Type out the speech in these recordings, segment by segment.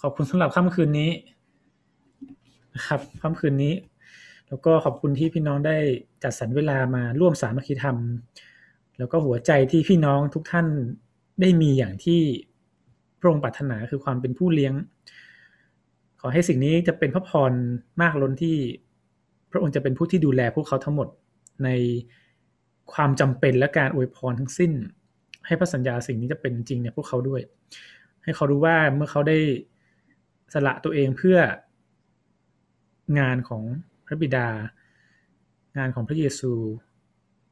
ขอบคุณสำหรับค่ำคืนนี้นะครับค่ำคืนนี้ แล้วก็ขอบคุณที่พี่น้องได้จัดสรรเวลามาร่วมสามัคคีธรรม แล้วก็หัวใจที่พี่น้องทุกท่านได้มีอย่างที่พระองค์ปรารถนาคือความเป็นผู้เลี้ยง ขอให้สิ่งนี้จะเป็นพระพรมากล้นที่พระองค์จะเป็นผู้ที่ดูแลพวกเขาทั้งหมดในความจำเป็นและการอวยพรทั้งสิ้น ให้พระสัญญาสิ่งนี้จะเป็นจริงเนี่ยพวกเขาด้วย ให้เขารู้ว่าเมื่อเขาได้ สละตัวเองเพื่องานของพระบิดา งานของพระเยซู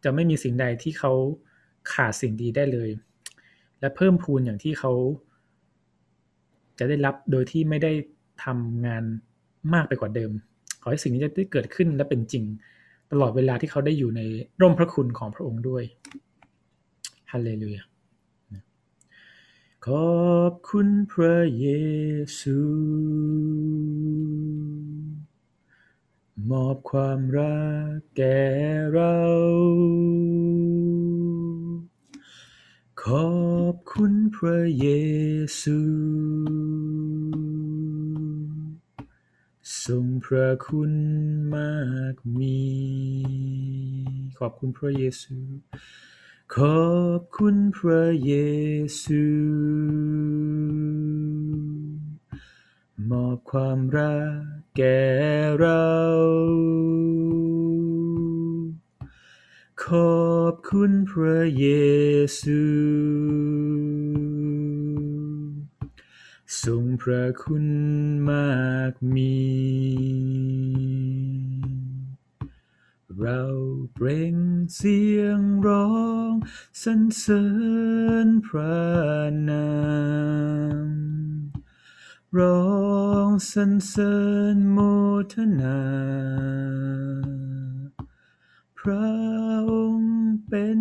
จะไม่มีสิ่งใดที่เขาขาดสิ่งดีได้เลย และเพิ่มพูนอย่างที่เขา จะได้รับโดยที่ไม่ได้ทำงานมากไปกว่าเดิม ขอให้สิ่งนี้จะได้เกิดขึ้นและเป็นจริง ตลอดเวลาที่เขาได้อยู่ในร่มพระคุณของพระองค์ด้วยฮาเลลูยา ขอบคุณพระเยซู มอบความรักแก่เรา ขอบคุณพระเยซู ทรงพระคุณมากมี ขอบคุณพระเยซู ขอบคุณพระเยซู มอบความรักแก่เรา ขอบคุณพระเยซู ทรงพระคุณมากมี เราเปล่งเสียงร้องสรรเสริญพระนามร้องสรรเสริญโมทนา พระองค์เป็น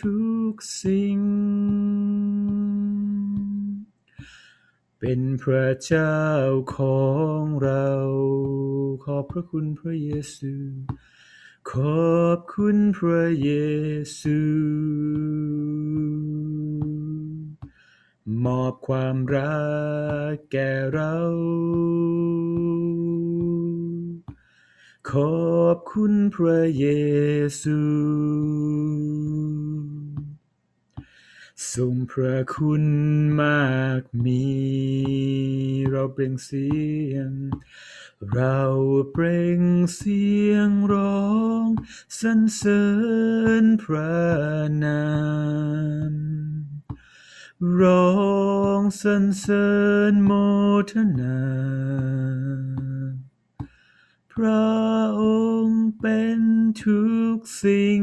ทุกสิ่ง เป็นพระเจ้าของเรา ขอบพระคุณพระเยซู ขอบคุณพระเยซู มอบความรักแก่เรา ขอบคุณพระเยซู ทรงพระคุณมากมี เราเปล่งเสียง เราเปล่งเสียงร้องสรรเสริญพระนาม ร้องสรรเสริญโมทนา พระองค์เป็นทุกสิ่ง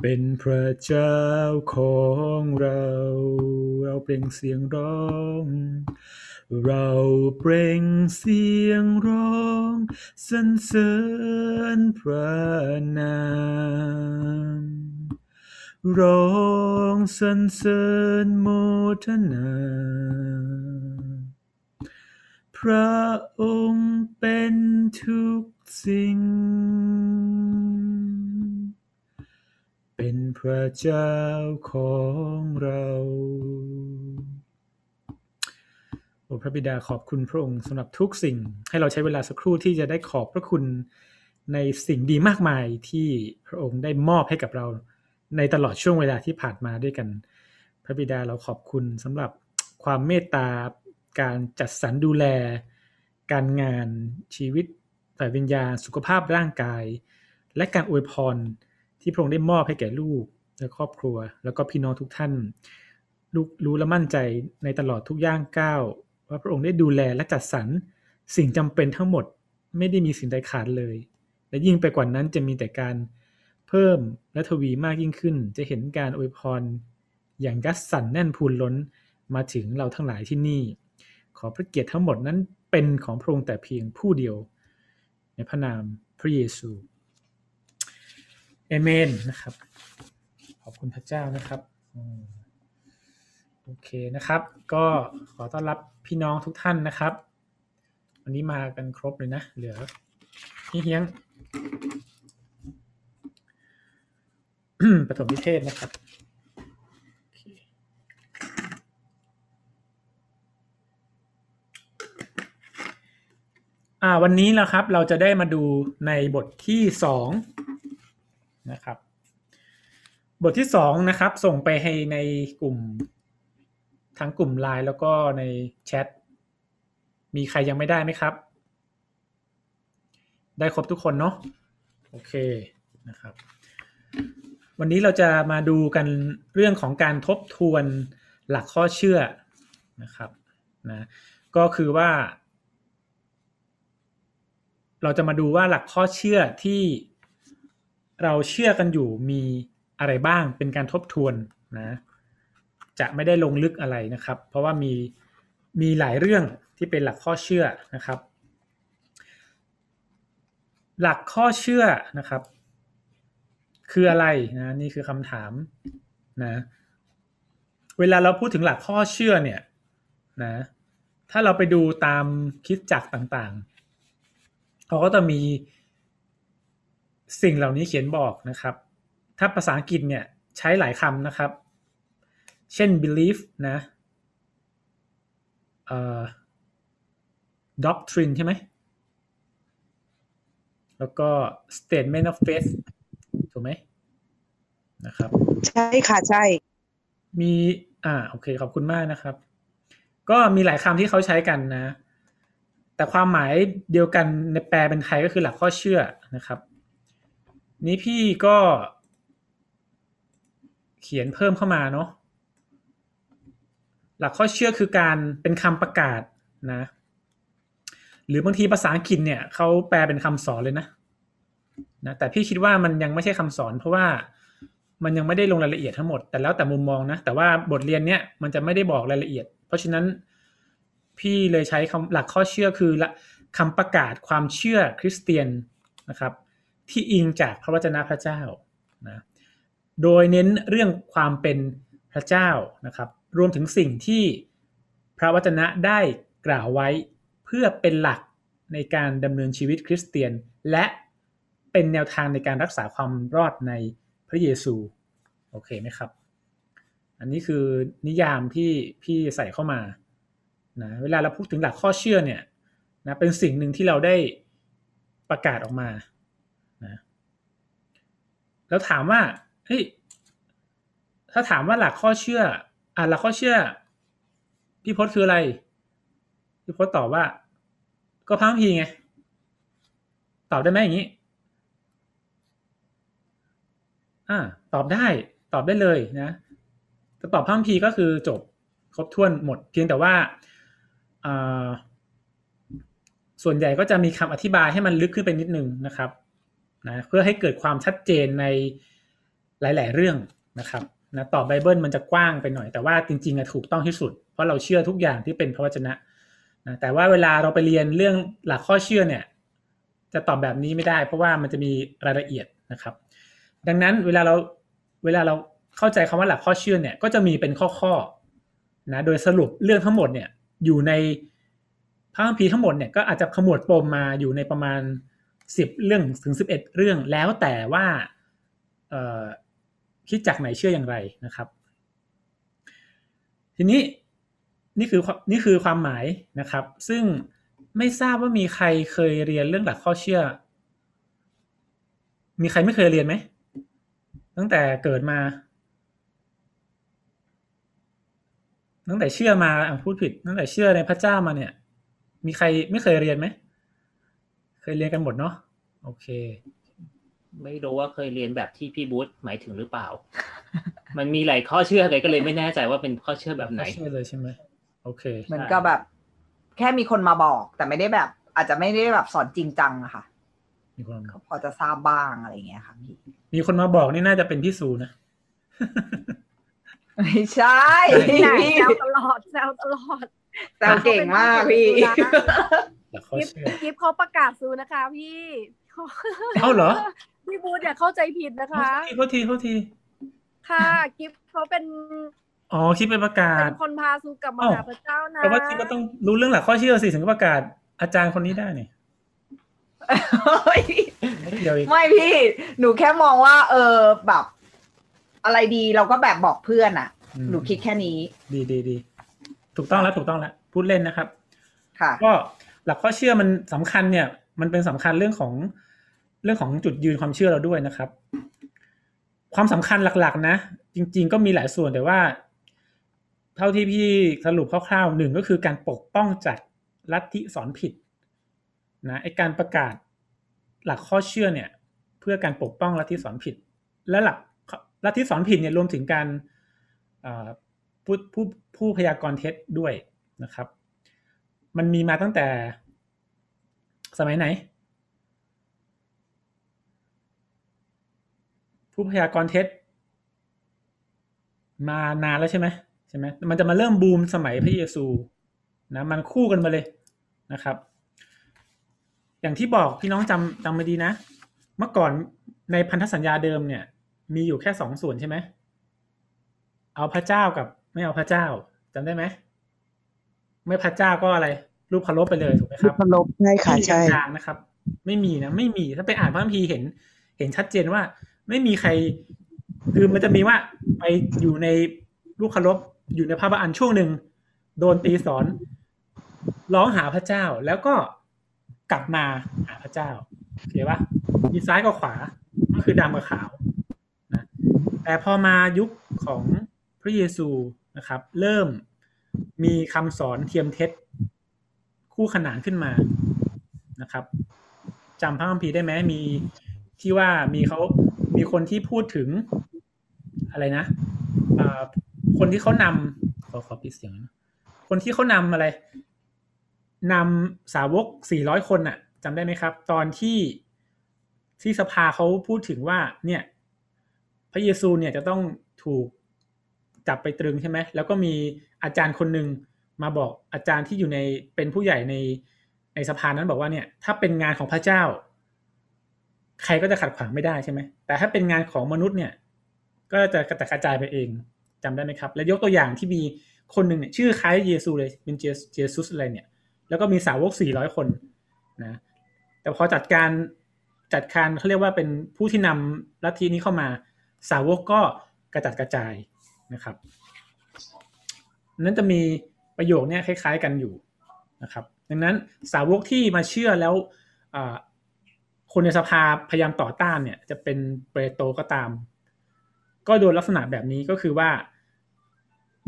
เป็นพระเจ้าของเรา เราเปล่งเสียงร้อง เราเปล่งเสียงร้องสรรเสริญพระนามร้องสรรเสริญโมทนา พระองค์เป็นทุกสิ่ง เป็นพระเจ้าของเรา โอ้พระบิดาขอบคุณพระองค์สำหรับทุกสิ่ง ให้เราใช้เวลาสักครู่ที่จะได้ขอบพระคุณในสิ่งดีมากมายที่พระองค์ได้มอบให้กับเราในตลอดช่วงเวลาที่ผ่านมาด้วยกัน พระบิดาเราขอบคุณสำหรับความเมตตาการจัดสรรดูแล การงานชีวิตฝ่ายวิญญาณสุขภาพร่างกาย และการอวยพรที่พระองค์ได้มอบให้แก่ลูกและครอบครัว แล้วก็พี่น้องทุกท่าน ลูกรู้และมั่นใจในตลอดทุกย่างก้าว ว่าพระองค์ได้ดูแลและจัดสรรสิ่งจำเป็นทั้งหมดไม่ได้มีสิ่งใดขาดเลย และยิ่งไปกว่านั้นจะมีแต่การเพิ่มและทวีมากยิ่งขึ้น จะเห็นการอวยพร อย่างยัดสันแน่นพูนล้นมาถึงเราทั้งหลายที่นี่ ขอพระเกียรติทั้งหมดนั้นเป็นของพระองค์แต่เพียงผู้เดียว ในพระนามพระเยซูเอเมนนะครับ ขอบคุณพระเจ้านะครับ โอเคนะครับ ก็ขอต้อนรับพี่น้องทุกท่านนะครับ วันนี้มากันครบเลยนะ เหลือพี่เฮียงปฐมพิเทศนะครับวันนี้แล้วครับเราจะได้มาดูในบทที่2นะครับ บทที่2นะครับ ส่งไปให้ในกลุ่ม ทั้งกลุ่มไลน์แล้วก็ในแชท มีใครยังไม่ได้ไหมครับ ได้ครบทุกคนเนาะ โอเคนะครับ วันนี้เราจะมาดูกันเรื่องของการทบทวนหลักข้อเชื่อนะครับนะก็คือว่า เราจะมาดูว่าหลักข้อเชื่อที่เราเชื่อกันอยู่มีอะไรบ้างเป็นการทบทวนนะ จะไม่ได้ลงลึกอะไรนะครับ เพราะว่ามีมีหลายเรื่องที่เป็นหลักข้อเชื่อนะครับ หลักข้อเชื่อนะครับ คืออะไรนะนี่คือคำถามนะเวลาเราพูดถึงหลักข้อเชื่อเนี่ยนะถ้าเราไปดูตามคิดจักต่างๆเขาก็จะมีสิ่งเหล่านี้เขียนบอกนะครับ ถ้าภาษาอังกฤษเนี่ยใช้หลายคำนะครับ เช่น belief นะเอ่อ doctrine ใช่ไหม แล้วก็ statement of faith ถูกไหมนะครับ ใช่ค่ะ ใช่ มี อ่า โอเค ขอบคุณมากนะครับ ก็มีหลายคำที่เขาใช้กันนะ แต่ความหมายเดียวกันในแปลเป็นไทยก็คือหลักข้อเชื่อนะครับ นี้พี่ก็เขียนเพิ่มเข้ามาเนาะ หลักข้อเชื่อคือการเป็นคำประกาศนะ หรือบางทีภาษาอังกฤษเนี่ยเขาแปลเป็นคำสอนเลยนะนะ แต่พี่คิดว่ามันยังไม่ใช่คำสอน เพราะว่ามันยังไม่ได้ลงรายละเอียดทั้งหมด แต่แล้วแต่มุมมองนะ แต่ว่าบทเรียนเนี้ยมันจะไม่ได้บอกรายละเอียด เพราะฉะนั้นพี่เลยใช้คำหลักข้อเชื่อคือคำประกาศความเชื่อคริสเตียนนะครับ ที่อิงจากพระวจนะพระเจ้านะโดยเน้นเรื่องความเป็นพระเจ้านะครับ รวมถึงสิ่งที่พระวจนะได้กล่าวไว้เพื่อเป็นหลักในการดำเนินชีวิตคริสเตียน และเป็นแนวทางในการรักษาความรอดในพระเยซู โอเคไหมครับ อันนี้คือนิยามที่พี่ใส่เข้ามานะเวลาเราพูดถึงหลักข้อเชื่อเนี่ยนะเป็นสิ่งหนึ่งที่เราได้ประกาศออกมานะแล้วถามว่าเฮ้ยถ้าถามว่าหลักข้อเชื่อ อ่าหลักข้อเชื่อ พี่พจน์คืออะไร พี่พจน์ตอบว่า ก็พังพีไง ตอบได้ไหมอย่างนี้ อ่า ตอบได้ ตอบได้เลยนะจะตอบพังพีก็คือจบครบถ้วนหมด เพียงแต่ว่าอ่าส่วนใหญ่ก็จะมีคำอธิบายให้มันลึกขึ้นไปนิดนึงนะครับนะเพื่อให้เกิดความชัดเจนในหลาย ๆ เรื่องนะครับ นะตอบไบเบิลมันจะกว้างไปหน่อยแต่ว่าจริงๆอะถูกต้องที่สุด เพราะเราเชื่อทุกอย่างที่เป็นพระวจนะนะแต่ว่าเวลาเราไปเรียนเรื่องหลักข้อเชื่อเนี่ย จะตอบแบบนี้ไม่ได้ เพราะว่ามันจะมีรายละเอียดนะครับ ดังนั้นเวลาเราเวลาเราเข้าใจคำว่าหลักข้อเชื่อเนี่ย ก็จะมีเป็นข้อๆนะโดยสรุปเรื่องทั้งหมดเนี่ยอยู่ในพระคัมภีร์ทั้งหมดเนี่ยก็อาจจะขมวดปมมาอยู่ในประมาณสิบเรื่องถึงสิบเอ็ดเรื่องแล้วแต่ว่า คิดจากไหนเชื่ออย่างไรนะครับ ทีนี้นี่คือนี่คือความหมายนะครับ ซึ่งไม่ทราบว่ามีใครเคยเรียนเรื่องหลักข้อเชื่อ มีใครไม่เคยเรียนไหม ตั้งแต่เกิดมา ตั้งแต่เชื่อมาพูดผิด ตั้งแต่เชื่อในพระเจ้ามาเนี่ย มีใครไม่เคยเรียนไหม เคยเรียนกันหมดเนาะ โอเค ไม่รู้ว่าเคยเรียนแบบที่พี่บูธหมายถึงหรือเปล่า มันมีหลายข้อเชื่อเลยก็เลยไม่แน่ใจว่าเป็นข้อเชื่อแบบไหนเชื่อเลยใช่ไหมโอเคเหมือนกับแบบ แค่มีคนมาบอก แต่ไม่ได้แบบ อาจจะไม่ได้แบบสอนจริงจังอะค่ะมีคนเขาพอจะทราบบ้างอะไรอย่างเงี้ยค่ะพี่มีคนมาบอกนี่น่าจะเป็นพี่สูนะไม่ใช่ไหนพี่แซวตลอดแซวตลอดแซวเก่งมากพี่หลักข้อกิฟเชื่อกิฟเขาประกาศซื้อนะคะพี่ เอ้าเหรอ พี่บูธอย่าเข้าใจผิดนะคะ โทษทีโทษทีค่ะ กิฟเขาเป็นอ๋อคิดเป็นประกาเป็ศนคนพาซูกลับมาอ้าวหาพระเจ้านะแปลว่าคิดว่าต้องรู้เรื่องหลักข้อเชื่อสิถึงจะประกาศ อาจารย์คนนี้ได้เนี่ยเฮ้ยเดี๋ยวอีกไม่พี่ หนูแค่มองว่า เออแบบ อะไรดีเราก็แบบบอกเพื่อนอะอืมหนูคิดแค่นี้ ดีดีดีถูกต้องแล้วถูกต้องแล้วพูดเล่นนะครับ ค่ะ ก็หลักข้อเชื่อมันสำคัญเนี่ย มันเป็นสำคัญเรื่องของ เรื่องของจุดยืนความเชื่อเราด้วยนะครับ ความสำคัญหลักๆ นะ จริง ๆ ก็มีหลายส่วนแต่ว่า เท่าที่พี่สรุปคร่าวๆหนึ่งก็คือการปกป้องจากลัทธิสอนผิดนะไอการประกาศหลักข้อเชื่อเนี่ย เพื่อการปกป้องลัทธิสอนผิด และหลักลัทธิสอนผิดเนี่ยรวมถึงการผู้ผู้ผู้พยากรณ์เท็จด้วยนะครับ มันมีมาตั้งแต่สมัยไหน ผู้พยากรณ์เท็จ มานานแล้วใช่ไหมใช่ไหมมันจะมาเริ่มบูมสมัยพระเยซูนะมันคู่กันมาเลยนะครับ อย่างที่บอกพี่น้องจำจำไม่ดีนะ เมื่อก่อนในพันธสัญญาเดิมเนี่ย มีอยู่แค่สองส่วนใช่ไหมเอาพระเจ้ากับไม่เอาพระเจ้าจำได้ไหมไม่พระเจ้าก็อะไร รูปเคารพไปเลยถูกไหมครับเคารพใช่ค่ะใช่กลางนะครับ ไม่มีนะไม่มีถ้าไปอ่านพระคัมภีร์เห็น เห็นชัดเจนว่า ไม่มีใคร คือมันจะมีว่าไปอยู่ในรูปเคารพอยู่ในพระบัญช่วงหนึ่งโดนตีสอน ร้องหาพระเจ้าแล้วก็กลับมาหาพระเจ้าเข้าใจปะมีซ้ายกับขวา ก็คือดำกับขาวนะแต่พอมายุคของพระเยซูนะครับ เริ่มมีคำสอนเทียมเท็จคู่ขนานขึ้นมานะครับจำพระคัมภีร์ได้ไหมมีที่ว่ามีเขา มีคนที่พูดถึงอะไรนะคนที่เขานำขอขอปิดเสียงนะคนที่เขานำอะไรนำสาวกสี่ร้อยคนน่ะจำได้ไหมครับ ตอนที่ที่สภาเขาพูดถึงว่า เนี่ย พระเยซูเนี่ยจะต้องถูกจับไปตรึงใช่ไหม แล้วก็มีอาจารย์คนหนึ่งมาบอกอาจารย์ที่อยู่ในเป็นผู้ใหญ่ในในสภานั้นบอกว่าเนี่ย ถ้าเป็นงานของพระเจ้า ใครก็จะขัดขวางไม่ได้ใช่ไหม แต่ถ้าเป็นงานของมนุษย์เนี่ย ก็จะกระจกระจายไปเองจำได้ไหมครับ และยกตัวอย่างที่มีคนหนึ่งเนี่ยชื่อคล้ายเยซูเลยเป็นเจสุสอะไรเนี่ย แล้วก็มีสาวกสี่ร้อยคนนะ แต่พอจัดการจัดการเขาเรียกว่าเป็นผู้ที่นำลัทธินี้เข้ามา สาวกก็กระจัดกระจายนะครับ นั้นจะมีประโยคนี้คล้าย ๆ กันอยู่นะครับ ดังนั้นสาวกที่มาเชื่อแล้ว คนในสภาพยายามต่อต้านเนี่ย จะเป็นเปโตก็ตาม ก็โดนลักษณะแบบนี้ก็คือว่า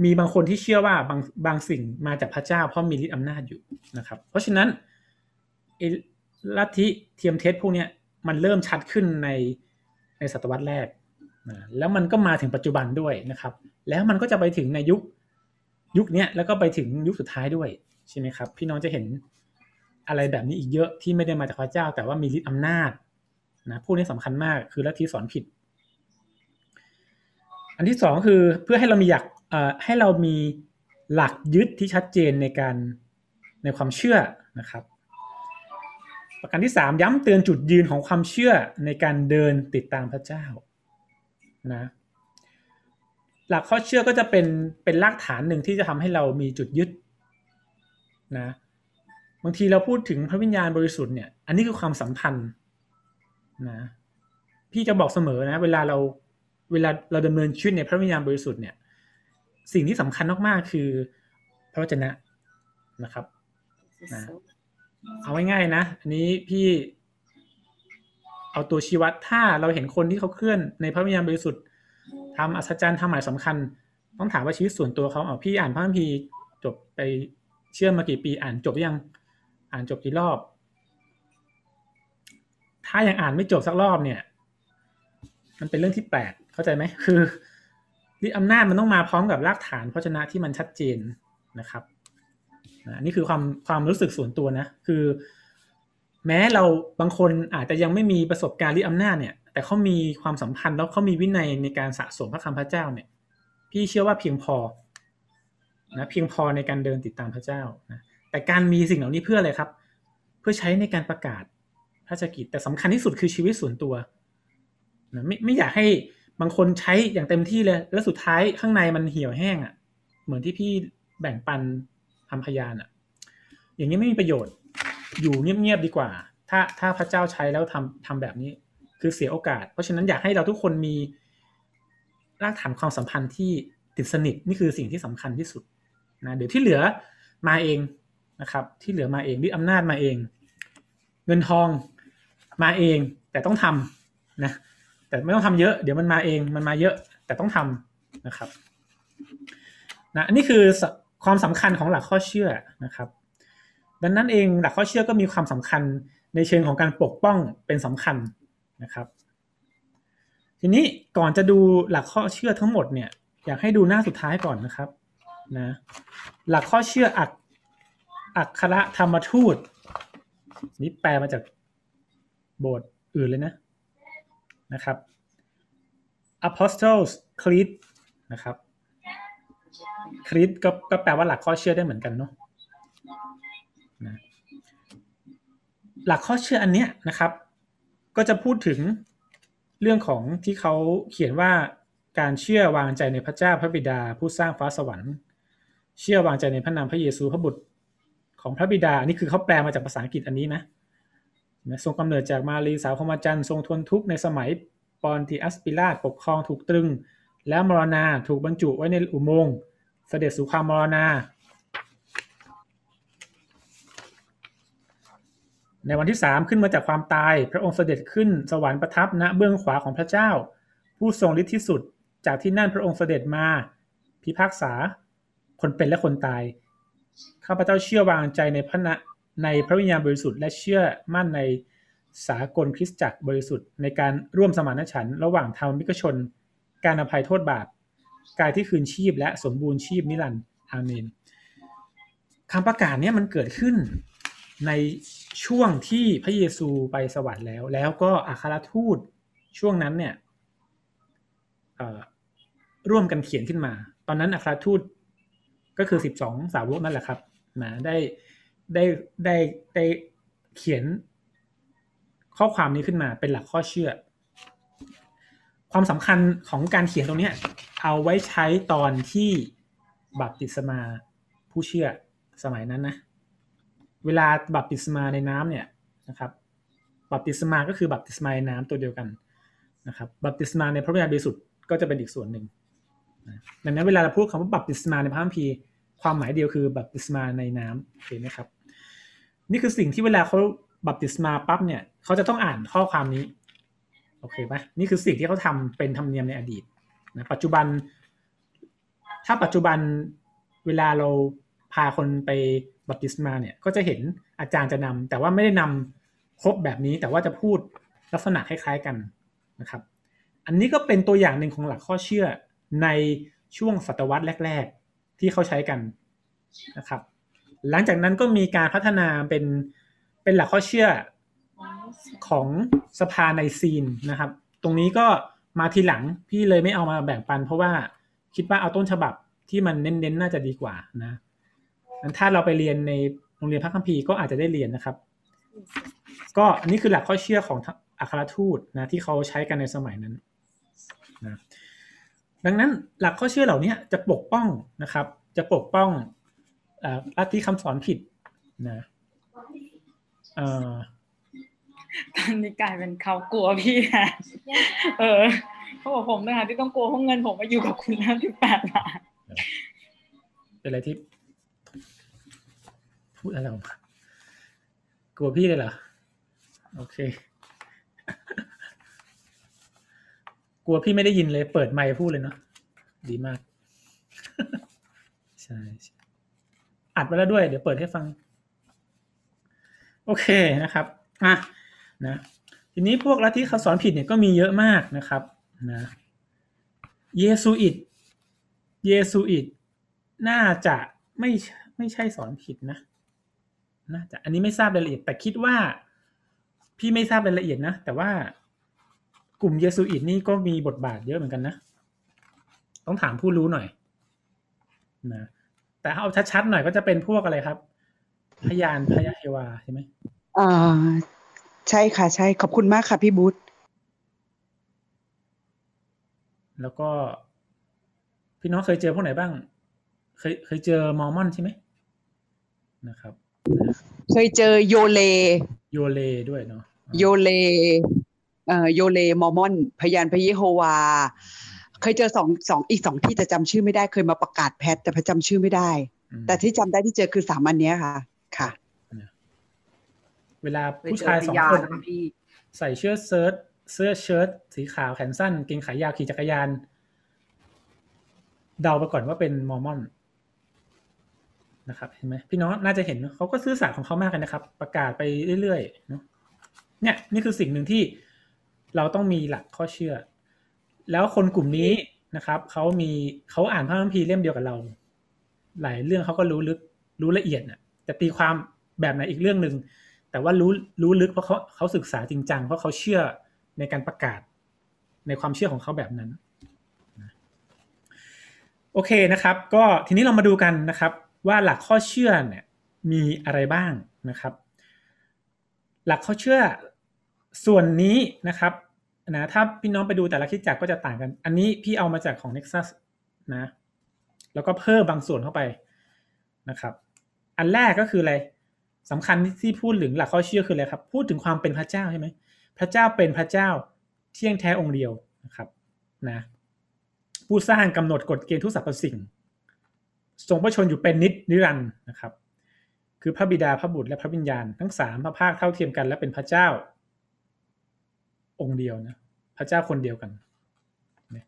มีบางคนที่เชื่อว่าบางบางสิ่งมาจากพระเจ้าเพราะมีฤทธิ์อำนาจอยู่นะครับ เพราะฉะนั้นลัทธิเทียมเทสพวกนี้มันเริ่มชัดขึ้นในในศตวรรษแรกนะแล้วมันก็มาถึงปัจจุบันด้วยนะครับ แล้วมันก็จะไปถึงในยุคยุคนี้แล้วก็ไปถึงยุคสุดท้ายด้วยใช่ไหมครับ พี่น้องจะเห็น อะไรแบบนี้อีกเยอะที่ไม่ได้มาจากพระเจ้า แต่ว่ามีฤทธิ์อำนาจนะพวกนี้สำคัญมากคือลัทธิสอนผิด อันที่สองคือเพื่อให้เรามีอยากให้เรามีหลักยึดที่ชัดเจนในการในความเชื่อนะครับ ประการที่สามย้ำเตือนจุดยืนของความเชื่อในการเดินติดตามพระเจ้านะหลักข้อเชื่อก็จะเป็นเป็นรากฐานหนึ่งที่จะทำให้เรามีจุดยึดนะ บางทีเราพูดถึงพระวิญญาณบริสุทธิ์เนี่ย อันนี้คือความสัมพันธ์นะ พี่จะบอกเสมอนะ เวลาเราเวลาเราดำเนินชีวิตในพระวิญญาณบริสุทธิ์เนี่ย สิ่งที่สำคัญมากๆคือพระวจนะนะครับนะเอาง่ายๆนะ อันนี้พี่เอาตัวชี้วัดถ้าเราเห็นคนที่เขาเคลื่อนในพระวิญญาณบริสุทธิ์ทำอัศจรรย์ทำหมายสำคัญ ต้องถามว่าชีวิตส่วนตัวเขาเอาพี่อ่านพระคัมภีร์จบไปเชื่อมากี่ปีอ่านจบยัง อ่านจบกี่รอบ ถ้ายังอ่านไม่จบสักรอบเนี่ย มันเป็นเรื่องที่แปลกเข้าใจไหมคือฤทธิอำนาจมันต้องมาพร้อมกับรากฐานพระชนะที่มันชัดเจนนะครับนะนี่คือความความรู้สึกส่วนตัวนะ คือ แม้เราบางคนอาจจะยังไม่มีประสบการณ์ฤทธิอำนาจเนี่ย แต่เขามีความสัมพันธ์แล้วเขามีวินัยในการสะสมพระคำพระเจ้าเนี่ย พี่เชื่อว่าเพียงพอนะเพียงพอในการเดินติดตามพระเจ้านะ แต่การมีสิ่งเหล่านี้เพื่ออะไรครับ เพื่อใช้ในการประกาศพระราชกิจแต่สำคัญที่สุดคือชีวิตส่วนตัวนะไม่ไม่อยากให้บางคนใช้อย่างเต็มที่เลย แล้วสุดท้ายข้างในมันเหี่ยวแห้งอะ่ะ เหมือนที่พี่แบ่งปันทำพยานอะ่ะ อย่างนี้ไม่มีประโยชน์ อยู่เงียบๆดีกว่า ถ้าถ้าพระเจ้าใช้แล้วทำทำแบบนี้ คือเสียโอกาส เพราะฉะนั้นอยากให้เราทุกคนมีรากฐานความสัมพันธ์ที่ติดสนิทนี่คือสิ่งที่สำคัญที่สุดนะเดี๋ยวที่เหลือมาเอง นะครับ ที่เหลือมาเองด้วยอำนาจมาเอง เงินทองมาเองแต่ต้องทำนะแต่ไม่ต้องทำเยอะเดี๋ยวมันมาเองมันมาเยอะแต่ต้องทำนะครับนะนนี้คือความสำคัญของหลักข้อเชื่อนะครับ ดังนั้นเองหลักข้อเชื่อก็มีความสำคัญในเชิงของการปกป้องเป็นสำคัญนะครับ ทีนี้ก่อนจะดูหลักข้อเชื่อทั้งหมดเนี่ยอยากให้ดูหน้าสุดท้ายก่อนนะครับนะหลักข้อเชื่ออัก อักขระธรรมทูต นี่แปลมาจากโบสถ์อื่นเลยนะนะครับ Apostles Creed นะครับ Creed ก็ก็แปลว่าหลักข้อเชื่อได้เหมือนกันเนาะนะหลักข้อเชื่ออันเนี้ยนะครับ ก็จะพูดถึงเรื่องของที่เขาเขียนว่าการเชื่อวางใจในพระเจ้าพระบิดาผู้สร้างฟ้าสวรรค์ เชื่อวางใจในพระนามพระเยซูพระบุตร ของพระบิดาอันนี้คือเขาแปลมาจากภาษาอังกฤษอันนี้นะทรงกำเนิดจากมารีสาวพมจันทร์ทรงทนทุกข์ในสมัยปอนติอัสปิลาตปกครองถูกตรึง แล้วมรณาถูกบรรจุไว้ในอุโมงค์เสด็จสู่ความมรณา ในวันที่สามขึ้นมาจากความตาย พระองค์เสด็จขึ้นสวรรค์ประทับณเบื้องขวาของพระเจ้า ผู้ทรงฤทธิ์ที่สุด จากที่นั่นพระองค์เสด็จมา พิพากษาคนเป็นและคนตาย ข้าพเจ้าเชื่อวางใจในพระนะในพระวิญญาณบริสุทธิ์และเชื่อมั่นในสากลคริสตจักรบริสุทธิ์ในการร่วมสมานฉันท์ระหว่างธรรมิกชน การอภัยโทษบาปกายที่คืนชีพและสมบูรณ์ชีพนิรันดร์อาเมนคำประกาศนี้มันเกิดขึ้นในช่วงที่พระเยซูไปสวรรค์แล้ว แล้วก็อัครทูตช่วงนั้นเนี่ยร่วมกันเขียนขึ้นมา ตอนนั้นอัครทูต ก็คือสิบสองสาวกนั่นแหละครับนะได้ได้ได้ได้เขียนข้อความนี้ขึ้นมาเป็นหลักข้อเชื่อ ความสำคัญของการเขียนตรงนี้เอาไว้ใช้ตอนที่บัพติศมาผู้เชื่อสมัยนั้นนะ เวลาบัพติศมาในน้ำเนี่ยนะครับบัพติศมาก็คือบัพติศมาในน้ำตัวเดียวกันนะครับบัพติศมาในพระวิญญาณบริสุทธิ์ก็จะเป็นอีกส่วนหนึ่งดังนั้นเวลาเราพูดคำว่าบัพติศมาในพระคัมภีร์ ความหมายเดียวคือบัพติศมาในน้ำเห็นไหมครับ นี่คือสิ่งที่เวลาเขาบัพติศมาปั๊บเนี่ยเขาจะต้องอ่านข้อความนี้โอเคปะนี่คือสิ่งที่เขาทำเป็นธรรมเนียมในอดีตนะปัจจุบัน ถ้าปัจจุบันเวลาเราพาคนไปบัพติศมาเนี่ยก็จะเห็นอาจารย์จะนำแต่ว่าไม่ได้นำครบแบบนี้ แต่ว่าจะพูดลักษณะคล้ายๆกันนะครับ อันนี้ก็เป็นตัวอย่างหนึ่งของหลักข้อเชื่อในช่วงศตวรรษแรก ที่เขาใช้กันนะครับ หลังจากนั้นก็มีการพัฒนาเป็นเป็นหลักข้อเชื่อของสภาในซีนนะครับ ตรงนี้ก็มาทีหลังพี่เลยไม่เอามาแบ่งปัน เพราะว่าคิดว่าเอาต้นฉบับที่มันเน้นๆน่าจะดีกว่านะนั้นถ้าเราไปเรียนในโรงเรียนพระคัมภีร์ก็อาจจะได้เรียนนะครับ ก็อันนี้คือหลักข้อเชื่อของอัครทูตนะที่เขาใช้กันในสมัยนั้นนะ ดังนั้นหลักข้อเชื่อเหล่านี้จะปกป้องนะครับ จะปกป้องลัทธิคำสอนผิดนะเอ่อตอนนี้กลายเป็นเขากลัวพี่แทนเออเขาบอกผมนะคะที่ต้องกลัวเพราะเงินผมมาอยู่กับคุณแล้วที่แปดล้านเป็นอะไรที่พูดอะไรออกมากลัวพี่เลยเหรอ โอเค ก ลัวพี่ไม่ได้ยินเลย เปิดไมค์พูดเลยเนาะดีมาก ใช่อัดไว้แล้วด้วย เดี๋ยวเปิดให้ฟัง โอเคนะครับอะนะทีนี้พวกลัทธิเขาสอนผิดเนี่ยก็มีเยอะมากนะครับนะเยซูอิตเยซูอิตน่าจะไม่ไม่ใช่สอนผิดนะน่าจะอันนี้ไม่ทราบรายละเอียด แต่คิดว่า พี่ไม่ทราบรายละเอียดนะ แต่ว่า กลุ่มเยซูอิตนี่ก็มีบทบาทเยอะเหมือนกันนะ ต้องถามผู้รู้หน่อยนะแต่เอาชัดๆหน่อยก็จะเป็นพวกอะไรครับ พยานพระยะโฮวาใช่ไหมอ่าใช่ค่ะ ใช่ขอบคุณมากค่ะพี่บุ๊ทแล้วก็ พี่น้องเคยเจอพวกไหนบ้าง เคยเคยเจอมอร์มอนใช่ไหมนะครับ เคยเจอโยเร โยเรด้วยเนะโยเรเอ่อ โยเรมอร์มอน พยานพระเยโฮวา เคยเจอสองสองอีกสองที่แต่จำชื่อไม่ได้เคยมาประกาศแพทแต่พระจำชื่อไม่ได้อืมแต่ที่จำได้ที่เจอคือสามอันเนี้ยค่ะ ค่ะ เวลาไปผู้เจอชายพสองยาคนนะคะพี่ใส่เสื้อเชิ้ตเสื้อเชิ้ตสีขาวแขนสั้นเกงขายาวขี่จักรยาน เดาไปก่อนว่าเป็นมอร์มอนนะครับเห็นไหมพี่น้องน่าจะเห็นเนอะเขาก็ซื่อสัตย์ของเขามากเลยนะครับ ประกาศไปเรื่อยๆเนาะเนี่ยนี่คือสิ่งหนึ่งที่ เราต้องมีหลักข้อเชื่อ แล้วคนกลุ่มนี้นะครับเขามีเขาอ่านพระคัมภีร์เล่มเดียวกับเรา หลายเรื่องเขาก็รู้ลึกรู้ละเอียดน่ะแต่ตีความแบบไหนอีกเรื่องหนึ่งแต่ว่ารู้รู้ลึกเพราะเขาเขาศึกษาจริงจังเพราะเขาเชื่อในการประกาศในความเชื่อของเขาแบบนั้นโอเคนะครับ ก็ทีนี้เรามาดูกันนะครับ ว่าหลักข้อเชื่อเนี่ยมีอะไรบ้างนะครับ หลักข้อเชื่อ ส่วนนี้นะครับนะถ้าพี่น้องไปดูแต่ละคิดจักรก็จะต่างกัน อันนี้พี่เอามาจากของ Nexus นะแล้วก็เพิ่มบางส่วนเข้าไปนะครับ อันแรกก็คืออะไรสำคัญที่พูดถึงหลักข้อเชื่อคืออะไรครับ พูดถึงความเป็นพระเจ้าใช่ไหมพระเจ้าเป็นพระเจ้าเที่ยงแท้องค์เดียวนะครับนะผู้สร้างกำหนดกฎเกณฑ์ทุกสรรพสิ่ง ทรงพระชนอยู่เป็นนิจนิรันดร์นะครับ คือพระบิดาพระบุตรและพระวิญญาณ ทั้งสามพระภาคเท่าเทียมกันและเป็นพระเจ้า องค์เดียวนะพระเจ้าคนเดียวกันเนี่ย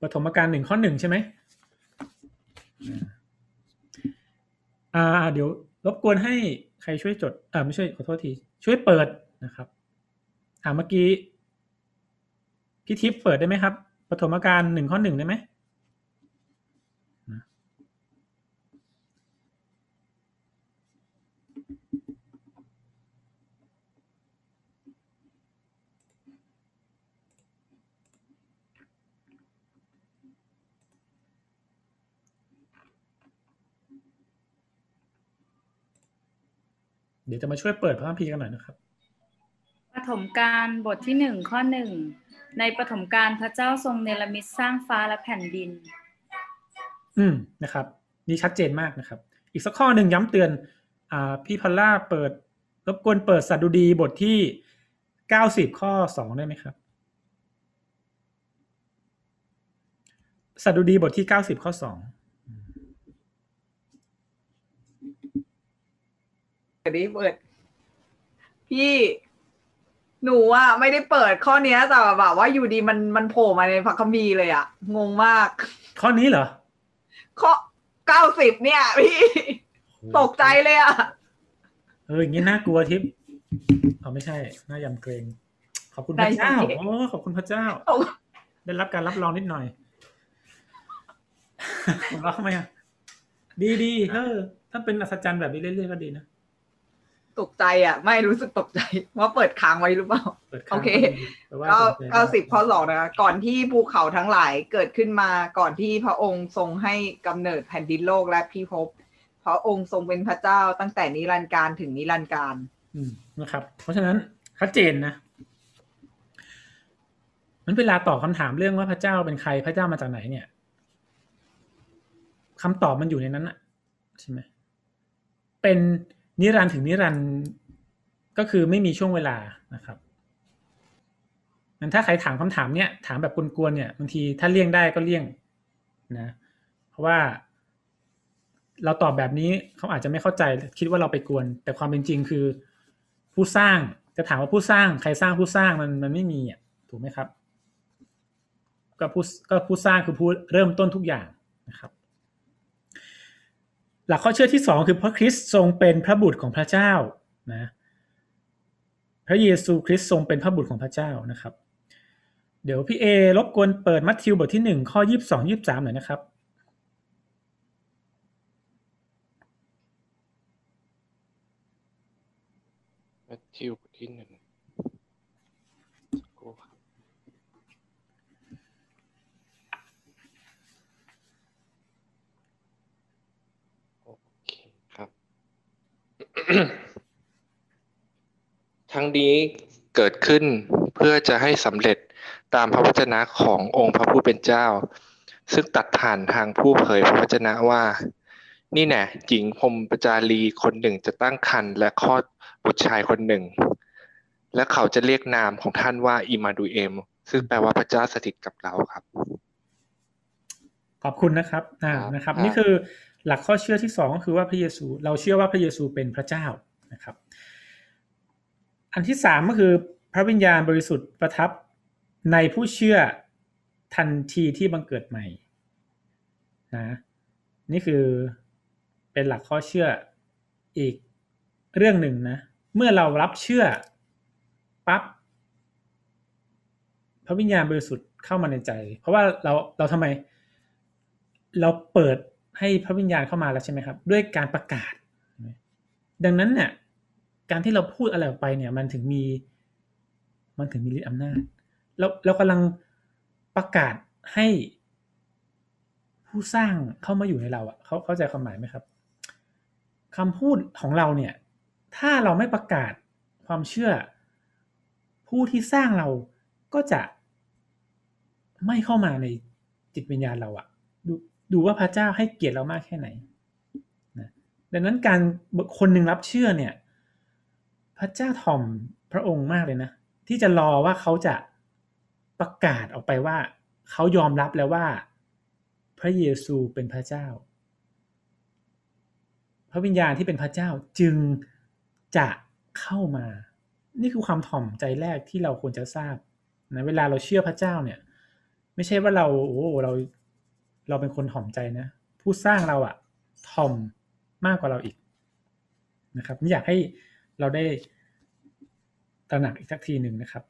ปฐมกาลหนึ่งข้อหนึ่งใช่ไหมอ่าเดี๋ยวรบกวนให้ใครช่วยจดอ่าไม่ช่วยขอโทษทีช่วยเปิดนะครับอ่าเมื่อกี้พี่ทิพย์เปิดได้ไหมครับปฐมกาลหนึ่งข้อหนึ่งได้ไหม เดี๋ยวจะมาช่วยเปิดพระคัมภีร์กันหน่อยนะครับปฐมกาลบทที่หนึ่งข้อหนึ่งในปฐมกาลพระเจ้าทรงเนรมิตสร้างฟ้าและแผ่นดิน อืมนะครับ นี่ชัดเจนมากนะครับ อีกสักข้อหนึ่งย้ำเตือนอ่าพี่พอลล่าเปิดรบกวนเปิดสัตดุดีบทที่เก้าสิบข้อสองได้ไหมครับสัตดุดีบทที่เก้าสิบข้อสอง ดี๋ยวนี้เปิด พี่หนูอะไม่ได้เปิดข้อเนี้ยแต่แบบว่าอยู่ดีมันมันโผล่มาในพระคัมภีร์เลยอะงงมาก ข้อนี้เหรอ ข้อเก้าสิบเนี่ยพี่ ตกใจเลยอะเอออย่างนี้น่ากลัวทิพย์เอาไม่ใช่ น่ายำเกรง ขอบคุณพระเจ้าโอ้ขอบคุณพระเจ้าตกได้รับการรับรองนิดหน่อยผมรับทำไมอะดีดีเออ ถ้าเป็นอัศจรรย์แบบนี้เรื่อยๆก็ดีนะ ตกใจอะไม่รู้สึกตกใจว่าเปิดค้างไว้หรือเปล่าเปิดโอเคแปลว่าก็สนใจเก้าสิบข้อสองนะคะก่อนที่ภูเขาทั้งหลายเกิดขึ้นมาก่อนที่พระองค์ทรงให้กำเนิดแผ่นดินโลกและพิภพพระองค์ทรงเป็นพระเจ้าตั้งแต่นิรันดร์การถึงนิรันดร์การอืมนะครับ เพราะฉะนั้นชัดเจนนะมันเวลาตอบคำถามเรื่องว่าพระเจ้าเป็นใครพระเจ้ามาจากไหนเนี่ยคำตอบมันอยู่ในนั้นอะใช่ไหมเป็น นิรันด์ถึงนิรันด์ก็คือไม่มีช่วงเวลานะครับงั้นถ้าใครถามคำถามเนี้ยถามแบบกวนๆเนี่ยบางทีถ้าเลี่ยงได้ก็เลี่ยงนะเพราะว่าเราตอบแบบนี้เขาอาจจะไม่เข้าใจคิดว่าเราไปกวน แต่ความเป็นจริงคือ ผู้สร้างจะถามว่าผู้สร้าง ใครสร้างผู้สร้างมันมันไม่มีอะถูกไหมครับ ก็ผู้ก็ผู้สร้างคือผู้เริ่มต้นทุกอย่างนะครับ หลักข้อเชื่อที่สองคือพระคริสต์ทรงเป็นพระบุตรของพระเจ้านะพระเยซูคริสต์ทรงเป็นพระบุตรของพระเจ้านะครับ เดี๋ยวพี่เอรบกวนเปิดมัทธิวบทที่หนึ่งข้อยี่สิบสองยี่สิบสามหน่อยนะครับแมทธิวบทที่หนึ่งสักครู่ครับโอเคครับ ทั้งนี้เกิดขึ้นเพื่อจะให้สำเร็จตามพระวจนะขององค์พระผู้เป็นเจ้า ซึ่งตัดผ่านทางผู้เผยพระวจนะว่า นี่แน่หญิงพรหมปจารีคนหนึ่งจะตั้งครรภ์และคลอดบุตรชายคนหนึ่ง และเขาจะเรียกนามของท่านว่าอิมาดูเอม ซึ่งแปลว่าพระเจ้าสถิตกับเราครับ ขอบคุณนะครับอ่าครับนะครับครับ นี่คือ หลักข้อเชื่อที่สองก็คือว่าพระเยซู เราเชื่อว่าพระเยซูเป็นพระเจ้านะครับ อันที่สามก็คือพระวิญญาณบริสุทธิ์ประทับในผู้เชื่อทันทีที่บังเกิดใหม่นะนี่คือเป็นหลักข้อเชื่ออีกเรื่องหนึ่งนะเมื่อเรารับเชื่อปั๊บพระวิญญาณบริสุทธิ์เข้ามาในใจ เพราะว่าเราเราทำไม เราเปิด ให้พระวิญญาณเข้ามาแล้วใช่ไหมครับ ด้วยการประกาศ ดังนั้นเนี่ยการที่เราพูดอะไรออกไปเนี่ย มันถึงมี มันถึงมีฤทธิ์อำนาจเราเรากำลังประกาศให้ผู้สร้างเข้ามาอยู่ในเราอะ่ะเขาเข้าใจความหมายไหมครับคำพูดของเราเนี่ย ถ้าเราไม่ประกาศความเชื่อ ผู้ที่สร้างเราก็จะไม่เข้ามาในจิตวิญญาณเราอะ ดูว่าพระเจ้าให้เกียรติเรามากแค่ไหนนะดังนั้นการคนหนึ่งรับเชื่อเนี่ย พระเจ้าถ่อมพระองค์มากเลยนะ ที่จะรอว่าเขาจะประกาศออกไปว่า เขายอมรับแล้วว่า พระเยซูเป็นพระเจ้า พระวิญญาณที่เป็นพระเจ้าจึงจะเข้ามา นี่คือความถ่อมใจแรกที่เราควรจะทราบนะเวลาเราเชื่อพระเจ้าเนี่ย ไม่ใช่ว่าเราโอ้เรา เราเป็นคนถ่อมใจนะ ผู้สร้างเราอะถ่อมมากกว่าเราอีกนะครับนี่อยากให้เราได้ตระหนักอีกสักทีหนึ่งนะครับ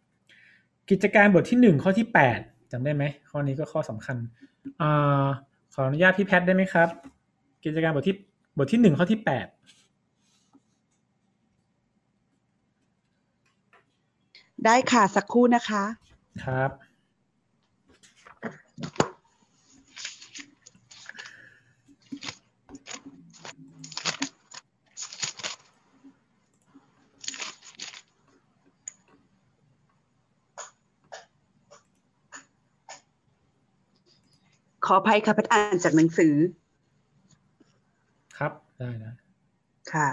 กิจการบทที่หนึ่งข้อที่แปดจำได้ไหมข้อนี้ก็ข้อสำคัญอขออนุญาตพี่แพทย์ได้ไหมครับ กิจการบทที่บทที่หนึ่งข้อที่แปดได้ค่ะ สักครู่นะคะ ครับ ขออภัยค่ะพัดอ่านจากหนังสือ ครับได้ได้ค่ะ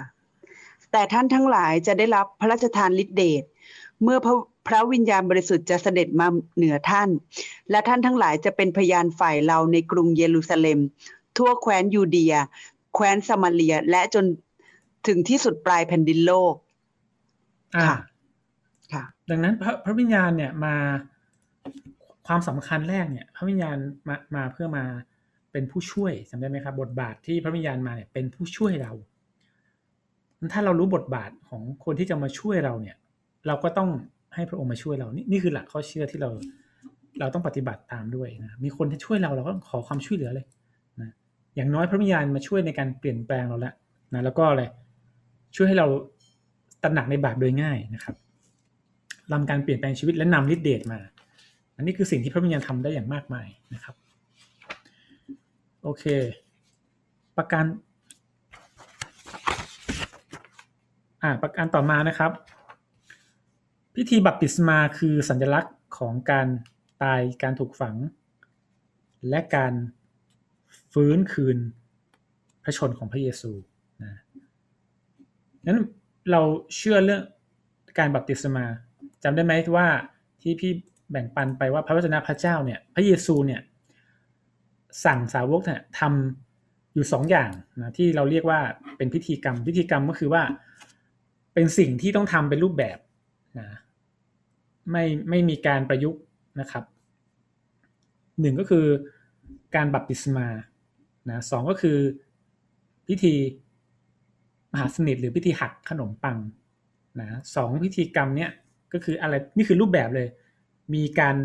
แต่ท่านทั้งหลายจะได้รับพระราชทานฤทธิเดชเมื่อพระพระวิญญาณบริสุทธิ์จะเสด็จมาเหนือท่าน และท่านทั้งหลายจะเป็นพยานฝ่ายเราในกรุงเยรูซาเล็ม ทั่วแคว้นยูเดีย แคว้นสมาเลียและจนถึงที่สุดปลายแผ่นดินโลก อ่าค่ะค่ะดังนั้นพระพระวิญญาณเนี่ยมา ความสำคัญแรกเนี่ยพระวิญญาณมามาเพื่อมาเป็นผู้ช่วยจำได้ไหมครับ บทบาทที่พระวิญญาณมาเนี่ยเป็นผู้ช่วยเรา ถ้าเรารู้บทบาทของคนที่จะมาช่วยเราเนี่ยเราก็ต้องให้พระองค์มาช่วยเรานี่นี่คือหลักข้อเชื่อที่เราเราต้องปฏิบัติตามด้วยนะมีคนที่ช่วยเราเราก็ขอความช่วยเหลือเลยนะอย่างน้อยพระวิญญาณมาช่วยในการเปลี่ยนแปลงเราแล้วนะแล้วก็อะไรช่วยให้เราตระหนักในบาปโดยง่ายนะครับนำการเปลี่ยนแปลงชีวิตและนำฤทธิเดชมา อันนี้คือสิ่งที่พระวิญญาณทำได้อย่างมากมายนะครับ โอเค ประการอ่าประการต่อมานะครับ พิธีบัพติศมาคือสัญลักษณ์ของการตายการถูกฝัง และการฟื้นคืนพระชนของพระเยซูนะนั้นเราเชื่อเรื่องการบัพติศมาจำได้ไหมว่าที่พี่ แบ่งปันไปว่าพระวจนะพระเจ้าเนี่ย พระเยซูเนี่ย สั่งสาวกเนี่ยทำอยู่สองอย่างนะที่เราเรียกว่าเป็นพิธีกรรม พิธีกรรมก็คือว่าเป็นสิ่งที่ต้องทำเป็นรูปแบบนะไม่ไม่มีการประยุกต์นะครับหนึ่งก็คือการบัพติศมานะสองก็คือพิธีมหาสนิทหรือพิธีหักขนมปังนะสองพิธีกรรมเนี้ยก็คืออะไรนี่คือรูปแบบเลย มีการ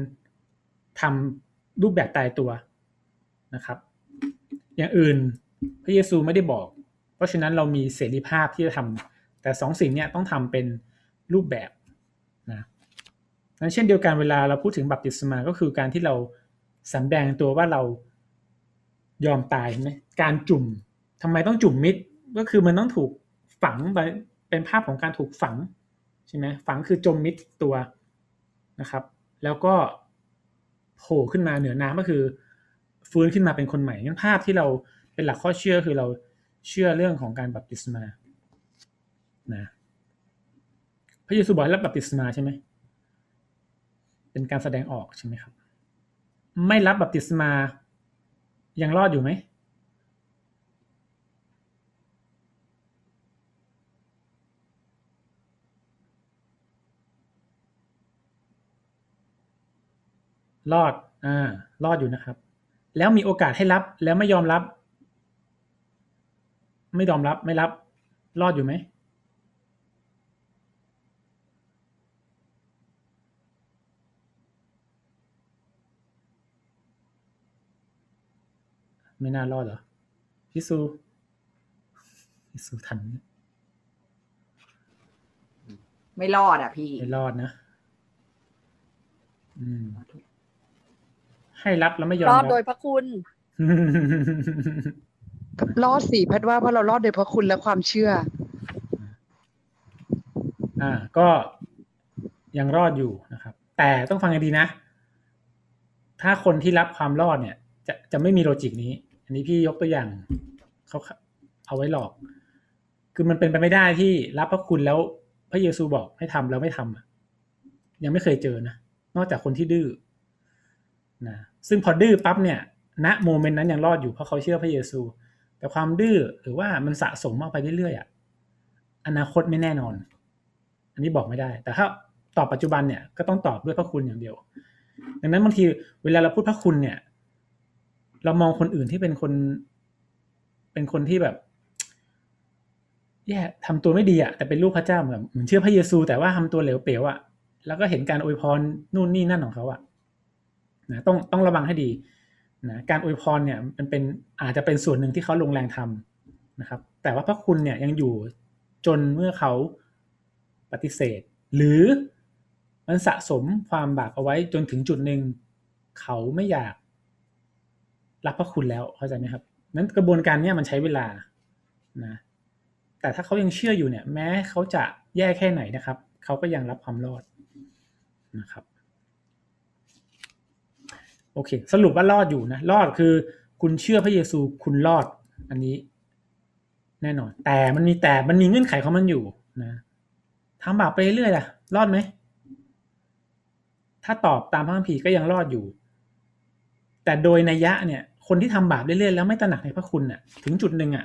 ทำรูปแบบตายตัวนะครับ อย่างอื่นพระเยซูไม่ได้บอก เพราะฉะนั้นเรามีเสรีภาพที่จะทำแต่สองสิ่งนี้ต้องทำเป็นรูปแบบนะนั้นเช่นเดียวกันเวลาเราพูดถึงบัพติศมาก็คือการที่เราสำแดงตัวว่าเรายอมตายใช่ไหมการจุ่มทำไมต้องจุ่มมิดก็คือมันต้องถูกฝังไปเป็นภาพของการถูกฝังใช่ไหมฝังคือจมมิดตัวนะครับ แล้วก็โผล่ขึ้นมาเหนือน้ำก็คือ ฟื้นขึ้นมาเป็นคนใหม่งั้นภาพที่เราเป็นหลักข้อเชื่อคือเราเชื่อเรื่องของการบัพติศมานะพระเยซูบอกให้รับบัพติศมาใช่ไหมเป็นการแสดงออกใช่ไหมครับ ไม่รับบัพติศมายังรอดอยู่ไหม รอดอ่ารอดอยู่นะครับ แล้วมีโอกาสให้รับ แล้วไม่ยอมรับ ไม่ยอมรับไม่รับ รอดอยู่ไหมไม่น่ารอดเหรอพี่ซูพี่ซูทันไหมไม่รอดอะพี่ ไม่รอดนะ อืม ให้รับแล้วไม่ยอมรรัอบดโดยพระคุณรอดสิแพทย์ว่าเพราะเรารอดโดยพระคุณและความเชื่อ อ่า ก็ยังรอดอยู่นะครับ แต่ต้องฟังให้ดีนะ ถ้าคนที่รับความรอดเนี่ย จะจะไม่มีโลจิกนี้ อันนี้พี่ยกตัวอย่างเขาเอาไว้หลอก คือมันเป็นไปไม่ได้ที่รับพระคุณแล้วพระเยซูบอกให้ทำแล้วไม่ทำอะยังไม่เคยเจอนะนอกจากคนที่ดื้อนะ ซึ่งพอดื้อปั๊บเนี่ยณโมเมนต์นั้นยังรอดอยู่เพราะเขาเชื่อพระเยซู แต่ความดื้อหรือว่ามันสะสมมากไปเรื่อยๆอะอนาคตไม่แน่นอน อันนี้บอกไม่ได้ แต่ถ้าตอบปัจจุบันเนี่ยก็ต้องตอบด้วยพระคุณอย่างเดียว ดังนั้นบางทีเวลาเราพูดพระคุณเนี่ย เรามองคนอื่นที่เป็นคน เป็นคนที่แบบแย่ทำตัวไม่ดีอะแต่เป็นลูกพระเจ้าเหมือนเหมือนเชื่อพระเยซู แต่ว่าทำตัวเหลวเป๋วอะแล้วก็เห็นการอวยพรนู่นนี่นั่นของเขาอะ นะต้องต้องระวังให้ดีนะการอวยพรเนี่ยมันเป็นอาจจะเป็นส่วนหนึ่งที่เขาลงแรงทำนะครับ แต่ว่าพระคุณเนี่ยยังอยู่จนเมื่อเขาปฏิเสธ หรือมันสะสมความบาปเอาไว้จนถึงจุดหนึ่งเขาไม่อยากรับพระคุณแล้วเข้าใจไหมครับนั้นกระบวนการเนี้ยมันใช้เวลานะแต่ถ้าเขายังเชื่ออยู่เนี่ย แม้เขาจะแย่แค่ไหนนะครับ เขาก็ยังรับความรอดนะครับ โอเค สรุปว่ารอดอยู่นะ รอดคือคุณเชื่อพระเยซูคุณรอด อันนี้ แน่นอน แต่มันมีแต่มันมีเงื่อนไขของมันอยู่นะทำบาปไปเรื่อยๆล่ะ รอดไหม ถ้าตอบตามพระคัมภีร์ก็ยังรอดอยู่ แต่โดยนัยยะเนี่ย คนที่ทำบาปเรื่อยๆแล้วไม่ตระหนักในพระคุณน่ะ ถึงจุดหนึ่งอะ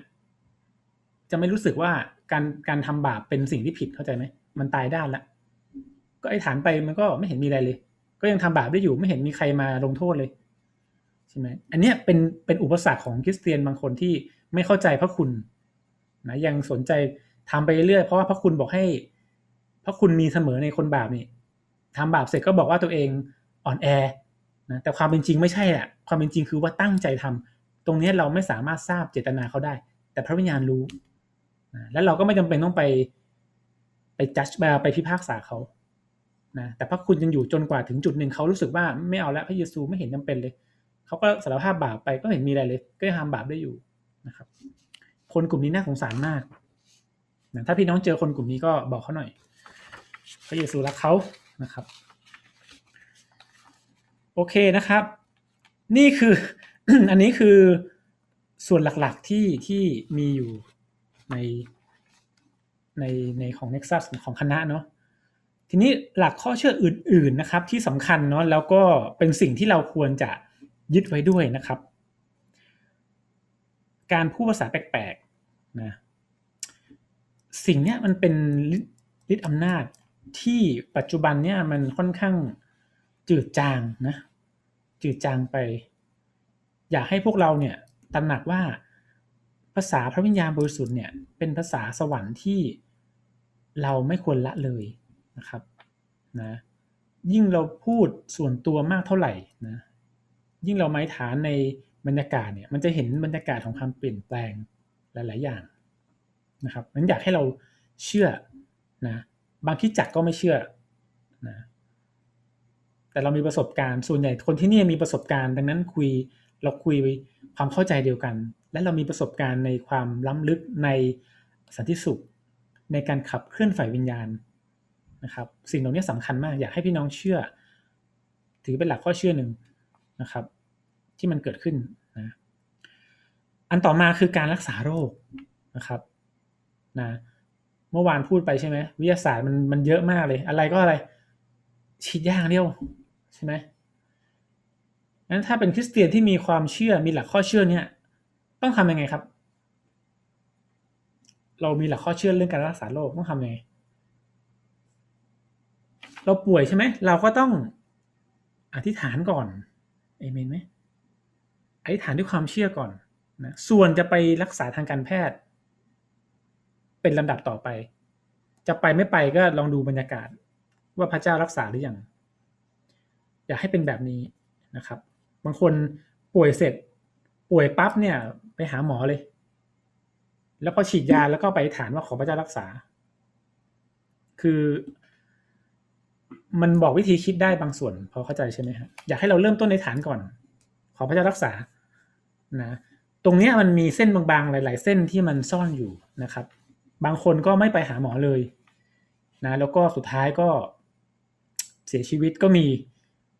จะไม่รู้สึกว่าการการทำบาปเป็นสิ่งที่ผิดเข้าใจไหม มันตายด้านละ ก็ไอ้ฐานไปมันก็ไม่เห็นมีอะไรเลย ก็ยังทำบาปได้อยู่ไม่เห็นมีใครมาลงโทษเลยใช่ไหมอันเนี้ยเป็นเป็นอุปสรรคของคริสเตียนบางคนที่ไม่เข้าใจพระคุณนะยังสนใจทำไปเรื่อยเพราะว่าพระคุณบอกให้ พระคุณมีเสมอในคนบาปนี่ทำบาปเสร็จก็บอกว่าตัวเองอ่อนแอนะแต่ความเป็นจริงไม่ใช่อะความเป็นจริงคือว่าตั้งใจทำตรงนี้เราไม่สามารถทราบเจตนาเขาได้ แต่พระวิญญาณรู้นะแล้วเราก็ไม่จำเป็นต้องไป ไปจัดไปพิพากษาเขา นะแต่พระคุณยังอยู่จนกว่าถึงจุดหนึ่งเขารู้สึกว่าไม่เอาแล้วพระเยซูไม่เห็นจำเป็นเลย เขาก็สารภาพบาปไปก็เห็นมีอะไรเลย ก็ยังทำบาปได้อยู่นะครับคนกลุ่มนี้น่าสงสารมากนะถ้าพี่น้องเจอคนกลุ่มนี้ก็บอกเขาหน่อย พระเยซูรักเขานะครับ โอเคนะครับ นี่คืออันนี้คือส่วนหลักๆที่ที่มีอยู่ในในในของ Nexus ของคณะเนาะ ทีนี้หลักข้อเชื่ออื่น ๆนะครับ ที่สำคัญเนาะแล้วก็เป็นสิ่งที่เราควรจะยึดไว้ด้วยนะครับ การพูดภาษาแปลกๆนะสิ่งเนี้ยมันเป็นฤทธิ์อำนาจที่ปัจจุบันเนี่ยมันค่อนข้างจืดจางนะจืดจางไป อยากให้พวกเราเนี่ยตระหนักว่าภาษาพระวิญญาณบริสุทธิ์เนี่ยเป็นภาษาสวรรค์ที่เราไม่ควรละเลย นะครับนะยิ่งเราพูดส่วนตัวมากเท่าไหร่นะยิ่งเราไม้ฐานในบรรยากาศเนี่ยมันจะเห็นบรรยากาศของความเปลี่ยนแปลงหลาย ๆ อย่างนะครับนั้นอยากให้เราเชื่อนะบางที่จักก็ไม่เชื่อนะแต่เรามีประสบการณ์ส่วนใหญ่คนที่นี่มีประสบการณ์ ดังนั้นคุยเราคุยความเข้าใจเดียวกัน และเรามีประสบการณ์ในความล้ำลึกในสันติสุข ในการขับเคลื่อนฝ่ายวิญญาณ นะครับสิ่งเหล่านี้สำคัญมากอยากให้พี่น้องเชื่อ ถือเป็นหลักข้อเชื่อหนึ่งนะครับ ที่มันเกิดขึ้นนะอันต่อมาคือการรักษาโรคนะครับนะเมื่อวานพูดไปใช่ไหมวิทยาศาสตร์มันมันเยอะมากเลย อะไรก็อะไรฉีดยางเดียวใช่ไหมงั้นถ้าเป็นคริสเตียนที่มีความเชื่อมีหลักข้อเชื่อเนี่ย ต้องทำยังไงครับ เรามีหลักข้อเชื่อเรื่องการรักษาโรคต้องทำยังไง เราป่วยใช่ไหม เราก็ต้องอธิษฐานก่อนเอเมนไหมอธิษฐานด้วยความเชื่อก่อนนะส่วนจะไปรักษาทางการแพทย์ เป็นลำดับต่อไป จะไปไม่ไปก็ลองดูบรรยากาศ ว่าพระเจ้ารักษาหรือยังอยากให้เป็นแบบนี้นะครับ บางคนป่วยเสร็จ ป่วยปั๊บเนี่ย ไปหาหมอเลย แล้วพอฉีดยาแล้วก็ไปอธิษฐานว่าขอพระเจ้ารักษา คือ มันบอกวิธีคิดได้บางส่วน พอเข้าใจใช่ไหมฮะอยากให้เราเริ่มต้นในฐานก่อน ขอพระเจ้ารักษานะตรงนี้มันมีเส้นบางๆ หลาย ๆ เส้นที่มันซ่อนอยู่นะครับ บางคนก็ไม่ไปหาหมอเลยนะแล้วก็สุดท้ายก็เสียชีวิตก็มี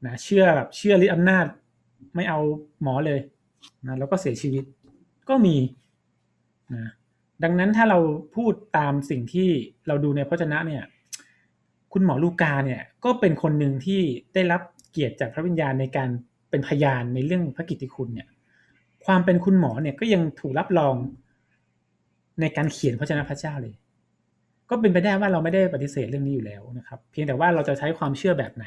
นะเชื่อแบบเชื่อฤทธิ์อำนาจไม่เอาหมอเลยนะแล้วก็เสียชีวิตก็มีนะดังนั้นถ้าเราพูดตามสิ่งที่เราดูในพระชนะเนี่ย คุณหมอลูกาเนี่ยก็เป็นคนหนึ่งที่ได้รับเกียรติจากพระวิญญาณในการเป็นพยานในเรื่องพระกิตติคุณเนี่ยความเป็นคุณหมอเนี่ยก็ยังถูกรับรองในการเขียนพระชนะพระเจ้าเลย ก็เป็นไปได้ว่าเราไม่ได้ปฏิเสธเรื่องนี้อยู่แล้วนะครับ เพียงแต่ว่าเราจะใช้ความเชื่อแบบไหน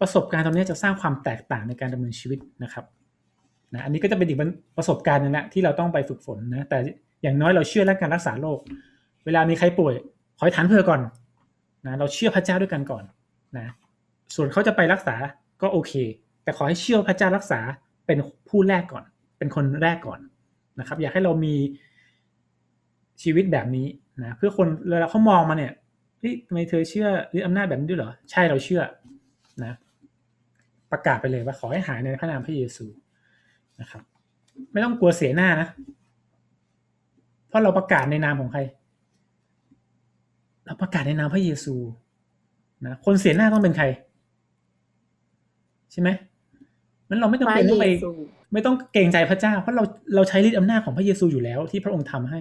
ประสบการณ์ตรงนี้จะสร้างความแตกต่างในการดำเนินชีวิตนะครับนะอันนี้ก็จะเป็นอีกประสบการณ์นึงนะที่เราต้องไปฝึกฝนนะแต่อย่างน้อยเราเชื่อเรื่องการรักษาโรคเวลามีใครป่วยขอให้ฐานเพื่อก่อน นะเราเชื่อพระเจ้าด้วยกันก่อนนะส่วนเขาจะไปรักษาก็โอเค แต่ขอให้เชื่อพระเจ้ารักษาเป็นผู้แรกก่อน เป็นคนแรกก่อนนะครับ อยากให้เรามีชีวิตแบบนี้นะเพื่อคนเวลาเขามองมาเนี่ยเฮ้ยทำไมเธอเชื่อหรืออำนาจแบบนี้ด้วยเหรอใช่เราเชื่อนะประกาศไปเลยว่าขอให้หายในพระนามพระเยซูนะครับ ไม่ต้องกลัวเสียหน้านะ เพราะเราประกาศในนามของใคร เราประกาศในนามพระเยซูนะคนเสียหน้าต้องเป็นใคร ใช่ไหมนั้นเราไม่ต้องเป็นต้องไปไม่ต้องเกรงใจพระเจ้า เพราะเราเราใช้ฤทธิ์อำนาจของพระเยซูอยู่แล้วที่พระองค์ทำให้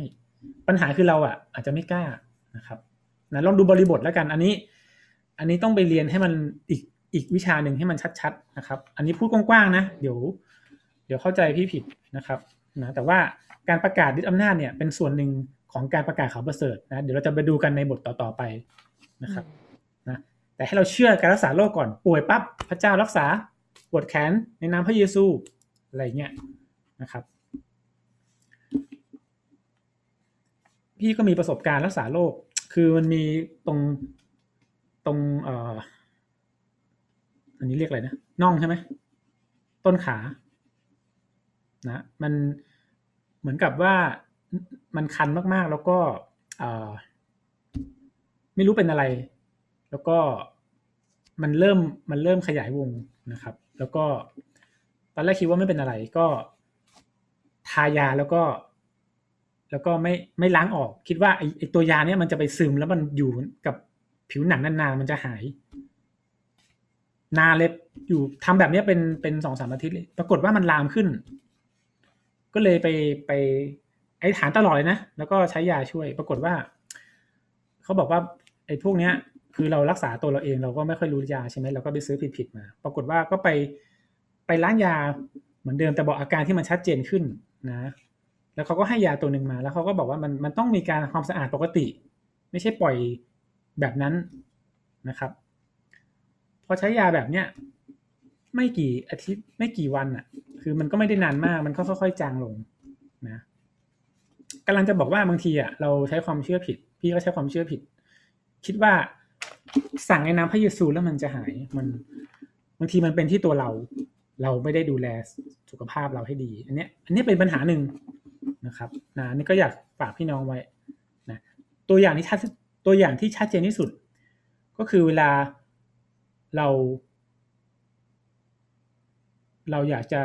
ปัญหาคือเราอะ อาจจะไม่กล้านะครับนะลองดูบริบทแล้วกัน อันนี้ อันนี้ต้องไปเรียนให้มันอีกอีกวิชาหนึ่งให้มันชัดๆนะครับ อันนี้พูดกว้างๆนะเดี๋ยว เดี๋ยวเข้าใจพี่ผิดนะครับนะแต่ว่าการประกาศฤทธิ์อำนาจเนี่ยเป็นส่วนหนึ่ง ของการประกาศข่าวประเสริฐนะเดี๋ยวเราจะไปดูกันในบทต่อๆไปนะครับนะแต่ให้เราเชื่อการรักษาโรคก่อนป่วยปั๊บพระเจ้ารักษาปวดแขนในนามพระเยซูอะไรเงี้ยนะครับพี่ก็มีประสบการณ์รักษาโรค คือมันมีตรงตรงเอ่ออันนี้เรียกอะไรนะน่องใช่ไหมต้นขา นะ มันเหมือนกับว่า มันคันมากๆ แล้วก็ไม่รู้เป็นอะไร แล้วก็มันเริ่มมันเริ่มขยายวงนะครับ แล้วก็ตอนแรกคิดว่าไม่เป็นอะไรก็ทายาแล้วก็ แล้วก็ไม่ไม่ล้างออก คิดว่าไอไอตัวยาเนี้ยมันจะไปซึมแล้วมันอยู่กับผิวหนังนานๆมันจะหาย นานเลยอยู่ทำแบบนี้เป็นเป็นสองสามอาทิตย์เลยปรากฏว่ามันลามขึ้น ก็เลยไปไป ไอ้ฐานตลอดเลยนะ แล้วก็ใช้ยาช่วย ปรากฏว่า เขาบอกว่าไอ้พวกเนี้ย คือเรารักษาตัวเราเองเราก็ไม่ค่อยรู้ยาใช่ไหมเราก็ไปซื้อผิดๆมา ปรากฏว่าก็ไปไปร้านยาเหมือนเดิมแต่บอกอาการที่มันชัดเจนขึ้นนะ แล้วเขาก็ให้ยาตัวหนึ่งมา แล้วเขาก็บอกว่ามันมันต้องมีการความสะอาดปกติ ไม่ใช่ปล่อยแบบนั้นนะครับพอใช้ยาแบบเนี้ยไม่กี่อาทิตย์ไม่กี่วันอะ คือมันก็ไม่ได้นานมาก มันก็ค่อยๆจางลงนะ กำลังจะบอกว่าบางทีอะเราใช้ความเชื่อผิด พี่ก็ใช้ความเชื่อผิด คิดว่าสั่งในนามพระเยซูแล้วมันจะหายมันบางทีมันเป็นที่ตัวเรา เราไม่ได้ดูแลสุขภาพเราให้ดี อันเนี้ย อันนี้เป็นปัญหาหนึ่งนะครับนะนี่ก็อยากฝากพี่น้องไว้นะตัวอย่างที่ชัดตัวอย่างที่ชัดเจนที่สุด ก็คือเวลาเรา เราอยากจะ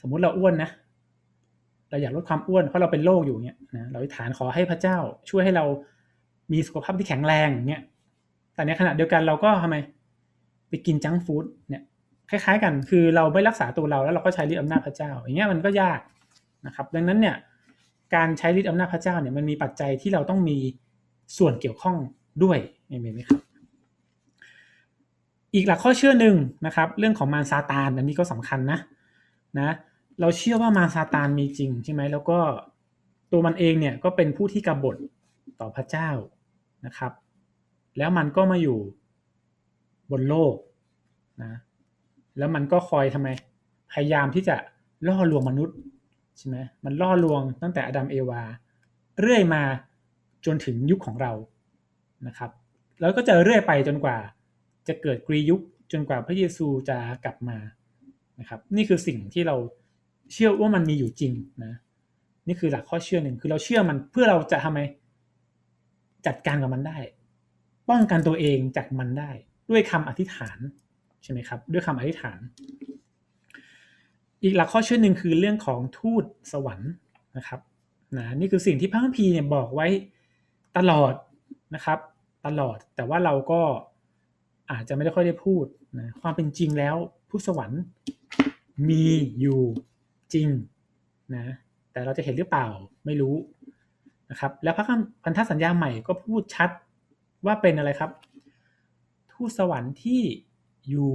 สมมุติเราอ้วนนะ เราอยากลดความอ้วนเพราะเราเป็นโรคอยู่เนี่ยนะเราฐานขอให้พระเจ้าช่วยให้เรามีสุขภาพที่แข็งแรงเงี้ยแต่ในขณะเดียวกันเราก็ทำไมไปกินจังฟู้ดเนี่ยคล้ายๆกันคือเราไม่รักษาตัวเราแล้วเราก็ใช้ฤทธิ์อำนาจพระเจ้า อย่างเงี้ยมันก็ยากนะครับ ดังนั้นเนี่ยการใช้ฤทธิ์อำนาจพระเจ้าเนี่ยมันมีปัจจัยที่เราต้องมีส่วนเกี่ยวข้องด้วยเห็นไหมครับ อีกหลักข้อเชื่อหนึ่งนะครับ เรื่องของมารซาตานอันนี้ก็สำคัญนะนะ เราเชื่อว่ามาซาตานมีจริงใช่ไหมแล้วก็ตัวมันเองเนี่ยก็เป็นผู้ที่กบฏต่อพระเจ้านะครับ แล้วมันก็มาอยู่บนโลกนะแล้วมันก็คอยทำไมพยายามที่จะล่อลวงมนุษย์ใช่ไหมมันล่อลวงตั้งแต่อดัมเอวา เรื่อยมาจนถึงยุคของเรานะครับ แล้วก็จะเรื่อยไปจนกว่า จะเกิดกรียุคจนกว่าพระเยซูจะกลับมานะครับ นี่คือสิ่งที่เรา เชื่อว่ามันมีอยู่จริงนะนี่คือหลักข้อเชื่อหนึ่งคือเราเชื่อมันเพื่อเราจะทำไมจัดการกับมันได้ ป้องกันตัวเองจากมันได้ ด้วยคำอธิษฐานใช่ไหมครับ ด้วยคำอธิษฐาน อีกหลักข้อเชื่อหนึ่งคือเรื่องของทูตสวรรค์นะครับนะนี่คือสิ่งที่พระคัมภีร์เนี่ยบอกไว้ตลอดนะครับ ตลอดแต่ว่าเราก็อาจจะไม่ได้ค่อยได้พูดนะความเป็นจริงแล้วทูตสวรรค์มีอยู่ จริงนะแต่เราจะเห็นหรือเปล่าไม่รู้นะครับแล้วพระคัมพันธสัญญาใหม่ก็พูดชัดว่าเป็นอะไรครับ ทูตสวรรค์ที่อยู่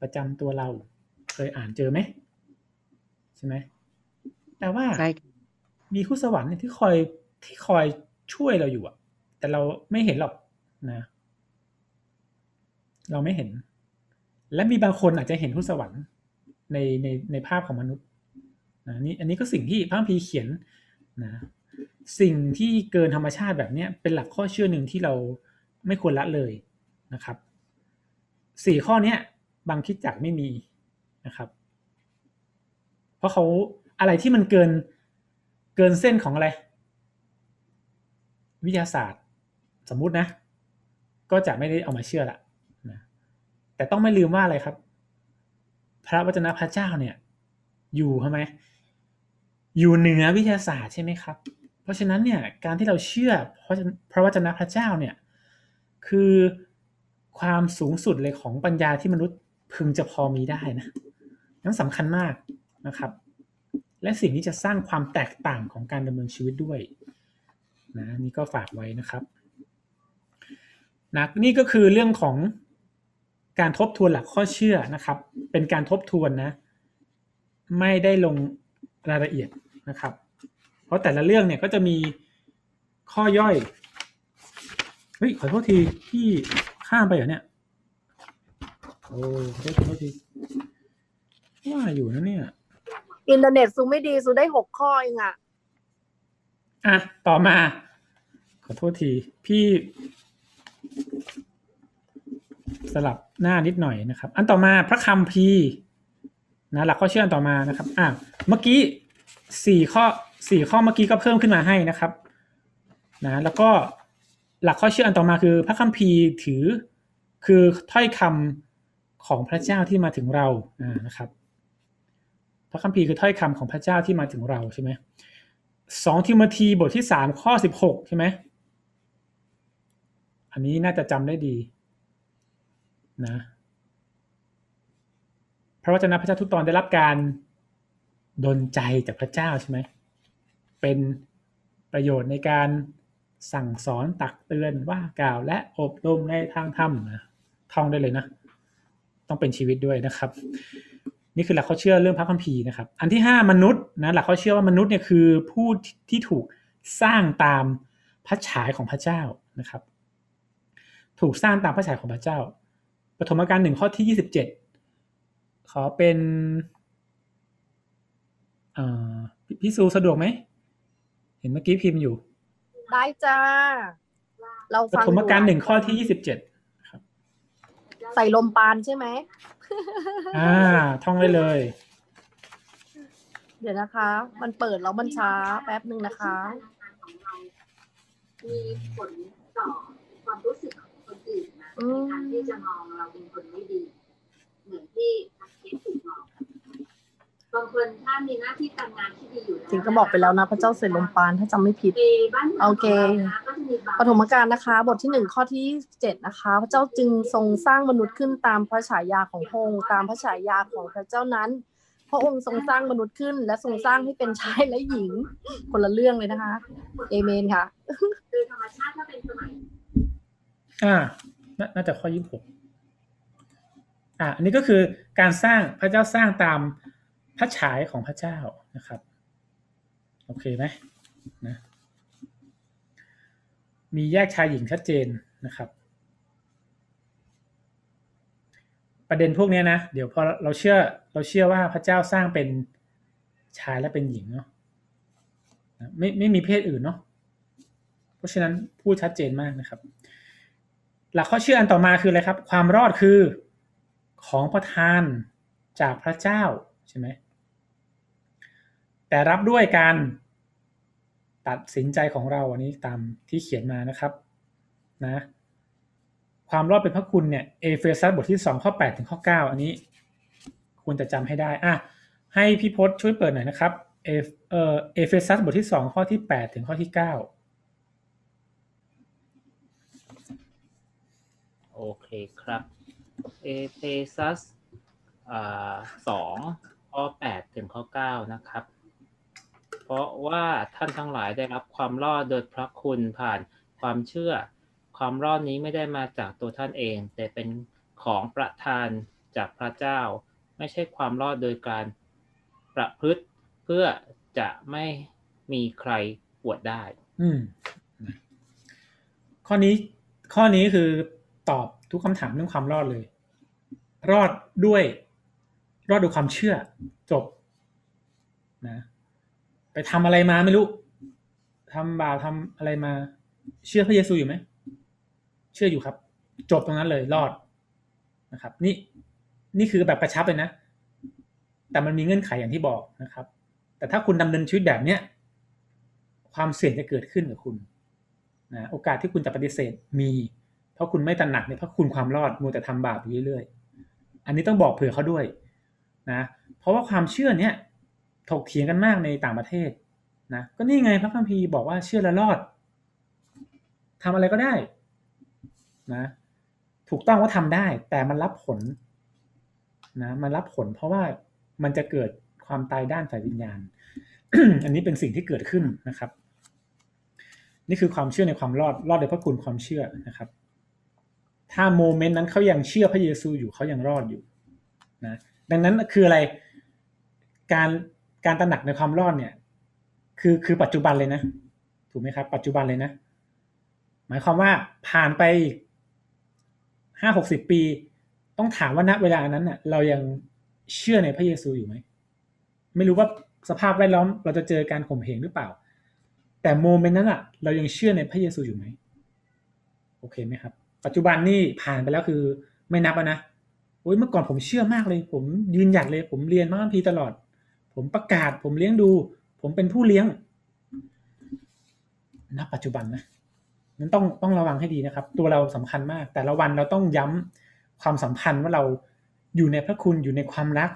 ประจำตัวเรา เคยอ่านเจอไหมใช่ไหมแต่ว่าใช่มีทูตสวรรค์เนี่ยที่คอยที่คอยช่วยเราอยู่อะแต่เราไม่เห็นหรอกนะ เราไม่เห็น และมีบางคนอาจจะเห็นทูตสวรรค์ ในในในภาพของมนุษย์นะนี่อันนี้ก็สิ่งที่พระคัมภีเขียนนะสิ่งที่เกินธรรมชาติแบบเนี้ยเป็นหลักข้อเชื่อหนึ่งที่เราไม่ควรละเลยนะครับสี่ข้อเนี้ยบางคิดจักไม่มีนะครับ เพราะเขาอะไรที่มันเกินเกินเส้นของอะไร วิทยาศาสตร์สมมุตินะ ก็จะไม่ได้เอามาเชื่อละนะแต่ต้องไม่ลืมว่าอะไรครับ พระวจนะพระเจ้าเนี่ย อยู่ทำไมอยู่เหนือวิทยาศาสตร์ใช่ไหมครับ เพราะฉะนั้นเนี่ยการที่เราเชื่อพระพระวจนะพระเจ้าเนี่ยคือความสูงสุดเลยของปัญญาที่มนุษย์พึงจะพอมีได้นะนั้นสำคัญมากนะครับ และสิ่งที่จะสร้างความแตกต่างของการดำเนินชีวิตด้วยนะนี่ก็ฝากไว้นะครับนะนี่ก็คือเรื่องของ การทบทวนหลักข้อเชื่อนะครับ เป็นการทบทวนนะไม่ได้ลงรายละเอียดนะครับ เพราะแต่ละเรื่องเนี่ยก็จะมีข้อย่อยเฮ้ยขอโทษทีที่ข้ามไปเหรอเนี่ยโอ้ขอโทษขอโทษทีว่าอยู่นะเนี่ย อินเทอร์เน็ตซูไม่ดีซูได้หกข้อเองอะอะ ต่อมา ขอโทษที พี่ สลับหน้านิดหน่อยนะครับ อันต่อมาพระคัมภีร์นะหลักข้อเชื่ออันต่อมานะครับอะเมื่อกี้สี่ข้อสี่ข้อเมื่อกี้ก็เพิ่มขึ้นมาให้นะครับนะแล้วก็หลักข้อเชื่ออันต่อมาคือ พระคัมภีร์ถือคือถ้อยคำของพระเจ้าที่มาถึงเราอ่านะครับ พระคัมภีร์คือถ้อยคำของพระเจ้าที่มาถึงเราใช่ไหมสองทิโมธีบทที่สามข้อสิบหกใช่ไหมอันนี้น่าจะจำได้ดี นะพระวจนะพระเจ้าทุกตอนได้รับการดลใจจากพระเจ้าใช่ไหมเป็นประโยชน์ในการสั่งสอนตักเตือนว่ากล่าวและอบรมในทางธรรมนะท่องได้เลยนะ ต้องเป็นชีวิตด้วยนะครับ นี่คือหลักเขาเชื่อเรื่องพระคัมภีร์นะครับ อันที่ห้ามนุษย์นะหลักเขาเชื่อว่ามนุษย์เนี่ยคือผู้ที่ถูกสร้างตามพระฉายของพระเจ้านะครับ ถูกสร้างตามพระฉายของพระเจ้า ปฐมกาลหนึ่งข้อที่ยี่สิบเจ็ดขอเป็นอ่าพี่ซูสะดวกไหม เห็นเมื่อกี้พิมพ์อยู่ ได้จ้า เราปฟังฐมกาลอยู่หนึ่งข้อที่ยี่สิบเจ็ดใส่ลมปานใช่ไหม อ่า ท่องได้เลย เดี๋ยวนะคะ มันเปิดแล้วมันช้าแป๊บหนึ่งนะคะ มีผล ที่จะมองเราเป็นคนไม่ดี เหมือนที่นักเคสถูกมองบางคนถ้ามีหน้าที่การงานที่ดีอยู่แล้วจริงก็บอกไปแล้วนะ พระเจ้าใส่ลมปานถ้าจำไม่ผิดในบ้านเมืองโอเคของรานะก็จะมีบางปฐมกาลนะคะ บทที่หนึ่งข้อที่เจ็ดนะคะ พระเจ้าจึงทรงสร้างมนุษย์ขึ้นตามพระฉายาของพระองค์ตามพระฉายาของพระเจ้านั้นพระองค์ทรงสร้างมนุษย์ขึ้น และทรงสร้างให้เป็นชายและหญิง คนละเรื่องเลยนะคะ เอเมนค่ะโดยธรรมชาติถ้าเป็นสมัยอ่า น่าจะข้อยี่สิบหกอ่าอันนี้ก็คือการสร้างพระเจ้าสร้างตามพระฉายของพระเจ้านะครับ โอเคไหมนะมีแยกชายหญิงชัดเจนนะครับ ประเด็นพวกเนี้ยนะ เดี๋ยวพอเราเชื่อเราเชื่อว่าพระเจ้าสร้างเป็นชายและเป็นหญิงเนาะไม่ไม่มีเพศอื่นเนาะเพราะฉะนั้นพูดชัดเจนมากนะครับ หลักข้อเชื่ออันต่อมาคืออะไรครับ ความรอดคือของประทานจากพระเจ้าใช่ไหมแต่รับด้วยการตัดสินใจของเราอันนี้ตามที่เขียนมานะครับนะความรอดเป็นพระคุณเนี่ยเอเฟซัสบทที่2ข้อ8ถึงข้อ9อันนี้ควรจะจำให้ได้อะให้พี่พศช่วยเปิดหน่อยนะครับเอเฟซัสบทที่ 2 ข้อที่ 8 ถึงข้อที่ 9 โอเคครับเอเฟซัสสองข้อแปดถึงข้อเก้านะครับ เพราะว่าท่านทั้งหลายได้รับความรอดโดยพระคุณผ่านความเชื่อ ความรอดนี้ไม่ได้มาจากตัวท่านเอง แต่เป็นของประทานจากพระเจ้า ไม่ใช่ความรอดโดยการประพฤติเพื่อจะไม่มีใครปวดได้ อืมข้อนี้ข้อนี้คือ ตอบทุกคำถามเรื่องความรอดเลย รอดด้วย รอดด้วยความเชื่อจบนะไปทำอะไรมาไม่รู้ทำบาปทำอะไรมา เชื่อพระเยซูอยู่ไหมเชื่ออยู่ครับ จบตรงนั้นเลยรอดนะครับ นี่นี่คือแบบประชับเลยนะ แต่มันมีเงื่อนไขอย่างที่บอกนะครับ แต่ถ้าคุณดำเนินชีวิตแบบเนี้ยความเสี่ยงจะเกิดขึ้นกับคุณนะโอกาสที่คุณจะปฏิเสธมี เพราะคุณไม่ตระหนักในพระคุณความรอดมัวแต่ทำบาปอยู่เรื่อยๆอันนี้ต้องบอกเผื่อเขาด้วยนะเพราะว่าความเชื่อเนี้ยถกเถียงกันมากในต่างประเทศนะก็นี่ไงพระคัมภีร์บอกว่าเชื่อแล้วรอดทำอะไรก็ได้นะถูกต้องว่าทำได้ แต่มันรับผลนะมันรับผล เพราะว่ามันจะเกิดความตายด้านฝ่ายวิญญาณ อันนี้เป็นสิ่งที่เกิดขึ้นนะครับ นี่คือความเชื่อในความรอดรอดโดยพระคุณความเชื่อนะครับ ถ้าโมเมนต์นั้นเขายังเชื่อพระเยซูอยู่เขายังรอดอยู่นะดังนั้นคืออะไรการการตระหนักในความรอดเนี่ย คือคือปัจจุบันเลยนะถูกไหมครับ ปัจจุบันเลยนะ หมายความว่าผ่านไปห้าหกสิบปี ต้องถามว่าณเวลานั้นเน่ะเรายังเชื่อในพระเยซูอยู่ไหมไม่รู้ว่าสภาพแวดล้อม เราจะเจอการข่มเหงหรือเปล่า แต่โมเมนต์นั้นอะ เรายังเชื่อในพระเยซูอยู่ไหมโอเคไหมครับ ปัจจุบันนี่ผ่านไปแล้วคือไม่นับนะโอ้ยเมื่อก่อนผมเชื่อมากเลย ผมยืนหยัดเลย ผมเรียนมากพีตลอด ผมประกาศ ผมเลี้ยงดู ผมเป็นผู้เลี้ยงณปัจจุบันนะนั้นต้องต้องระวังให้ดีนะครับ ตัวเราสำคัญมาก แต่ละวันเราต้องย้ำความสัมพันธ์ว่าเราอยู่ในพระคุณอยู่ในความรัก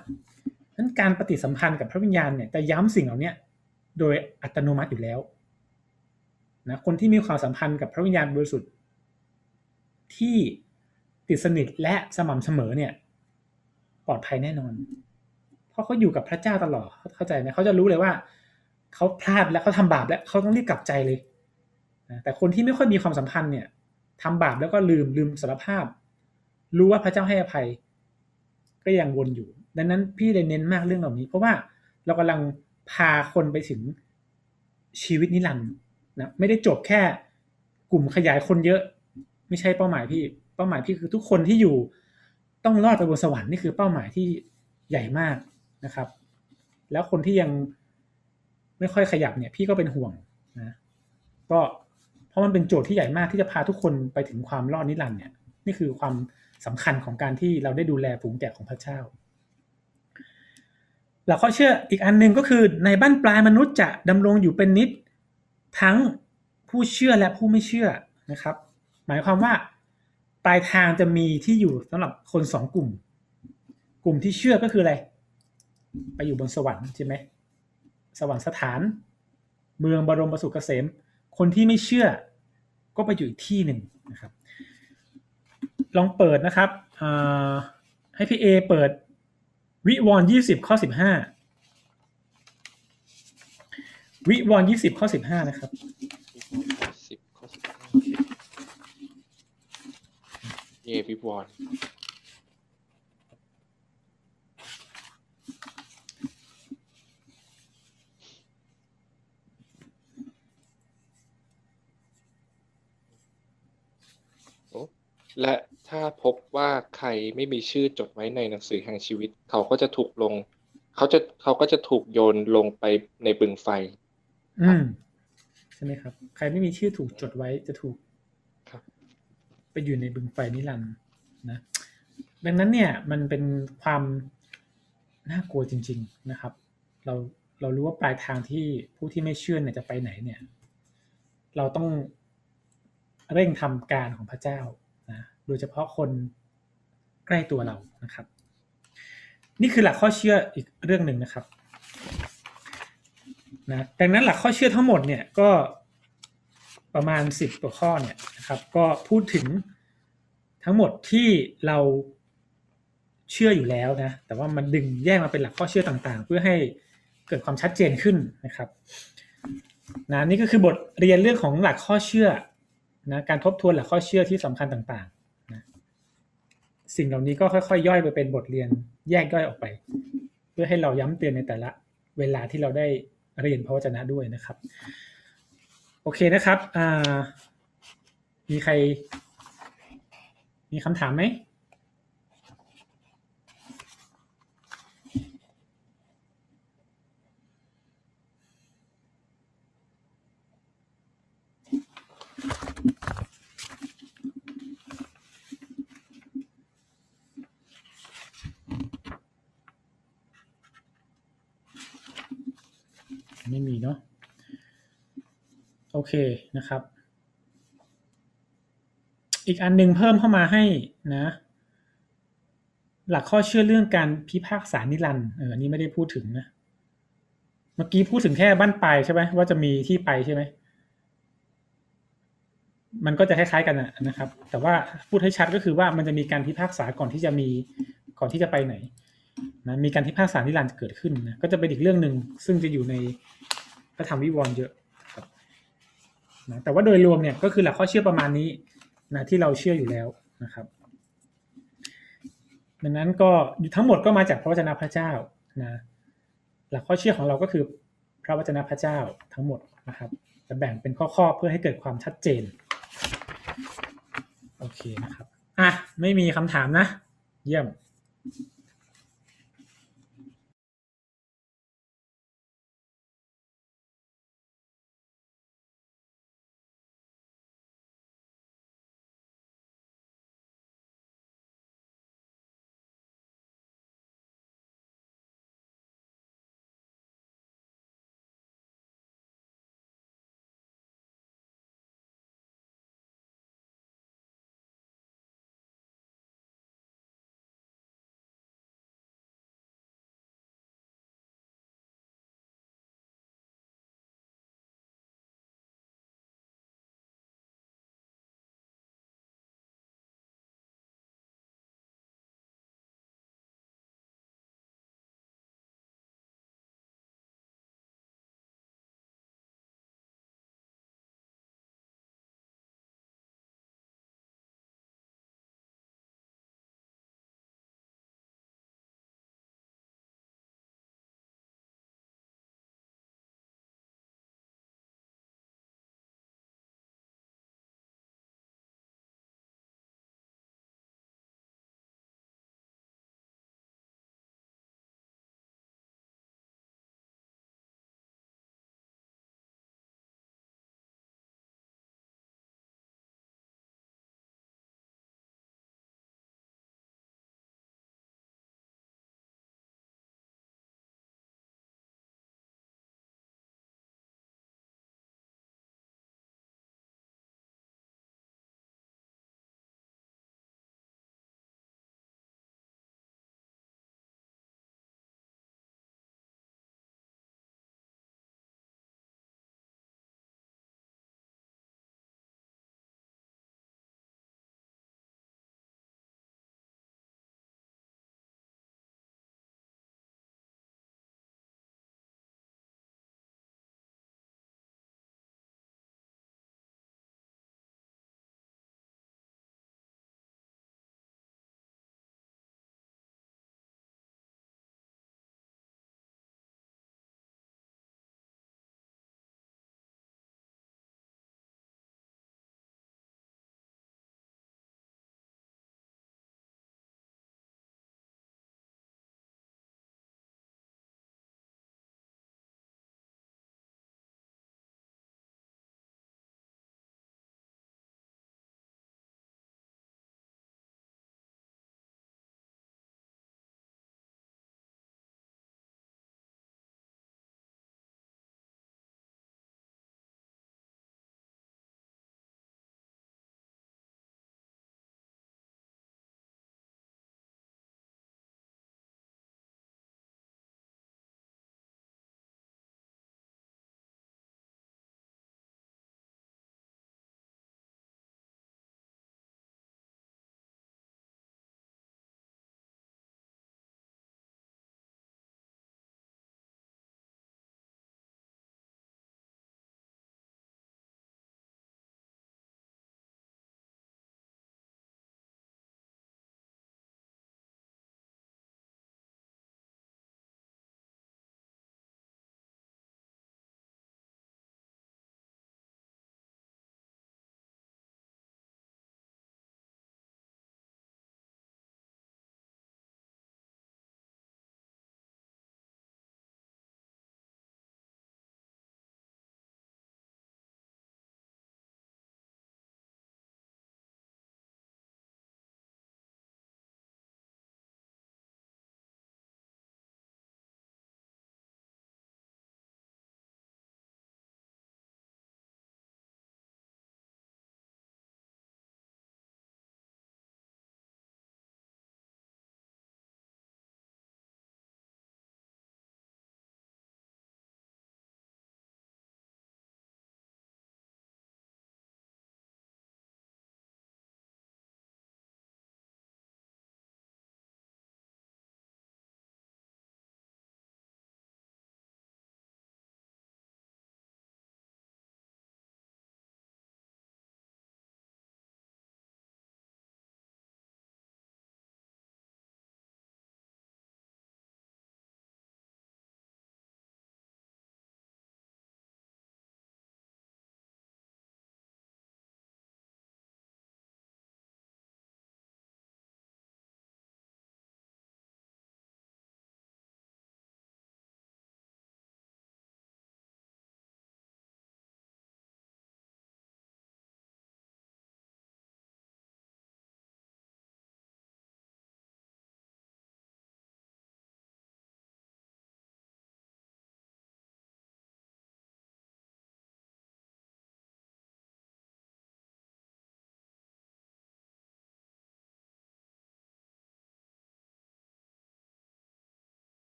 นั้นการปฏิสัมพันธ์กับพระวิญญาณเนี่ยจะย้ำสิ่งเหล่านี้โดยอัตโนมัติอยู่แล้วนะคนที่มีความสัมพันธ์กับพระวิญญาณบริสุทธิ์ ที่ติดสนิทและสม่ำเสมอเนี่ย ปลอดภัยแน่นอน เพราะเขาอยู่กับพระเจ้าตลอดเข้าใจไหมเขาจะรู้เลยว่าเขาพลาดแล้วเขาทำบาปแล้วเขาต้องรีบกลับใจเลยแต่คนที่ไม่ค่อยมีความสัมพันธ์เนี่ยทำบาปแล้วก็ลืมลืมสารภาพ รู้ว่าพระเจ้าให้อภัย ก็ยังวนอยู่ ดังนั้นพี่เลยเน้นมากเรื่องเหล่านี้ เพราะว่าเรากำลังพาคนไปถึงชีวิตนิรันดร์นะไม่ได้จบแค่กลุ่มขยายคนเยอะ ไม่ใช่เป้าหมายพี่เป้าหมายพี่คือทุกคนที่อยู่ต้องรอดไปบนสวรรค์นี่คือเป้าหมายที่ใหญ่มากนะครับ แล้วคนที่ยังไม่ค่อยขยับเนี่ย พี่ก็เป็นห่วงนะก็เพราะมันเป็นโจทย์ที่ใหญ่มากที่จะพาทุกคนไปถึงความรอดนิรันดร์เนี่ย นี่คือความสำคัญของการที่เราได้ดูแลฝูงแกะของพระเจ้าหลักข้อเชื่ออีกอันหนึ่งก็คือในบ้านปลายมนุษย์จะดำรงอยู่เป็นนิดทั้งผู้เชื่อและผู้ไม่เชื่อนะครับ หมายความว่าปลายทางจะมีที่อยู่สำหรับคนสองกลุ่ม กลุ่มที่เชื่อก็คืออะไร ไปอยู่บนสวรรค์ใช่ไหมสวรรค์สถาน เมืองบรมประสุกเกษม คนที่ไม่เชื่อก็ไปอยู่อีกที่หนึ่งนะครับ ลองเปิดนะครับให้พี่เอเปิดวิวรณ์ยี่สิบข้อสิบห้าวิวรณ์ยี่สิบข้อสิบห้านะครับข้อสิบห้าเย วิวรณ์โอ้และถ้าพบว่าใครไม่มีชื่อจดไว้ในหนังสือแห่งชีวิต เขาก็จะถูกลง เขาจะเขาก็จะถูกโยนลงไปในบึงไฟ อืมใช่ไหมครับ ใครไม่มีชื่อถูกจดไว้จะถูก ไปอยู่ในบึงไฟนิรันดร์นะดังนั้นเนี่ยมันเป็นความน่ากลัวจริง ๆนะครับ เราเรารู้ว่าปลายทางที่ผู้ที่ไม่เชื่อเนี่ยจะไปไหนเนี่ย เราต้องเร่งทำการของพระเจ้านะโดยเฉพาะคนใกล้ตัวเรานะครับ นี่คือหลักข้อเชื่ออีกเรื่องหนึ่งนะครับนะดังนั้นหลักข้อเชื่อทั้งหมดเนี่ยก็ ประมาณสิบกว่าข้อเนี่ยนะครับก็พูดถึงทั้งหมดที่เราเชื่ออยู่แล้วนะแต่ว่ามันดึงแยกมาเป็นหลักข้อเชื่อต่างๆ เพื่อให้เกิดความชัดเจนขึ้นนะครับนะนี่ก็คือบทเรียนเรื่องของหลักข้อเชื่อนะการทบทวนหลักข้อเชื่อที่สำคัญต่างๆนะสิ่งเหล่านี้ก็ค่อยๆย่อยไปเป็นบทเรียนแยกย่อยออกไป เพื่อให้เราย้ำเตือนในแต่ละเวลาที่เราได้เรียนพระวจนะด้วยนะครับ โอเคนะครับ อ่า มีใคร มีคำถามไหม ไม่มีเนาะ โอเคนะครับ อีกอันหนึงเพิ่มเข้ามาให้นะ หลักข้อเชื่อเรื่องการพิพากษานิรันด์เออนี้ไม่ได้พูดถึงนะ เมื่อกี้พูดถึงแค่บ้านปลายใช่ไหมว่าจะมีที่ไปใช่ไหมมันก็จะคล้ายๆกันนะครับ แต่ว่าพูดให้ชัดก็คือว่ามันจะมีการพิพากษาก่อนที่จะมีก่อนที่จะไปไหนนะมีการพิพากษานิรันดร์เกิดขึ้นนะก็จะเป็นอีกเรื่องหนึ่งซึ่งจะอยู่ในพระธรรมวิวรณ์เยอะ นะแต่ว่าโดยรวมเนี่ยก็คือหลักข้อเชื่อประมาณนี้นะที่เราเชื่ออยู่แล้วนะครับ ดังนั้นก็ทั้งหมดก็มาจากพระวจนะพระเจ้านะหลักข้อเชื่อของเราก็คือพระวจนะพระเจ้าทั้งหมดนะครับจะแบ่งเป็นข้อๆเพื่อให้เกิดความชัดเจนโอเคนะครับอะไม่มีคำถามนะ เยี่ยม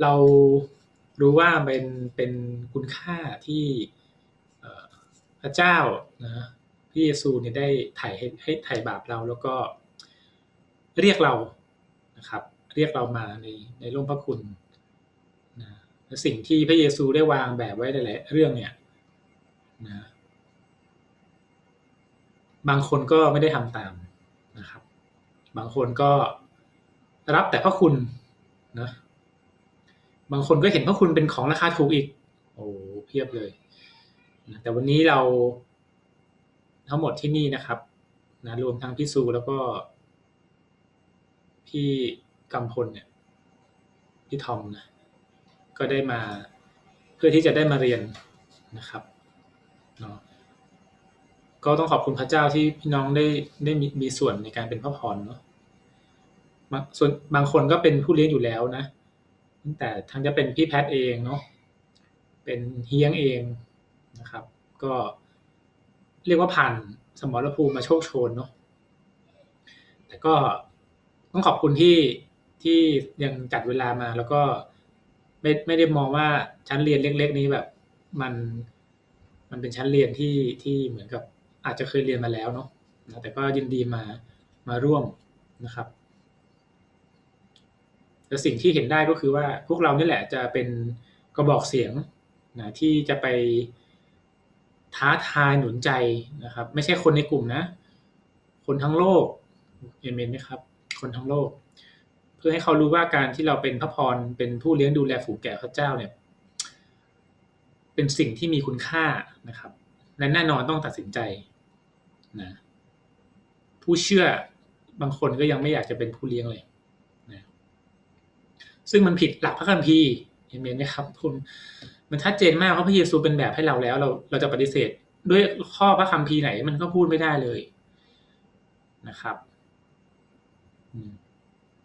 เรารู้ว่าเป็นเป็นคุณค่าที่พระเจ้านะพระเยซูเนี่ยได้ไถ่ให้ให้ไถ่บาปเราแล้วก็เรียกเรานะครับ เรียกเรามาในในร่มพระคุณนะสิ่งที่พระเยซูได้วางแบบไว้หลายๆเรื่องเนี่ยนะบางคนก็ไม่ได้ทำตามนะครับ บางคนก็รับแต่พระคุณนะ บางคนก็เห็นพระคุณเป็นของราคาถูกอีก โอ้เพียบเลยนะแต่วันนี้เราทั้งหมดที่นี่นะครับนะรวมทั้งพี่ซูแล้วก็ พี่กำพลเนี่ย พี่ทอมนะก็ได้มาเพื่อที่จะได้มาเรียนนะครับเนาะก็ต้องขอบคุณพระเจ้าที่พี่น้องได้ได้มีมีส่วนในการเป็นพระพรเนาะบางส่วนบางคนก็เป็นผู้เลี้ยงอยู่แล้วนะ ตั้งแต่ทั้งจะเป็นพี่แพทย์เองเนาะเป็นเฮียงเองนะครับ ก็เรียกว่าผ่านสมรภูมิมาโชคโชนเนาะแต่ก็ต้องขอบคุณที่ที่ยังจัดเวลามาแล้วก็ไม่ไม่ได้มองว่าชั้นเรียนเล็ก ๆ นี้แบบมันมันเป็นชั้นเรียนที่ที่เหมือนกับอาจจะเคยเรียนมาแล้วเนาะแต่ก็ยินดีมามาร่วมนะครับ แต่สิ่งที่เห็นได้ก็คือว่าพวกเรานี่แหละจะเป็นกระบอกเสียงนะที่จะไปท้าทายหนุนใจนะครับ ไม่ใช่คนในกลุ่มนะ คนทั้งโลกเอเมนไหมครับ คนทั้งโลก เพื่อให้เขารู้ว่าการที่เราเป็นพระพรเป็นผู้เลี้ยงดูแลฝูงแกะพระเจ้าเนี่ย เป็นสิ่งที่มีคุณค่านะครับและแน่นอนต้องตัดสินใจนะผู้เชื่อบางคนก็ยังไม่อยากจะเป็นผู้เลี้ยงเลย ซึ่งมันผิดหลักพระคัมภีร์เห็นไหมครับคุณมันชัดเจนมากว่าะพระเยซูเป็นแบบให้เราแล้ว เราเราจะปฏิเสธ ด้วยข้อพระคัมภีร์ไหนมันก็พูดไม่ได้เลยนะครับ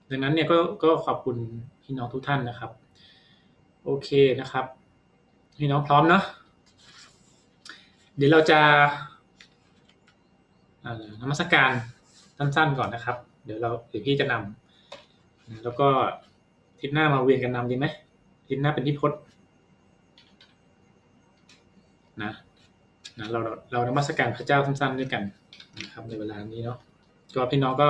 ดังนั้นเนี่ยก็ก็ขอบคุณพี่น้องทุกท่านนะครับ โอเคนะครับ พี่น้องพร้อมเนาะเดี๋ยวเราจะนมัสการสั้นๆก่อนนะครับ เดี๋ยวเราเดี๋ยวพี่จะนำแล้วก็ ทิศหน้ามาเวียนกันนำดีไหมทิศหน้าเป็นพี่พศนะนะเราเรานมัสการพระเจ้าสั้นๆด้วยกันนะครับในเวลานี้เนาะก็พี่น้องก็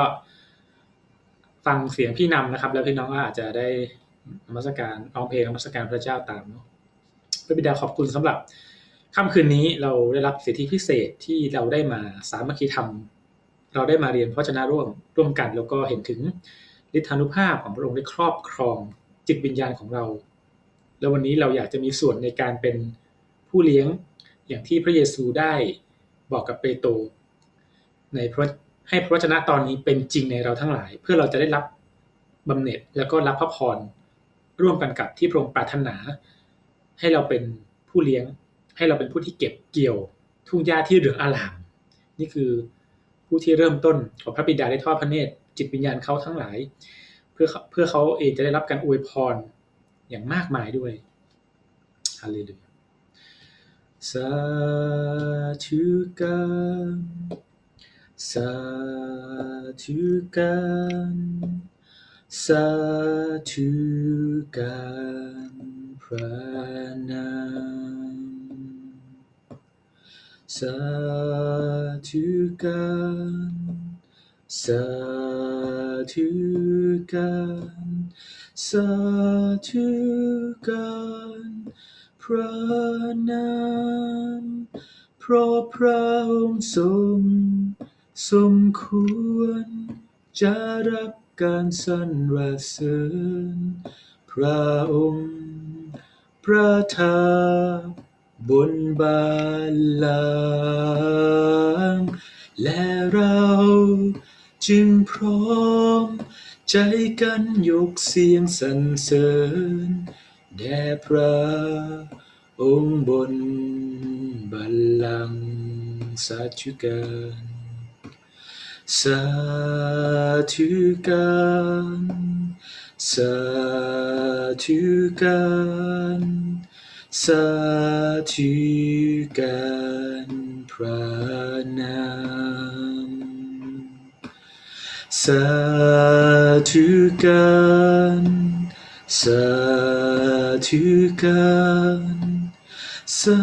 ฟังเสียงพี่นำนะครับ แล้วพี่น้องก็อาจจะได้นมัสการร้องเพลงนมัสการพระเจ้าตามเนาะพระบิดาขอบคุณสำหรับค่ำคืนนี้เราได้รับสิทธิพิเศษที่เราได้มาสามัคคีธรรม เราได้มาเรียนพระชนะร่วมร่วมกัน แล้วก็เห็นถึง ฤทธานุภาพของพระองค์ได้ครอบครองจิตวิญญาณของเรา แล้ววันนี้เราอยากจะมีส่วนในการเป็นผู้เลี้ยงอย่างที่พระเยซูได้บอกกับเปโตรในพระให้พระวจนะตอนนี้เป็นจริงในเราทั้งหลาย เพื่อเราจะได้รับบำเหน็จแล้วก็รับพระพรร่วมกันกับที่พระองค์ปรารถนา ให้เราเป็นผู้เลี้ยง ให้เราเป็นผู้ที่เก็บเกี่ยว ทุ่งหญ้าที่เหลืองอลาม นี่คือผู้ที่เริ่มต้นของพระบิดาได้ทอดพระเนตร จิตวิญญาณเขาทั้งหลาย เพื่อเพื่อเขาเองจะได้รับการอวยพรอย่างมากมายด้วยฮาเลลูยาสาธุการสาธุการสาธุการพระนามสาธุการ สาธุการสาธุการพระนามเพราะพระองค์ทรงสมควร จะรับการสรรเสริญพระองค์ประทับบนบาลังและเรา จึงพร้อม ใจกันยกเสียงสรรเสริญ แด่พระองค์บนบัลลังก์สัจจุการสาธุการสาธุการสาธุการพระนาม สาธุการสาธุการสา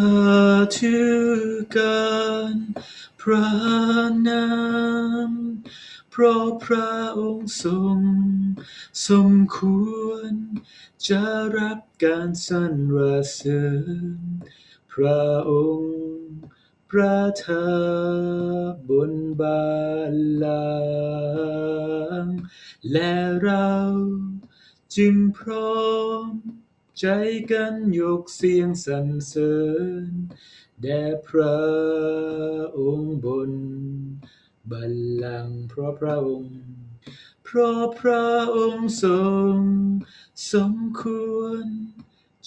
ธุการพระนามเพราะพระองค์ทรงสมควร จะรับการสรรเสริญพระองค์ ประทับบนบาลังก์และเราจึงพร้อมใจกันยกเสียงสรรเสริญแด่พระองค์บนบัลลังก์เพราะพระองค์ เพราะพระองค์ทรงสมควร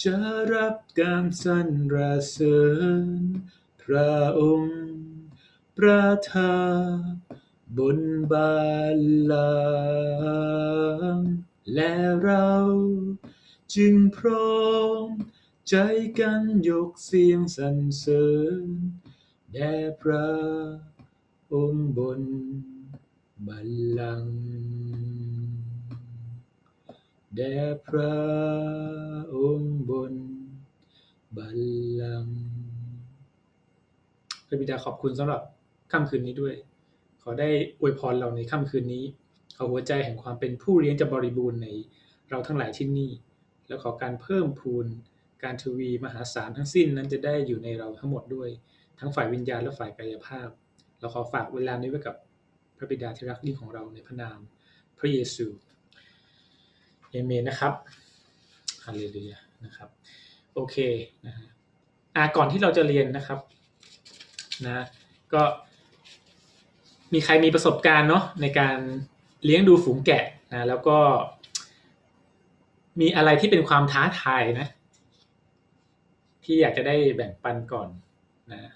จะรับการสรรเสริญ พระองค์ ประทับบนบาลังและเราจึงพร้อมใจกันยกเสียงสรรเสริญแด่พระองค์บนบัลลังก์แด่พระองค์บนบัลลังก์ พระบิดาขอบคุณสำหรับค่ำคืนนี้ด้วย ขอได้อวยพรเราในค่ำคืนนี้ ขอหัวใจแห่งความเป็นผู้เลี้ยงจะบริบูรณ์ในเราทั้งหลายที่นี่ และขอการเพิ่มพูนการทวีมหาศาลทั้งสิ้นนั้นจะได้อยู่ในเราทั้งหมดด้วย ทั้งฝ่ายวิญญาณและฝ่ายกายภาพ เราขอฝากเวลานี้ไว้กับพระบิดาที่รักยิ่งของเราในพระนาม พระเยซูเอเมนนะครับฮาเลลูยานะครับโอเคนะฮะก่อนที่เราจะเรียนนะครับ นะก็มีใครมีประสบการณ์เนาะในการเลี้ยงดูฝูงแกะนะแล้วก็ มีอะไรที่เป็นความท้าทายนะ ที่อยากจะได้แบ่งปันก่อนนะ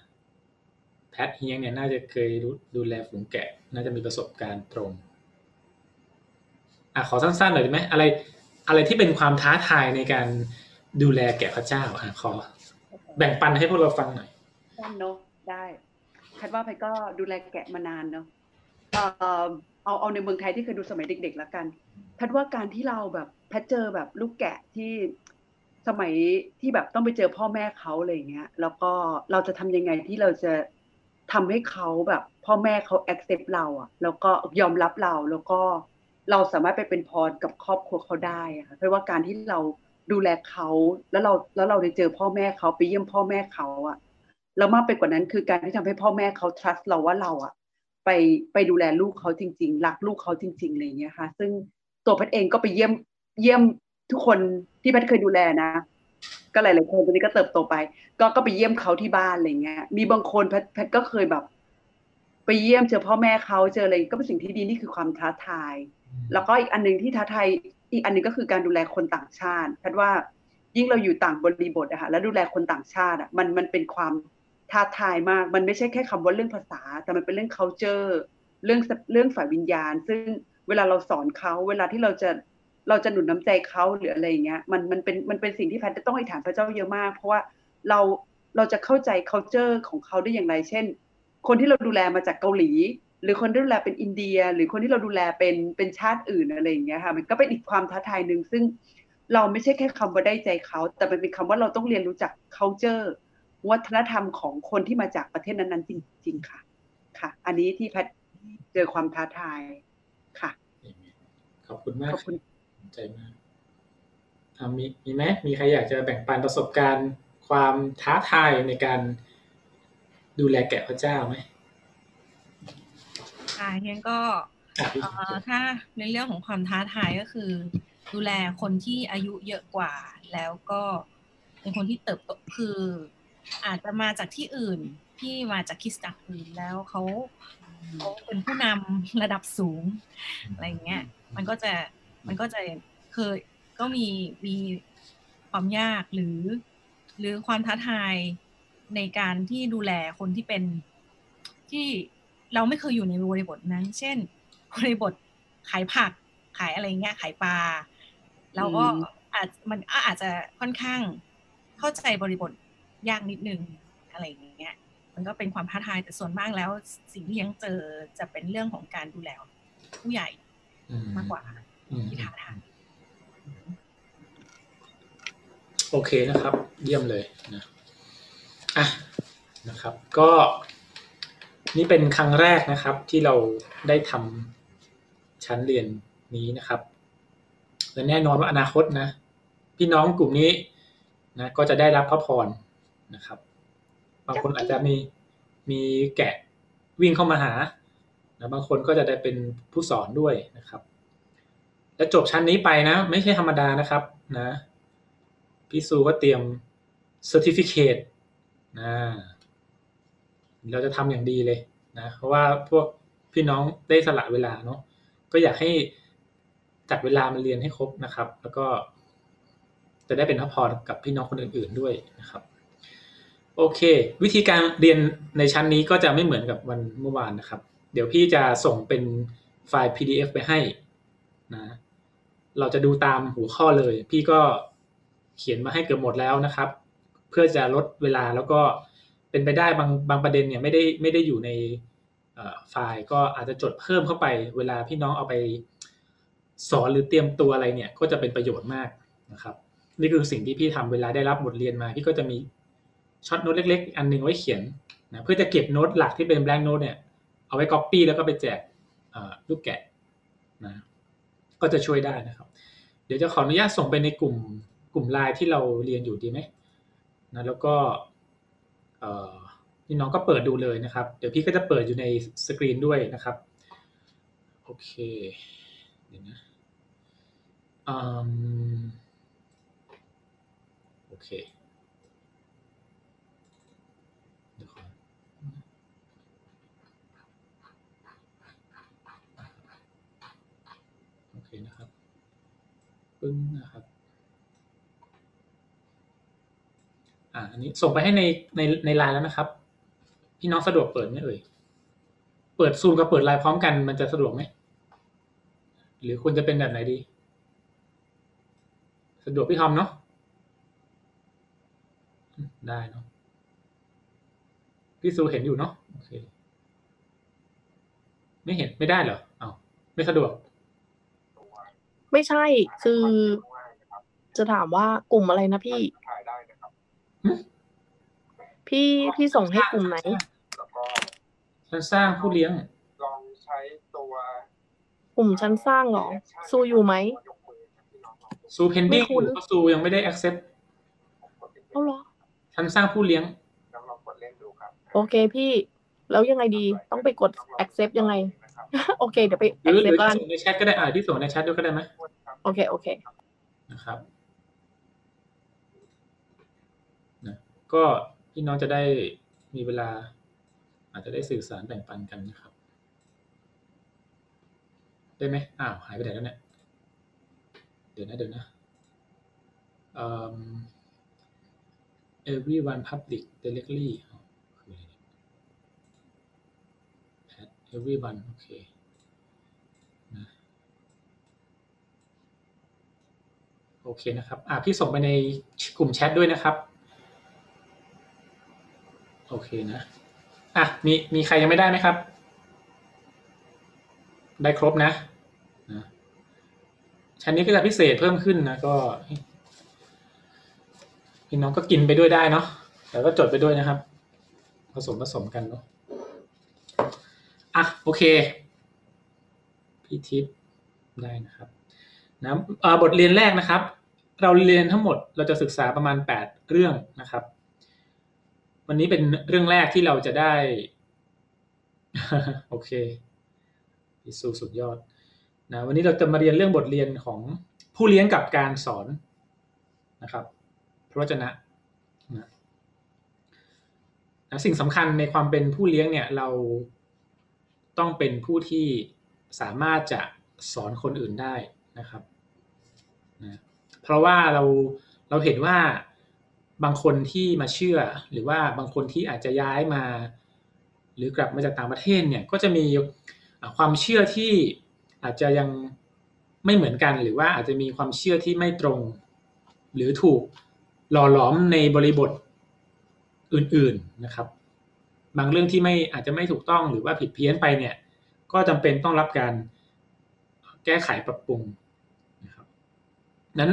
แพทเฮียงเนี่ยน่าจะเคยดูดแลฝูงแกะ น่าจะมีประสบการณ์ตรงอะขอสั้นๆหน่อยได้ไหมอะไร อะไรที่เป็นความท้าทายในการดูแลแกะพระเจ้าอะขอ แบ่งปันให้พวกเราฟังหน่อยเนอะ ได้แพทย์ว่าแพทก็ดูแลแกะมานานเนอะเออเอาเอาในเมืองไทยที่เคยดูสมัยเด็กๆแล้วกันแพทย์ว่าการที่เราแบบแพทเจอแบบลูกแกะที่สมัยที่แบบต้องไปเจอพ่อแม่เขาอะไรเงี้ย แล้วก็เราจะทำยังไงที่เราจะทำให้เขาแบบพ่อแม่เขา accept เราอะแล้วก็ยอมรับเราแล้วก็เราสามารถไปเป็นพรกับครอบครัวเขาได้ค่ะเพราะว่าการที่เราดูแลเขาแล้วเราแล้วเราได้เจอพ่อแม่เขาไปเยี่ยมพ่อแม่เขาอะ แล้วมากไปกว่านั้นคือการที่ทำให้พ่อแม่เขา trust เราว่าเราอะไปไปดูแลลูกเขาจริง ๆ รักลูกเขาจริงๆอะไรอย่างเงี้ยค่ะ ซึ่งตัวแพทย์เองก็ไปเยี่ยมเยี่ยมทุกคนที่แพทย์เคยดูแลนะ ก็หลายๆคนตอนนี้ก็เติบโตไป ก็ก็ไปเยี่ยมเขาที่บ้านอะไรเงี้ย มีบางคนแพทแพทก็เคยแบบ ไปเยี่ยมเจอพ่อแม่เขาเจออะไรก็เป็นสิ่งที่ดีนี่คือความท้าทาย แล้วก็อีกอันหนึ่งที่ท้าทายอีกอันหนึงก็คือการดูแลคนต่างชาติแพทว่ายิ่งเราอยู่ต่างบริบทอะค่ะแล้วดูแลคนต่างชาติอะมันมันเป็นความ ท้าทายมาก มันไม่ใช่แค่คำว่าเรื่องภาษา แต่มันเป็นเรื่อง culture เรื่องเรื่องฝ่ายวิญญาณ ซึ่งเวลาเราสอนเขาเวลาที่เราจะเราจะหนุนน้ำใจเขาหรืออะไรอย่างเงี้ยมันมันเป็นมันเป็นสิ่งที่แพทย์จะต้องไปถามพระเจ้าเยอะมาก เพราะว่าเราเราจะเข้าใจ culture ของเขาได้อย่างไร เช่น คนที่เราดูแลมาจากเกาหลี หรือคนที่ดูแลเป็นอินเดีย หรือคนที่เราดูแลเป็นเป็นชาติอื่นอะไรอย่างเงี้ยค่ะมันก็เป็นอีกความท้าทายหนึ่งซึ่งเราไม่ใช่แค่คำว่าได้ใจเขา แต่มันเป็นคำว่าเราต้องเรียนรู้จัก culture วัฒนธรรมของคนที่มาจากประเทศนั้นๆ จริง ๆ ค่ะ ค่ะ อันนี้ที่แพทย์เจอความท้าทายค่ะ ขอบคุณมากขอบคุณใจมากอ่ามีมีไหมมีใครอยากจะแบ่งปันประสบการณ์ความท้าทายในการดูแลแกะพระเจ้าไหมค่ะงั้นก็อะพี่เอ่อถ้าในเรื่องของความท้าทายก็คือ ดูแลคนที่อายุเยอะกว่า แล้วก็เป็นคนที่เติบโตคือ อาจจะมาจากที่อื่นที่มาจากคิสตจักอื่นแล้วเขาเขาเป็นผู้นำระดับสูงอะไรอย่างเงี้ย มันก็จะมันก็จะเคยก็มีมีความยากหรือ หรือความท้าทายในการที่ดูแลคนที่เป็นที่เราไม่เคยอยู่ในบริบทนั้น เช่นบริบทขายผักขายอะไรเงี้ยขายปลาแล้วก็อาจมันอาจจะค่อนข้างเข้าใจบริบท ยากนิดนึงอะไรอย่างเงี้ยมันก็เป็นความท้าทายแต่ส่วนมากแล้ว สิ่งที่ยังเจอจะเป็นเรื่องของการดูแลผู้ใหญ่อืมากกว่าอืมที่ท้าทายโโอเคนะครับ เยี่ยมเลยนะอะนะครับ ก็ นี่เป็นครั้งแรกนะครับ ที่เราได้ทำชั้นเรียนนี้นะครับและแน่นอนว่าอนาคตนะ พี่น้องกลุ่มนี้นะก็จะได้รับพระพร นะครับ บางคนอาจจะมีมีแกะวิ่งเข้ามาหานะบางคนก็จะได้เป็นผู้สอนด้วยนะครับ และจบชั้นนี้ไปนะ ไม่ใช่ธรรมดานะครับนะพี่ซูก็เตรียม Certificate นะเราจะทำอย่างดีเลยนะเพราะว่าพวกพี่น้องได้สละเวลาเนาะก็อยากให้จัดเวลามาเรียนให้ครบนะครับ แล้วก็จะได้เป็นพระพรกับพี่น้องคนอื่น ๆด้วยนะครับ โอเค วิธีการเรียนในชั้นนี้ก็จะไม่เหมือนกับวันเมื่อวานนะครับ เดี๋ยวพี่จะส่งเป็นไฟล์ PDF ไปให้นะเราจะดูตามหัวข้อเลย พี่ก็เขียนมาให้เกือบหมดแล้วนะครับ เพื่อจะลดเวลาแล้วก็เป็นไปได้บางบางประเด็นเนี่ยไม่ได้ไม่ได้อยู่ในไฟล์ก็อาจจะจดเพิ่มเข้าไป เวลาพี่น้องเอาไปสอนหรือเตรียมตัวอะไรเนี่ยก็จะเป็นประโยชน์มากนะครับ นี่คือสิ่งที่พี่ทำเวลาได้รับบทเรียนมา พี่ก็จะมี short note เล็กๆ อันหนึ่งไว้เขียนนะเพื่อจะเก็บโน้ตหลักที่เป็น blank note เนี่ยเอาไว้ copy แล้วก็ไปแจกลูกแกะนะก็จะช่วยได้นะครับ เดี๋ยวจะขออนุญาตส่งไปในกลุ่มกลุ่มไลน์ที่เราเรียนอยู่ดีไหมนะแล้วก็พี่น้องก็เปิดดูเลยนะครับ เดี๋ยวพี่ก็จะเปิดอยู่ในสกรีนด้วยนะครับ โอเคเดี๋ยวนะโอเคเดี๋ยวขอโอเคนะครับ ปึ้งนะครับอ่าอันนี้ส่งไปให้ในในในไลน์แล้วนะครับ พี่น้องสะดวกเปิดไหมเอ่ยเปิดซูมกับเปิดไลน์พร้อมกันมันจะสะดวกไหมหรือควรจะเป็นแบบไหนดี สะดวกพี่ทอมเนาะได้เนาะพี่ซูเห็นอยู่เนาะโอเค ไม่เห็นไม่ได้เหรอเอาไม่สะดวก ไม่ใช่คือ จะถามว่ากลุ่มอะไรนะพี่ พี่พี่ส่งให้กลุ่มไหนชั้นสร้างผู้เลี้ยงลองใช้ตัวกลุ่มชั้นสร้างเหรอซูอยู่ไหมซูเพนดิ้งอยู่เพราะซูยังไม่ได้ accept เอาเหรอชั้นสร้างผู้เลี้ยงลองกดเล่นดูครับโอเคพี่ แล้วยังไงดีต้องไปกด accept ยังไง โอเค เดี๋ยวไปหรือหรือ accept กันส่งในแชทก็ได้อ่าที่ส่งในแชทด้วยก็ได้ไหมโอเคโอเคนะครับนะก็พี่น้องจะได้มีเวลา อาจจะได้สื่อสารแบ่งปันกันนะครับ ได้ไหมอ้าวหายไปไหนแล้วเนี่ยเดี๋ยวนะเดี๋ยวนะ um, everyone public directly อ๋อคืออะไรเนี่ย add everyone โอเคนะโอเคนะครับอ่าพี่ส่งไปในกลุ่มแชทด้วยนะครับ โอเคนะอะมีมีใครยังไม่ได้ไหมครับ ได้ครบนะนะชั้นนี้ก็จะพิเศษเพิ่มขึ้นนะก็พี่น้องก็กินไปด้วยได้เนาะแต่ก็จดไปด้วยนะครับ ผสมผสมกันเนาะ อะโอเคพี่ทิพย์ได้นะครับนะบทเรียนแรกนะครับ เราเรียนทั้งหมดเราจะศึกษาประมาณ 8 เรื่องนะครับ วันนี้เป็นเรื่องแรกที่เราจะได้ โอเคพิสูสุดยอดนะวันนี้เราจะมาเรียนเรื่องบทเรียนของผู้เลี้ยงกับการสอนนะครับพระวจนะนะนะสิ่งสำคัญในความเป็นผู้เลี้ยงเนี่ยเรา ต้องเป็นผู้ที่สามารถจะสอนคนอื่นได้นะครับนะเพราะว่าเราเราเห็นว่าบางคนที่มาเชื่อหรือว่าบางคนที่อาจจะย้ายมา หรือกลับมาจากต่างประเทศเนี่ยก็จะมีความเชื่อที่อาจจะยังไม่เหมือนกัน หรือว่าอาจจะมีความเชื่อที่ไม่ตรง หรือถูกหล่อหลอมในบริบทอื่นๆนะครับ บางเรื่องที่ไม่อาจจะไม่ถูกต้องหรือว่าผิดเพี้ยนไปเนี่ย ก็จำเป็นต้องรับการแก้ไขปรับปรุงนะครับนั้น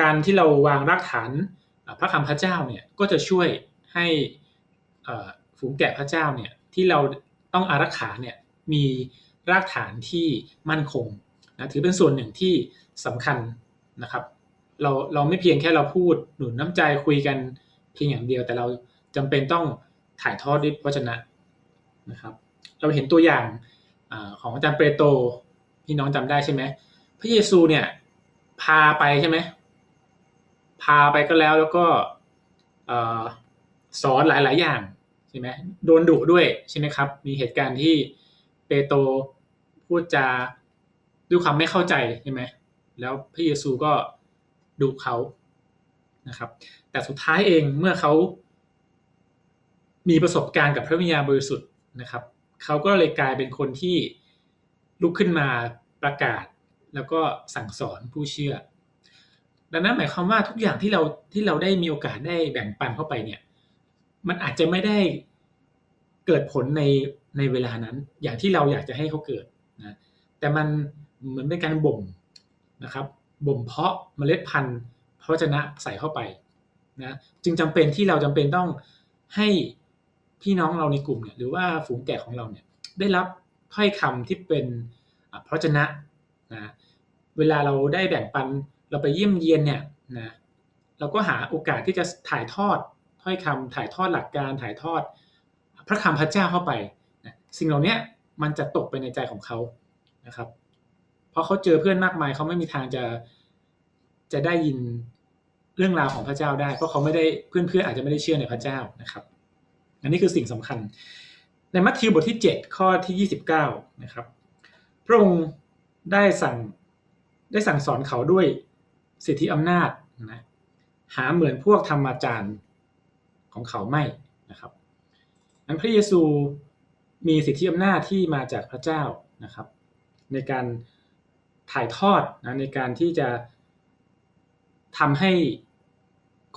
การที่เราวางรากฐานพระคำพระเจ้าเนี่ยก็จะช่วยให้ฝูงแกะพระเจ้าเนี่ยที่เราต้องอารักขาเนี่ยมีรากฐานที่มั่นคงนะถือเป็นส่วนหนึ่งที่สำคัญนะครับเราเราไม่เพียงแค่เราพูดหนุนน้ำใจคุยกันเพียงอย่างเดียว แต่เราจำเป็นต้อง ถ่ายทอดด้วยพระชนะนะครับ เราเห็นตัวอย่างอของอาจารย์เปโตรพี่น้องจำได้ใช่ไหมพระเยซูเนี่ยพาไปใช่ไหมพาไปก็แล้วแล้วก็สอนหลาย ๆ อย่างใช่ไหมโดนดุด้วยใช่ไหมครับ มีเหตุการณ์ที่เปโตรพูดจาด้วยความไม่เข้าใจใช่ไหมแล้วพระเยซูก็ดุเขานะครับ แต่สุดท้ายเองเมื่อเขา มีประสบการณ์กับพระวิญญาณบริสุทธิ์นะครับเขาก็เลยกลายเป็นคนที่ลุกขึ้นมาประกาศ แล้วก็สั่งสอนผู้เชื่อ ดังนั้นหมายความว่าทุกอย่างที่เราที่เราได้มีโอกาสได้แบ่งปันเข้าไปเนี่ยมันอาจจะไม่ได้เกิดผลในในเวลานั้น อย่างที่เราอยากจะให้เขาเกิดนะแต่มันเหมือนเป็นการบ่มนะครับบ่มเพาะเมล็ดพันธุ์พระวจนะใส่เข้าไปนะจึงจำเป็นที่เราจำเป็นต้องให้ พี่น้องเราในกลุ่มเนี่ยหรือว่าฝูงแกะของเราเนี่ยได้รับถ้อยคำที่เป็นพระวจนะนะเวลาเราได้แบ่งปันเราไปเยี่ยมเยียนเนี่ยนะเราก็หาโอกาสที่จะถ่ายทอดถ้อยคำถ่ายทอดหลักการถ่ายทอด พระคำพระเจ้าเข้าไปนะสิ่งเหล่านี้มันจะตกไปในใจของเขานะครับ เพราะเขาเจอเพื่อนมากมายเขาไม่มีทางจะจะได้ยินเรื่องราวของพระเจ้าได้ เพราะเขาไม่ได้เพื่อนๆอาจจะไม่ได้เชื่อในพระเจ้านะครับ อันนี้คือสิ่งสำคัญ ในมัทธิวบทที่ 7 ข้อที่ 29 นะครับพระองค์ได้สั่งได้สั่งสอนเขาด้วยสิทธิอำนาจนะหาเหมือนพวกธรรมจารย์ของเขาไม่นะครับนั้นพระเยซูมีสิทธิอำนาจที่มาจากพระเจ้านะครับ ในการถ่ายทอดนะในการที่จะทำให้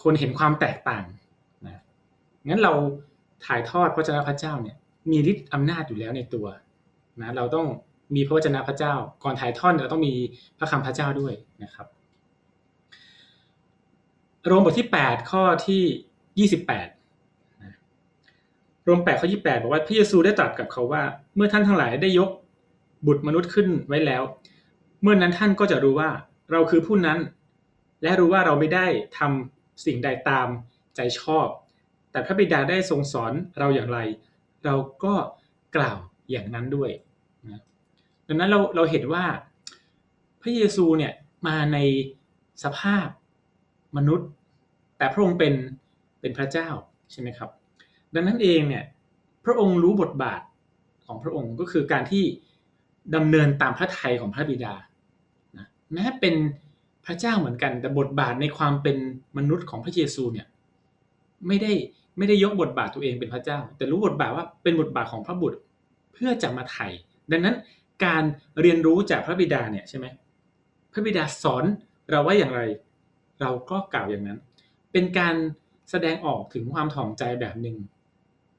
คนเห็นความแตกต่างนะงั้นเรา ถ่ายทอดพระเจ้าพระเจ้าเนี่ยมีฤทธิ์อำนาจอยู่แล้วในตัวนะเราต้องมีพระวจนะพระเจ้า ก่อนถ่ายทอดเราต้องมีพระคำพระเจ้าด้วยนะครับ โรมบทที่ 8 ข้อที่ 28นะโรม 8 ข้อ 28 บอกว่าพระเยซูได้ตรัสกับเขาว่า เมื่อท่านทั้งหลายได้ยกบุตรมนุษย์ขึ้นไว้แล้ว เมื่อนนั้นท่านก็จะรู้ว่าเราคือผู้นั้น และรู้ว่าเราไม่ได้ทำสิ่งใดตามใจชอบ แต่พระบิดาได้ทรงสอนเราอย่างไร เราก็กล่าวอย่างนั้นด้วยนะดังนั้นเราเราเห็นว่าพระเยซูเนี่ยมาในสภาพมนุษย์ แต่พระองค์เป็นเป็นพระเจ้าใช่ไหมครับ ดังนั้นเองเนี่ยพระองค์รู้บทบาทของพระองค์ก็คือการที่ดำเนินตามพระทัยของพระบิดานะแม้เป็นพระเจ้าเหมือนกัน แต่บทบาทในความเป็นมนุษย์ของพระเยซูเนี่ยไม่ได้ ไม่ได้ยกบทบาทตัวเองเป็นพระเจ้า แต่รู้บทบาทว่าเป็นบทบาทของพระบุตรเพื่อจะมาไถ่ดังนั้นการเรียนรู้จากพระบิดาเนี่ยใช่ไหมพระบิดาสอนเราว่าอย่างไร เราก็กล่าวอย่างนั้น เป็นการแสดงออกถึงความถ่อมใจแบบหนึ่ง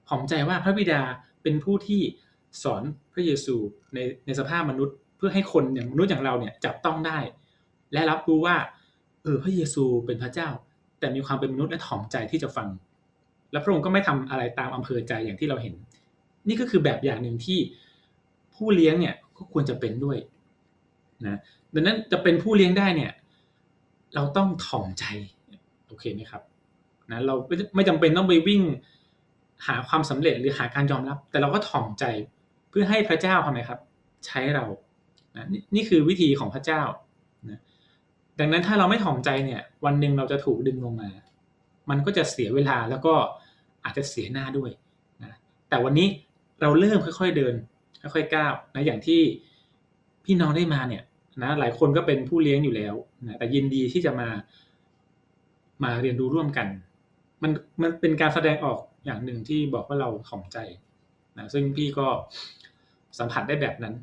ถ่อมใจว่าพระบิดาเป็นผู้ที่สอนพระเยซูในในสภาพมนุษย์ เพื่อให้คนอย่างมนุษย์อย่างเราเนี่ยจับต้องได้ และรับรู้ว่าเออพระเยซูเป็นพระเจ้า แต่มีความเป็นมนุษย์และถ่อมใจที่จะฟัง และพระองค์ก็ไม่ทำอะไรตามอำเภอใจอย่างที่เราเห็น นี่ก็คือแบบอย่างหนึ่งที่ผู้เลี้ยงเนี่ยก็ควรจะเป็นด้วยนะดังนั้นจะเป็นผู้เลี้ยงได้เนี่ยเราต้องถ่อมใจโอเคไหมครับนะเราไม่จำเป็นต้องไปวิ่งหาความสำเร็จหรือหาการยอมรับ แต่เราก็ถ่อมใจเพื่อให้พระเจ้าทำไมครับ ใช้เรานะนี่คือวิธีของพระเจ้านะดังนั้นถ้าเราไม่ถ่อมใจเนี่ย วันหนึ่งเราจะถูกดึงลงมา มันก็จะเสียเวลาแล้วก็อาจจะเสียหน้าด้วยนะแต่วันนี้เราเริ่มค่อย ๆเดิน ค่อยๆก้าวนะอย่างที่พี่น้องได้มาเนี่ยนะหลายคนก็เป็นผู้เลี้ยงอยู่แล้วนะแต่ยินดีที่จะมามาเรียนรู้ร่วมกัน มันมันเป็นการแสดงออกอย่างหนึ่งที่บอกว่าเราถ่อมใจนะซึ่งพี่ก็สัมผัสได้แบบนั้น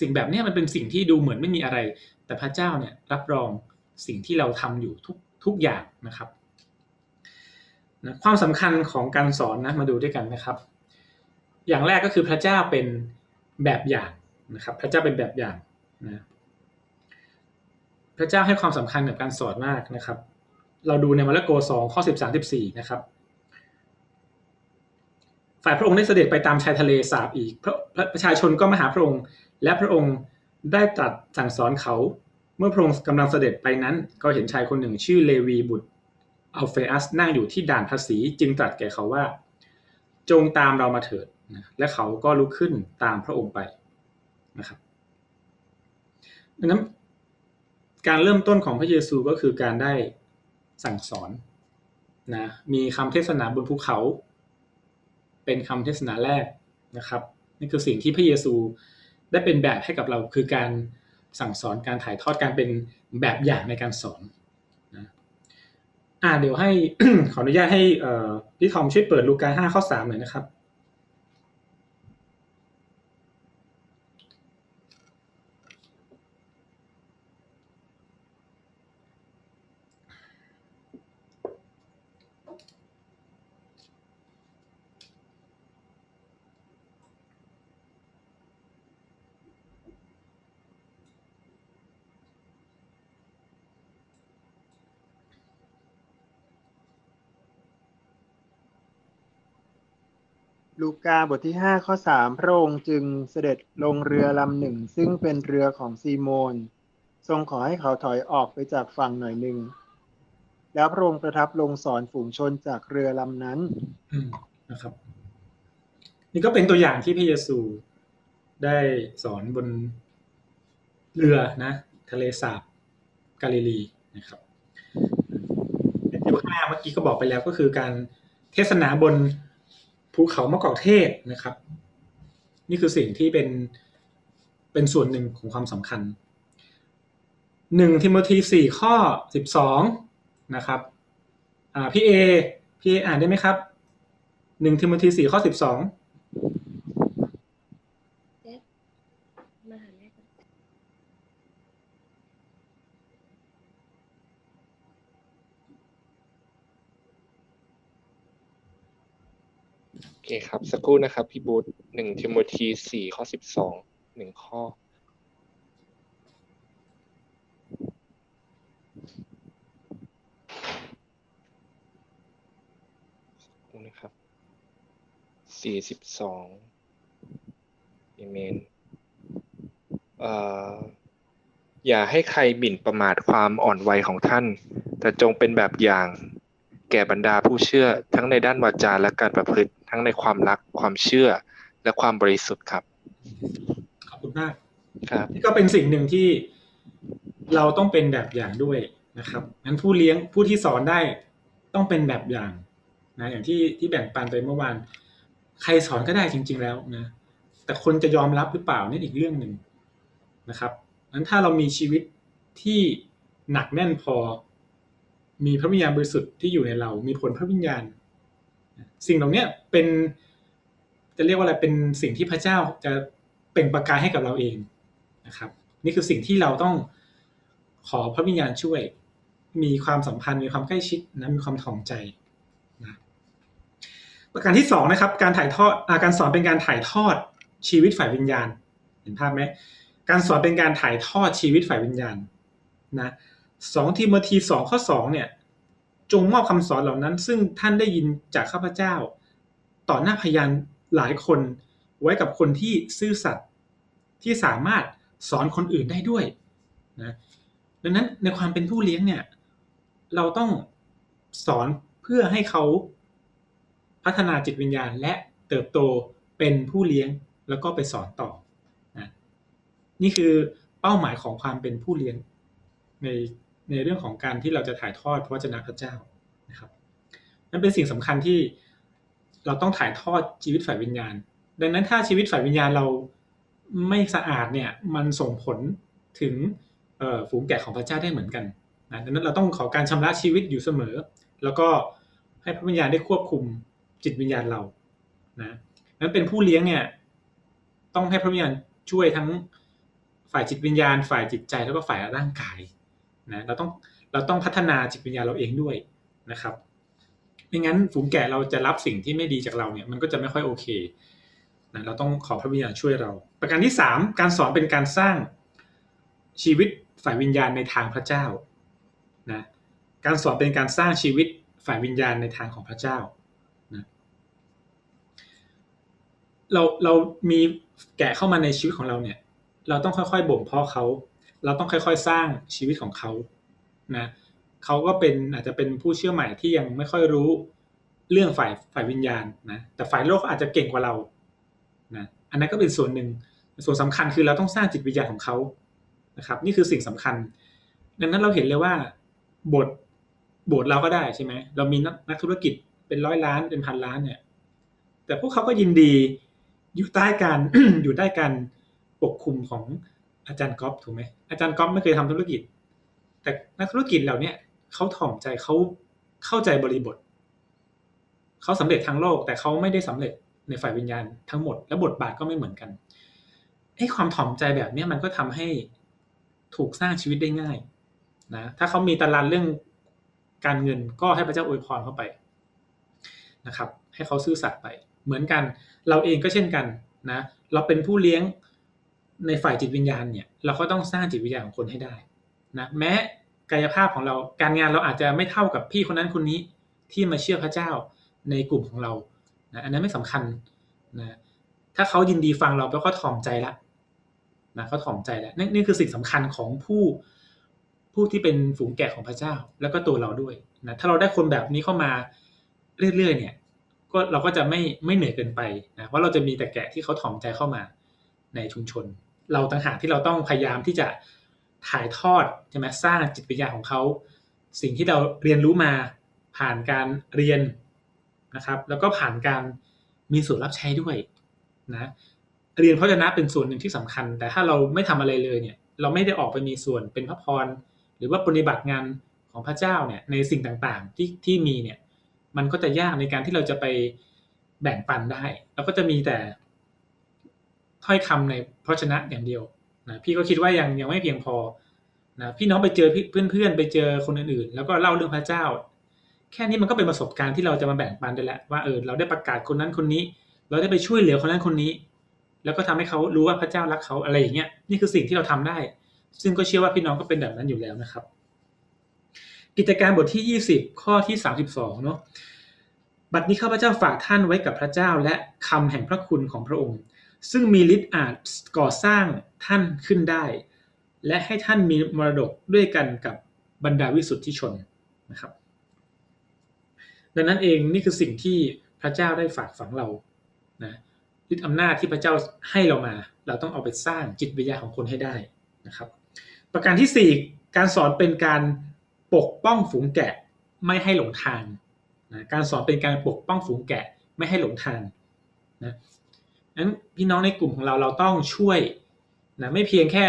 สิ่งแบบนี้มันเป็นสิ่งที่ดูเหมือนไม่มีอะไร แต่พระเจ้าเนี่ยรับรองสิ่งที่เราทำอยู่ทุกทุกอย่างนะครับ นะความสำคัญของการสอนนะมาดูด้วยกันนะครับ อย่างแรกก็คือพระเจ้าเป็นแบบอย่างนะครับ พระเจ้าเป็นแบบอย่างนะพระเจ้าให้ความสำคัญกับการสอนมากนะครับ เราดูในมาระโกสองข้อสิบสามสิบสี่นะครับ ฝ่ายพระองค์ได้เสด็จไปตามชายทะเลสาบอีกพระประชาชนก็มาหาพระองค์ และพระองค์ได้ตรัสสั่งสอนเขา เมื่อพระองค์กำลังเสด็จไปนั้น ก็เห็นชายคนหนึ่งชื่อเลวีบุตร อัลเฟอัสนั่งอยู่ที่ด่านภาษีจึงตรัสแก่เขาว่า จงตามเรามาเถิดและเขาก็ลุกขึ้นตามพระองค์ไปนะครับดังนั้นการเริ่มต้นของพระเยซูก็คือการได้สั่งสอนนะมีคำเทศนาบนภูเขา เป็นคำเทศนาแรกนะครับนี่คือสิ่งที่พระเยซูได้เป็นแบบให้กับเราคือการสั่งสอนการถ่ายทอดการเป็นแบบอย่างในการสอน อ่าเดี๋ยวให้ขออนุญาตให้พี่ทอมช่วยเปิดลูกาห้าข้อสามหน่อยนะครับ ลูกาบทที่ห้าข้อสามพระองค์จึงเสด็จลงเรือลำหนึ่ง ซึ่งเป็นเรือของซีโมน ทรงขอให้เขาถอยออกไปจากฝั่งหน่อยหนึ่ง แล้วพระองค์ประทับลงสอนฝูงชนจากเรือลำนั้นนะครับ นี่ก็เป็นตัวอย่างที่พระเยซูได้สอนบนเรือนะ ทะเลสาบกาลิลีนะครับยูห้าเมื่อกี้ก็บอกไปแล้วก็คือการเทศนาบน ภูเขามะกอกเทศนะครับ นี่คือสิ่งที่เป็นเป็นส่วนหนึ่งของความสำคัญหนึ่งทิโมธีสี่ข้อสิบสองนะครับพี่เอพี่เออ่านได้ไหมครับหนึ่งทิโมธีสี่ข้อสิบสอง เคครับ สักครู่นะครับ พี่บูธหนึ่งทิโมธีสี่ข้อสิบสองหนึ่งข้อ นะครับสี่สิบสองเอเมนเอ่ออย่าให้ใครหมิ่นประมาทความอ่อนวัยของท่าน แต่จงเป็นแบบอย่าง แก่บรรดาผู้เชื่อทั้งในด้านวาจาและการประพฤติ ทั้งในความรักความเชื่อ และความบริสุทธิ์ครับ ขอบคุณมากครับนี่ก็เป็นสิ่งหนึ่งที่เราต้องเป็นแบบอย่างด้วยนะครับงั้นผู้เลี้ยงผู้ที่สอนได้ต้องเป็นแบบอย่างนะอย่างที่ที่แบ่งปันไปเมื่อวาน ใครสอนก็ได้จริง ๆ แล้วนะแต่คนจะยอมรับหรือเปล่านี่อีกเรื่องหนึ่งนะครับนั้นถ้าเรามีชีวิตที่หนักแน่นพอ มีพระวิญญาณบริสุทธิ์ที่อยู่ในเรา มีผลพระวิญญาณ สิ่งเหล่านี้เป็นจะเรียกว่าอะไรเป็นสิ่งที่พระเจ้าจะเปล่งประกายให้กับเราเองนะครับ นี่คือสิ่งที่เราต้องขอพระวิญญาณช่วย มีความสัมพันธ์มีความใกล้ชิดนะมีความถ่อมใจนะประการที่สองนะครับ การถ่ายทอดอาการสอนเป็นการถ่ายทอดชีวิตฝ่ายวิญญาณ เห็นภาพไหมการสอนเป็นการถ่ายทอดชีวิตฝ่ายวิญญาณนะสองทีโมธีสองข้อสองเนี่ย จงมอบคำสอนเหล่านั้น ซึ่งท่านได้ยินจากข้าพเจ้า ต่อหน้าพยานหลายคนไว้กับคนที่ซื่อสัตย์ที่สามารถสอนคนอื่นได้ด้วยนะดังนั้นในความเป็นผู้เลี้ยงเนี่ย เราต้องสอนเพื่อให้เขาพัฒนาจิตวิญญาณ และเติบโตเป็นผู้เลี้ยงแล้วก็ไปสอนต่อนะนี่คือเป้าหมายของความเป็นผู้เลี้ยงใน ในเรื่องของการที่เราจะถ่ายทอดพระวจนะพระเจ้านะครับนั่นเป็นสิ่งสำคัญที่เราต้องถ่ายทอดชีวิตฝ่ายวิญญาณ ดังนั้นถ้าชีวิตฝ่ายวิญญาณเราไม่สะอาดเนี่ยมันส่งผลถึงฝูงแกะของพระเจ้าได้เหมือนกันนะดังนั้นเราต้องขอการชำระชีวิตอยู่เสมอ แล้วก็ให้พระวิญญาณได้ควบคุมจิตวิญญาณเรานะนั้นเป็นผู้เลี้ยงเนี่ยต้องให้พระวิญญาณช่วยทั้งฝ่ายจิตวิญญาณ ฝ่ายจิตใจแล้วก็ฝ่ายร่างกาย นะเราต้องเราต้องพัฒนาจิตวิญญาณเราเองด้วยนะครับไม่งั้นฝูงแกะเราจะรับสิ่งที่ไม่ดีจากเราเนี่ยมันก็จะไม่ค่อยโอเคนะเราต้องขอพระวิญญาณช่วยเรา ประการที่สามการสอนเป็นการสร้างชีวิตฝ่ายวิญญาณในทางพระเจ้านะการสอนเป็นการสร้างชีวิตฝ่ายวิญญาณในทางของพระเจ้านะเราเรามีแกะเข้ามาในชีวิตของเราเนี่ย เราต้องค่อยๆบ่มเพาะเขา เราต้องค่อยๆสร้างชีวิตของเขานะเขาก็เป็นอาจจะเป็นผู้เชื่อใหม่ที่ยังไม่ค่อยรู้เรื่องฝ่ายฝ่ายวิญญาณนะแต่ฝ่ายโลกอาจจะเก่งกว่าเรานะอันนั้นก็เป็นส่วนหนึ่งส่วนสำคัญคือเราต้องสร้างจิตวิญญาณของเขานะครับ นี่คือสิ่งสำคัญ ดังนั้นเราเห็นเลยว่าบทบทเราก็ได้ใช่ไหมเรามีนักนักธุรกิจเป็นร้อยล้านเป็นพันล้านเนี่ย แต่พวกเขาก็ยินดีอยู่ใต้การอยู่ใต้การปกคุมของ อาจารย์ก๊อฟถูกไหมอาจารย์ก๊อฟไม่เคยทำธุรกิจ แต่นักธุรกิจเหล่านี้เขาถ่อมใจเขาเข้าใจบริบทเขาสำเร็จทางโลก แต่เขาไม่ได้สำเร็จในฝ่ายวิญญาณทั้งหมดและบทบาทก็ไม่เหมือนกันไอ้ความถ่อมใจแบบนี้มันก็ทำให้ถูกสร้างชีวิตได้ง่ายนะถ้าเขามีตารางเรื่องการเงินก็ให้พระเจ้าอวยพรเข้าไปนะครับ ให้เขาซื่อสัตย์ไป เหมือนกัน เราเองก็เช่นกันนะ เราเป็นผู้เลี้ยง ในฝ่ายจิตวิญญาณเนี่ย เราก็ต้องสร้างจิตวิญญาณของคนให้ได้นะแม้กายภาพของเราการงานเราอาจจะไม่เท่ากับพี่คนนั้นคนนี้ที่มาเชื่อพระเจ้าในกลุ่มของเรานะอันนั้นไม่สำคัญนะถ้าเขายินดีฟังเราแล้วก็ถ่อมใจละนะเขาถ่อมใจแล้วนี่นี่คือสิ่งสำคัญของผู้ผู้ที่เป็นฝูงแกะของพระเจ้า แล้วก็ตัวเราด้วยนะถ้าเราได้คนแบบนี้เข้ามาเรื่อยๆเนี่ยก็เราก็จะไม่ไม่เหนื่อยเกินไปนะว่าะเราจะมีแต่แกะที่เขาถ่อมใจเข้ามาในชุมชน เราต่างหากที่เราต้องพยายามที่จะถ่ายทอดใช่ไหมสร้างจิตวิญญาณของเขา สิ่งที่เราเรียนรู้มาผ่านการเรียนนะครับ แล้วก็ผ่านการมีส่วนรับใช้ด้วยนะเรียนพระชนะเป็นส่วนหนึ่งที่สำคัญ แต่ถ้าเราไม่ทำอะไรเลยเนี่ย เราไม่ได้ออกไปมีส่วนเป็นพระพร หรือว่าปฏิบัติงานของพระเจ้าเนี่ยในสิ่งต่างๆที่ที่มีเนี่ยมันก็จะยากในการที่เราจะไปแบ่งปันได้ เราก็จะมีแต่ ถ้อยคำในพระชนะอย่างเดียวนะพี่ก็คิดว่ายังยังไม่เพียงพอนะพี่น้องไปเจอเพื่อนๆไปเจอคนอื่นๆ แล้วก็เล่าเรื่องพระเจ้า แค่นี้มันก็เป็นประสบการณ์ที่เราจะมาแบ่งปันได้แล้วว่าเออเราได้ประกาศคนนั้นคนนี้ เราได้ไปช่วยเหลือคนนั้นคนนี้ แล้วก็ทำให้เขารู้ว่าพระเจ้ารักเขาอะไรอย่างเงี้ยนี่คือสิ่งที่เราทำได้ ซึ่งก็เชื่อว่าพี่น้องก็เป็นแบบนั้นอยู่แล้วนะครับ กิจการบทที่ 20 ข้อที่ 32เนาะบัดนี้ข้าพเจ้าฝากท่านไว้กับพระเจ้าและคำแห่งพระคุณของพระองค์ ซึ่งมีฤทธิ์อาจก่อสร้างท่านขึ้นได้ และให้ท่านมีมรดกด้วยกันกับบรรดาวิสุทธิชนนะครับ ดังนั้นเองนี่คือสิ่งที่พระเจ้าได้ฝากฝังเรานะฤทธิ์อำนาจที่พระเจ้าให้เรามา เราต้องเอาไปสร้างจิตวิญญาของคนให้ได้นะครับ ประการที่ 4 การสอนเป็นการปกป้องฝูงแกะไม่ให้หลงทางนะการสอนเป็นการปกป้องฝูงแกะไม่ให้หลงทางนะ นั้นพี่น้องในกลุ่มของเราเราต้องช่วยนะไม่เพียงแค่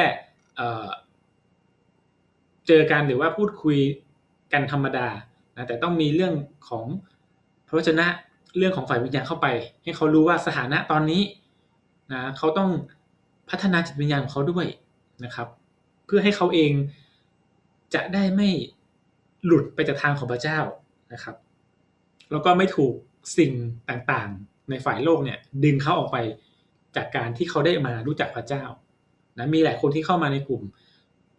เจอกันหรือว่าพูดคุยกันธรรมดานะแต่ต้องมีเรื่องของพระวจนะเรื่องของฝ่ายวิญญาณเข้าไป ให้เขารู้ว่าสถานะตอนนี้นะเขาต้องพัฒนาจิตวิญญาณของเขาด้วยนะครับ เพื่อให้เขาเองจะได้ไม่หลุดไปจากทางของพระเจ้านะครับ แล้วก็ไม่ถูกสิ่งต่างๆ ในฝ่ายโลกเนี่ยดึงเขาออกไปจากการที่เขาได้มารู้จักพระเจ้านะมีหลายคนที่เข้ามาในกลุ่ม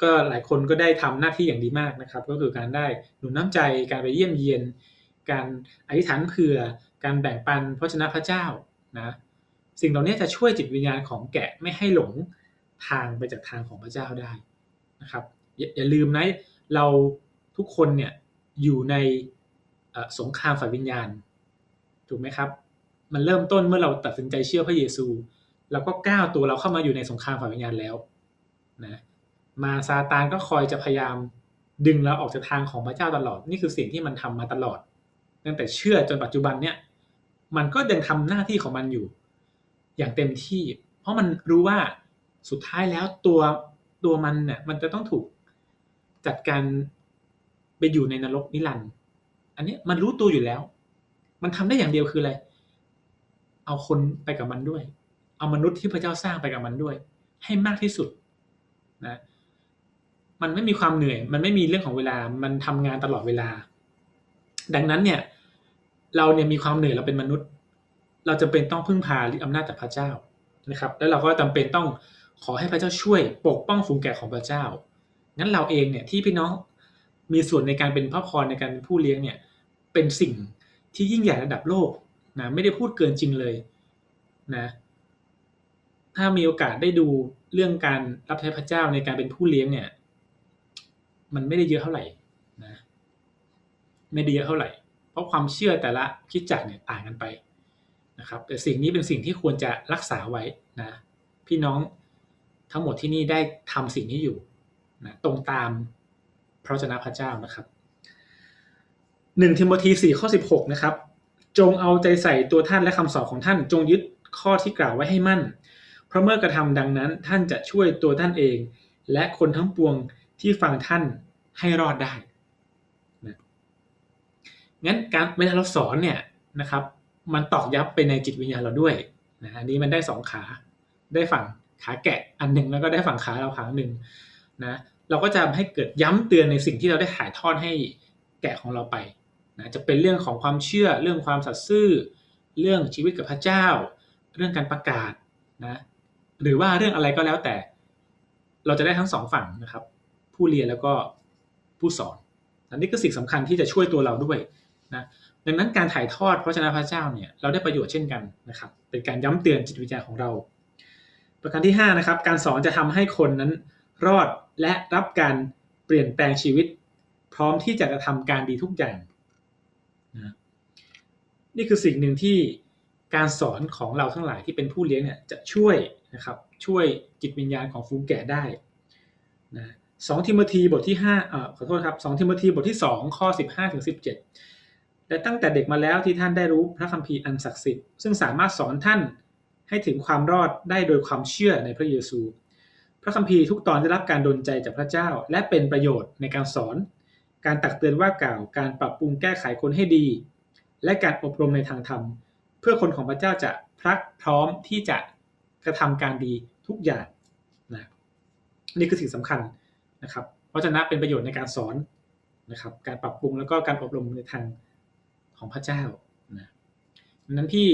ก็หลายคนก็ได้ทำหน้าที่อย่างดีมากนะครับ ก็คือการได้หนุนน้ำใจการไปเยี่ยมเยียน การอธิษฐานเผื่อการแบ่งปันพระชนะพระเจ้านะสิ่งเหล่านี้จะช่วยจิตวิญญาณของแกะไม่ให้หลงทางไปจากทางของพระเจ้าได้นะครับอยอย่าลืมนะเราทุกคนเนี่ยอยู่ในสงครามฝ่ายวิญญาณถูกไหมครับ มันเริ่มต้นเมื่อเราตัดสินใจเชื่อพระเยซูเราก็ก้าวตัวเราเข้ามาอยู่ในสงครามฝ่ายวิญญาณแล้วนะมาซาตานก็คอยจะพยายามดึงเราออกจากทางของพระเจ้าตลอด นี่คือสิ่งที่มันทำมาตลอด ตั้งแต่เชื่อจนปัจจุบันเนี่ยมันก็ยังทำหน้าที่ของมันอยู่ อย่างเต็มที่ เพราะมันรู้ว่าสุดท้ายแล้วตัวตัวมันเนี่ยมันจะต้องถูกจัดการไปอยู่ในนรกนิรันดร์อันนี้มันรู้ตัวอยู่แล้ว มันทำได้อย่างเดียวคืออะไร เอาคนไปกับมันด้วย เอามนุษย์ที่พระเจ้าสร้างไปกับมันด้วย ให้มากที่สุดนะมันไม่มีความเหนื่อย มันไม่มีเรื่องของเวลา มันทำงานตลอดเวลา ดังนั้นเนี่ย เราเนี่ยมีความเหนื่อยเราเป็นมนุษย์ เราจะเป็นต้องพึ่งพาอำนาจจากพระเจ้านะครับ แล้วเราก็จำเป็นต้องขอให้พระเจ้าช่วย ปกป้องฝูงแกะของพระเจ้า งั้นเราเองเนี่ยที่พี่น้องมีส่วนในการเป็นพระพรในการเป็นผู้เลี้ยงเนี่ย เป็นสิ่งที่ยิ่งใหญ่ระดับโลก นะไม่ได้พูดเกินจริงเลยนะถ้ามีโอกาสได้ดูเรื่องการรับใช้พระเจ้าในการเป็นผู้เลี้ยงเนี่ย มันไม่ได้เยอะเท่าไหร่นะไม่ได้เยอะเท่าไหร่ เพราะความเชื่อแต่ละคิดจักเนี่ยต่างกันไปนะครับแต่สิ่งนี้เป็นสิ่งที่ควรจะรักษาไว้นะพี่น้องทั้งหมดที่นี่ได้ทำสิ่งนี้อยู่นะตรงตามพระวจนะพระเจ้านะครับหนึ่งทิโมธีสี่ข้อสิบหกนะครับ จงเอาใจใส่ตัวท่านและคำสอนของท่าน จงยึดข้อที่กล่าวไว้ให้มั่น เพราะเมื่อกระทำดังนั้นท่านจะช่วยตัวท่านเอง และคนทั้งปวงที่ฟังท่านให้รอดได้นะงั้นการเวลาเราสอนเนี่ยนะครับ มันตอกย้ำไปในจิตวิญญาณเราด้วยนะอันนี้มันได้สองขา ได้ฝั่งขาแกะอันหนึ่งแล้วก็ได้ฝั่งขาเราขาหนึ่งนะ เราก็จะให้เกิดย้ำเตือนในสิ่งที่เราได้ถ่ายทอดให้แกะของเราไป นะจะเป็นเรื่องของความเชื่อเรื่องความสัตย์ซื่อ เรื่องชีวิตกับพระเจ้า เรื่องการประกาศนะหรือว่าเรื่องอะไรก็แล้วแต่ เราจะได้ทั้งสองฝั่งนะครับ ผู้เรียนแล้วก็ผู้สอนอันนี้ก็สิ่งสำคัญที่จะช่วยตัวเราด้วยนะดังนั้นการถ่ายทอดพระชนะพระเจ้าเนี่ยเราได้ประโยชน์เช่นกันนะครับ เป็นการย้ำเตือนจิตวิญญาณของเรา ประการที่5นะครับการสอนจะทำให้คนนั้นรอดและรับการเปลี่ยนแปลงชีวิต พร้อมที่จะกระทำการดีทุกอย่าง นะนี่คือสิ่งหนึ่งที่การสอนของเราทั้งหลายที่เป็นผู้เลี้ยงเนี่ยจะช่วยนะครับช่วยจิตวิญญาณของฟูแก่ได้นะสองทิโมธีบทที่5อ่าขอโทษครับสองทิโมธีบทที่ 2 ข้อ 15ถึง17 และตั้งแต่เด็กมาแล้วที่ท่านได้รู้พระคัมภีร์อันศักดิ์สิทธิ์ซึ่งสามารถสอนท่านให้ถึงความรอดได้โดยความเชื่อในพระเยซู พระคัมภีร์ทุกตอนได้รับการดลใจจากพระเจ้า และเป็นประโยชน์ในการสอน การตักเตือนว่ากล่าว การปรับปรุงแก้ไขคนให้ดี และการอบรมในทางธรรม เพื่อคนของพระเจ้าจะพรักพร้อมที่จะกระทำการดีทุกอย่างนะนี่คือสิ่งสำคัญนะครับเพราะฉะนั้นเป็นประโยชน์ในการสอนนะครับ การปรับปรุงแล้วก็การอบรมในทางของพระเจ้านะดังนั้นพี่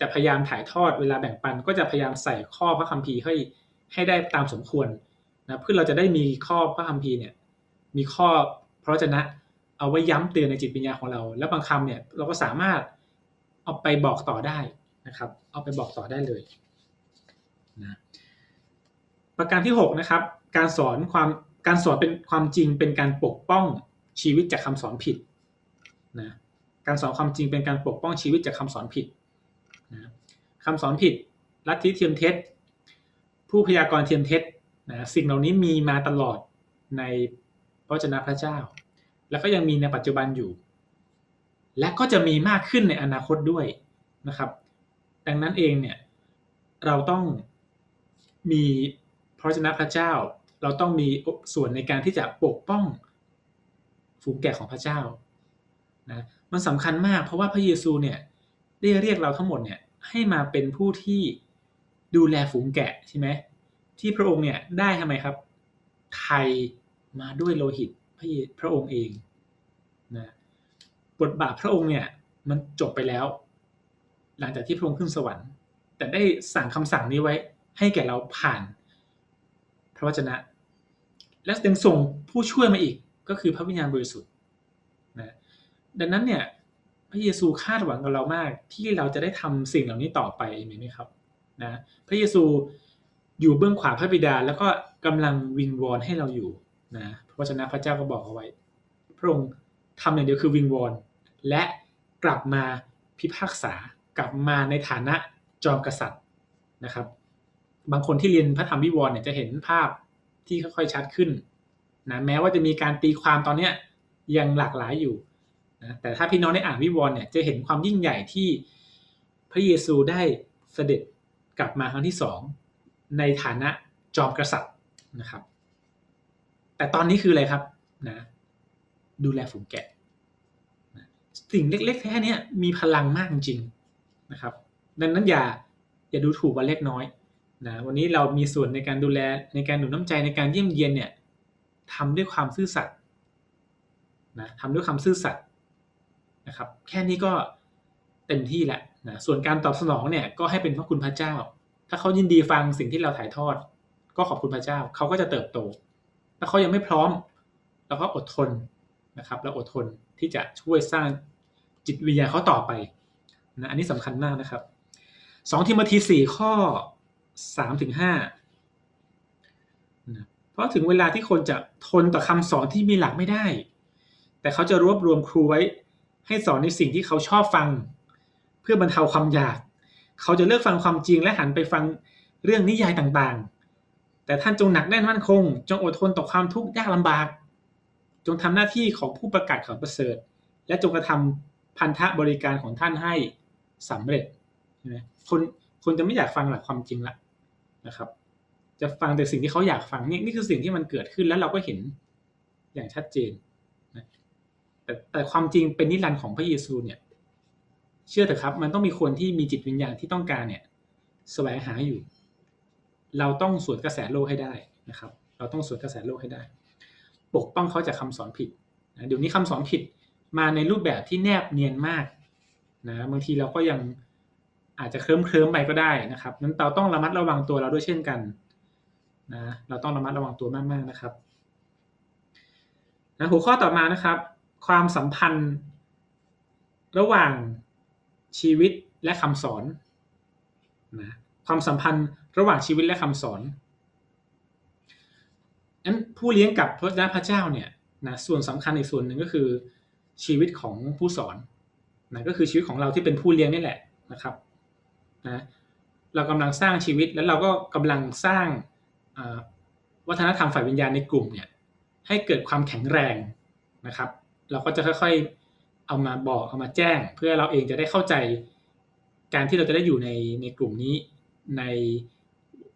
จะพยายามถ่ายทอดเวลาแบ่งปัน ก็จะพยายามใส่ข้อพระคัมภีร์ให้ให้ได้ตามสมควรนะเพื่อเราจะได้มีข้อพระคัมภีร์เนี่ยมีข้อ พระวจนะ เอาไว้ย้ำเตือนในจิตวิญญาณของเรา แล้วบางคำเนี่ยเราก็สามารถเอาไปบอกต่อได้นะครับ เอาไปบอกต่อได้เลยนะประการที่6นะครับ การสอนความการสอนเป็นความจริงเป็นการปกป้องชีวิตจากคำสอนผิดนะการสอนความจริงเป็นการปกป้องชีวิตจากคำสอนผิดนะคำสอนผิด ลัทธิเทียมเท็จ ผู้พยากรณ์เทียมเท็จนะสิ่งเหล่านี้มีมาตลอดใน ระเจ้าพระเจ้า แล้วก็ยังมีในปัจจุบันอยู่ และก็จะมีมากขึ้นในอนาคตด้วยนะครับ ดังนั้นเองเนี่ยเราต้องมีพระเจ้าพระเจ้า เราต้องมีส่วนในการที่จะปกป้องฝูงแกะของพระเจ้านะมันสำคัญมากเพราะว่าพระเยซูเนี่ยได้เรียกเราทั้งหมดเนี่ยให้มาเป็นผู้ที่ดูแลฝูงแกะใช่ไหมที่พระองค์เนี่ยได้ทำไมครับไทย มาด้วยโลหิตพระพระองค์เองนะบทบาทพระองค์เนี่ยมันจบไปแล้ว หลังจากที่พระองค์ขึ้นสวรรค์ แต่ได้สั่งคำสั่งนี้ไว้ให้แก่เราผ่านพระวจนะ และยังส่งผู้ช่วยมาอีกก็คือพระวิญญาณบริสุทธิ์นะดังนั้นเนี่ยพระเยซูคาดหวังกับเรามาก ที่เราจะได้ทำสิ่งเหล่านี้ต่อไปเห็นไหมครับนะพระเยซูอยู่เบื้องขวาพระบิดา แล้วก็กำลังวิงวอนให้เราอยู่ นะเพราะฉะนั้นพระเจ้าก็บอกเอาไว้ พระองค์ทำอย่างเดียวคือวิงวอนและกลับมาพิพากษากลับมาในฐานะจอมกษัตริย์นะครับ บางคนที่เรียนพระธรรมวิวรณ์เนี่ยจะเห็นภาพที่ค่อยๆชัดขึ้นนะแม้ว่าจะมีการตีความตอนเนี้ยยังหลากหลายอยู่นะแต่ถ้าพี่น้องได้อ่านวิวรณ์เนี่ยจะเห็นความยิ่งใหญ่ที่พระเยซูได้เสด็จกลับมาครั้งที่สองในฐานะจอมกษัตริย์นะครับ แต่ตอนนี้คืออะไรครับนะดูแลฝูงแกะสิ่งเล็กๆแค่นี้มีพลังมากจริงนะครับดังนั้นอย่าอย่าดูถูกว่าเล็กน้อยนะวันนี้เรามีส่วนในการดูแลในการหนุนน้ำใจในการเยี่ยมเยียนเนี่ยทำด้วยความซื่อสัตย์นะทำด้วยความซื่อสัตย์นะครับ แค่นี้ก็เต็มที่แหละนะส่วนการตอบสนองเนี่ยก็ให้เป็นพระคุณพระเจ้า ถ้าเขายินดีฟังสิ่งที่เราถ่ายทอด ก็ขอบคุณพระเจ้าเขาก็จะเติบโต ถ้าเขายังไม่พร้อมเราก็อดทนนะครับและอดทนที่จะช่วยสร้างจิตวิญญาณเขาต่อไปนะอันนี้สำคัญมากนะครับสองทิมธีสี่ข้อสามถึงห้านะเพราะถึงเวลาที่คนจะทนต่อคำสอนที่มีหลักไม่ได้ แต่เขาจะรวบรวมครูไว้ ให้สอนในสิ่งที่เขาชอบฟัง เพื่อบรรเทาความอยาก เขาจะเลิกฟังความจริงและหันไปฟังเรื่องนิยายต่างๆ แต่ท่านจงหนักแน่นมั่นคง จงอดทนต่อความทุกข์ยากลำบาก จงทำหน้าที่ของผู้ประกาศข่าวประเสริฐ และจงกระทำพันธะบริการของท่านให้สำเร็จใช่ไหมคนคนจะไม่อยากฟังหลักความจริงละนะครับ จะฟังแต่สิ่งที่เขาอยากฟังนี่นี่คือสิ่งที่มันเกิดขึ้นแล้วเราก็เห็นอย่างชัดเจนนะแต่แต่ความจริงเป็นนิรันดร์ของพระเยซูเนี่ย เชื่อเถอะครับ มันต้องมีคนที่มีจิตวิญญาณที่ต้องการเนี่ยแสวงหาอยู่ เราต้องสวนกระแสโลกให้ได้นะครับ เราต้องสวนกระแสโลกให้ได้ ปกป้องเขาจากคำสอนผิดนะเดี๋ยวนี้คำสอนผิดมาในรูปแบบที่แนบเนียนมากนะบางทีเราก็ยังอาจจะเคลิ้มเคลิ้มไปก็ได้นะครับนั้นเราต้องระมัดระวังตัวเราด้วยเช่นกันนะเราต้องระมัดระวังตัวมากๆนะครับนะหัวข้อต่อมานะครับ ความสัมพันธ์ระหว่างชีวิตและคำสอนนะ ความสัมพันธ์ระหว่างชีวิตและคำสอนนั้นผู้เลี้ยงกับพระพระเจ้าเนี่ยนะส่วนสำคัญอีกส่วนหนึ่งก็คือ ชีวิตของผู้สอนนะก็คือชีวิตของเราที่เป็นผู้เลี้ยงนี่แหละนะครับนะเรากำลังสร้างชีวิตแล้วเราก็กำลังสร้างวัฒนธรรมฝ่ายวิญญาณในกลุ่มเนี่ยให้เกิดความแข็งแรงนะครับ เราก็จะค่อยๆเอามาบอกเอามาแจ้ง เพื่อเราเองจะได้เข้าใจการที่เราจะได้อยู่ในในกลุ่มนี้ ใน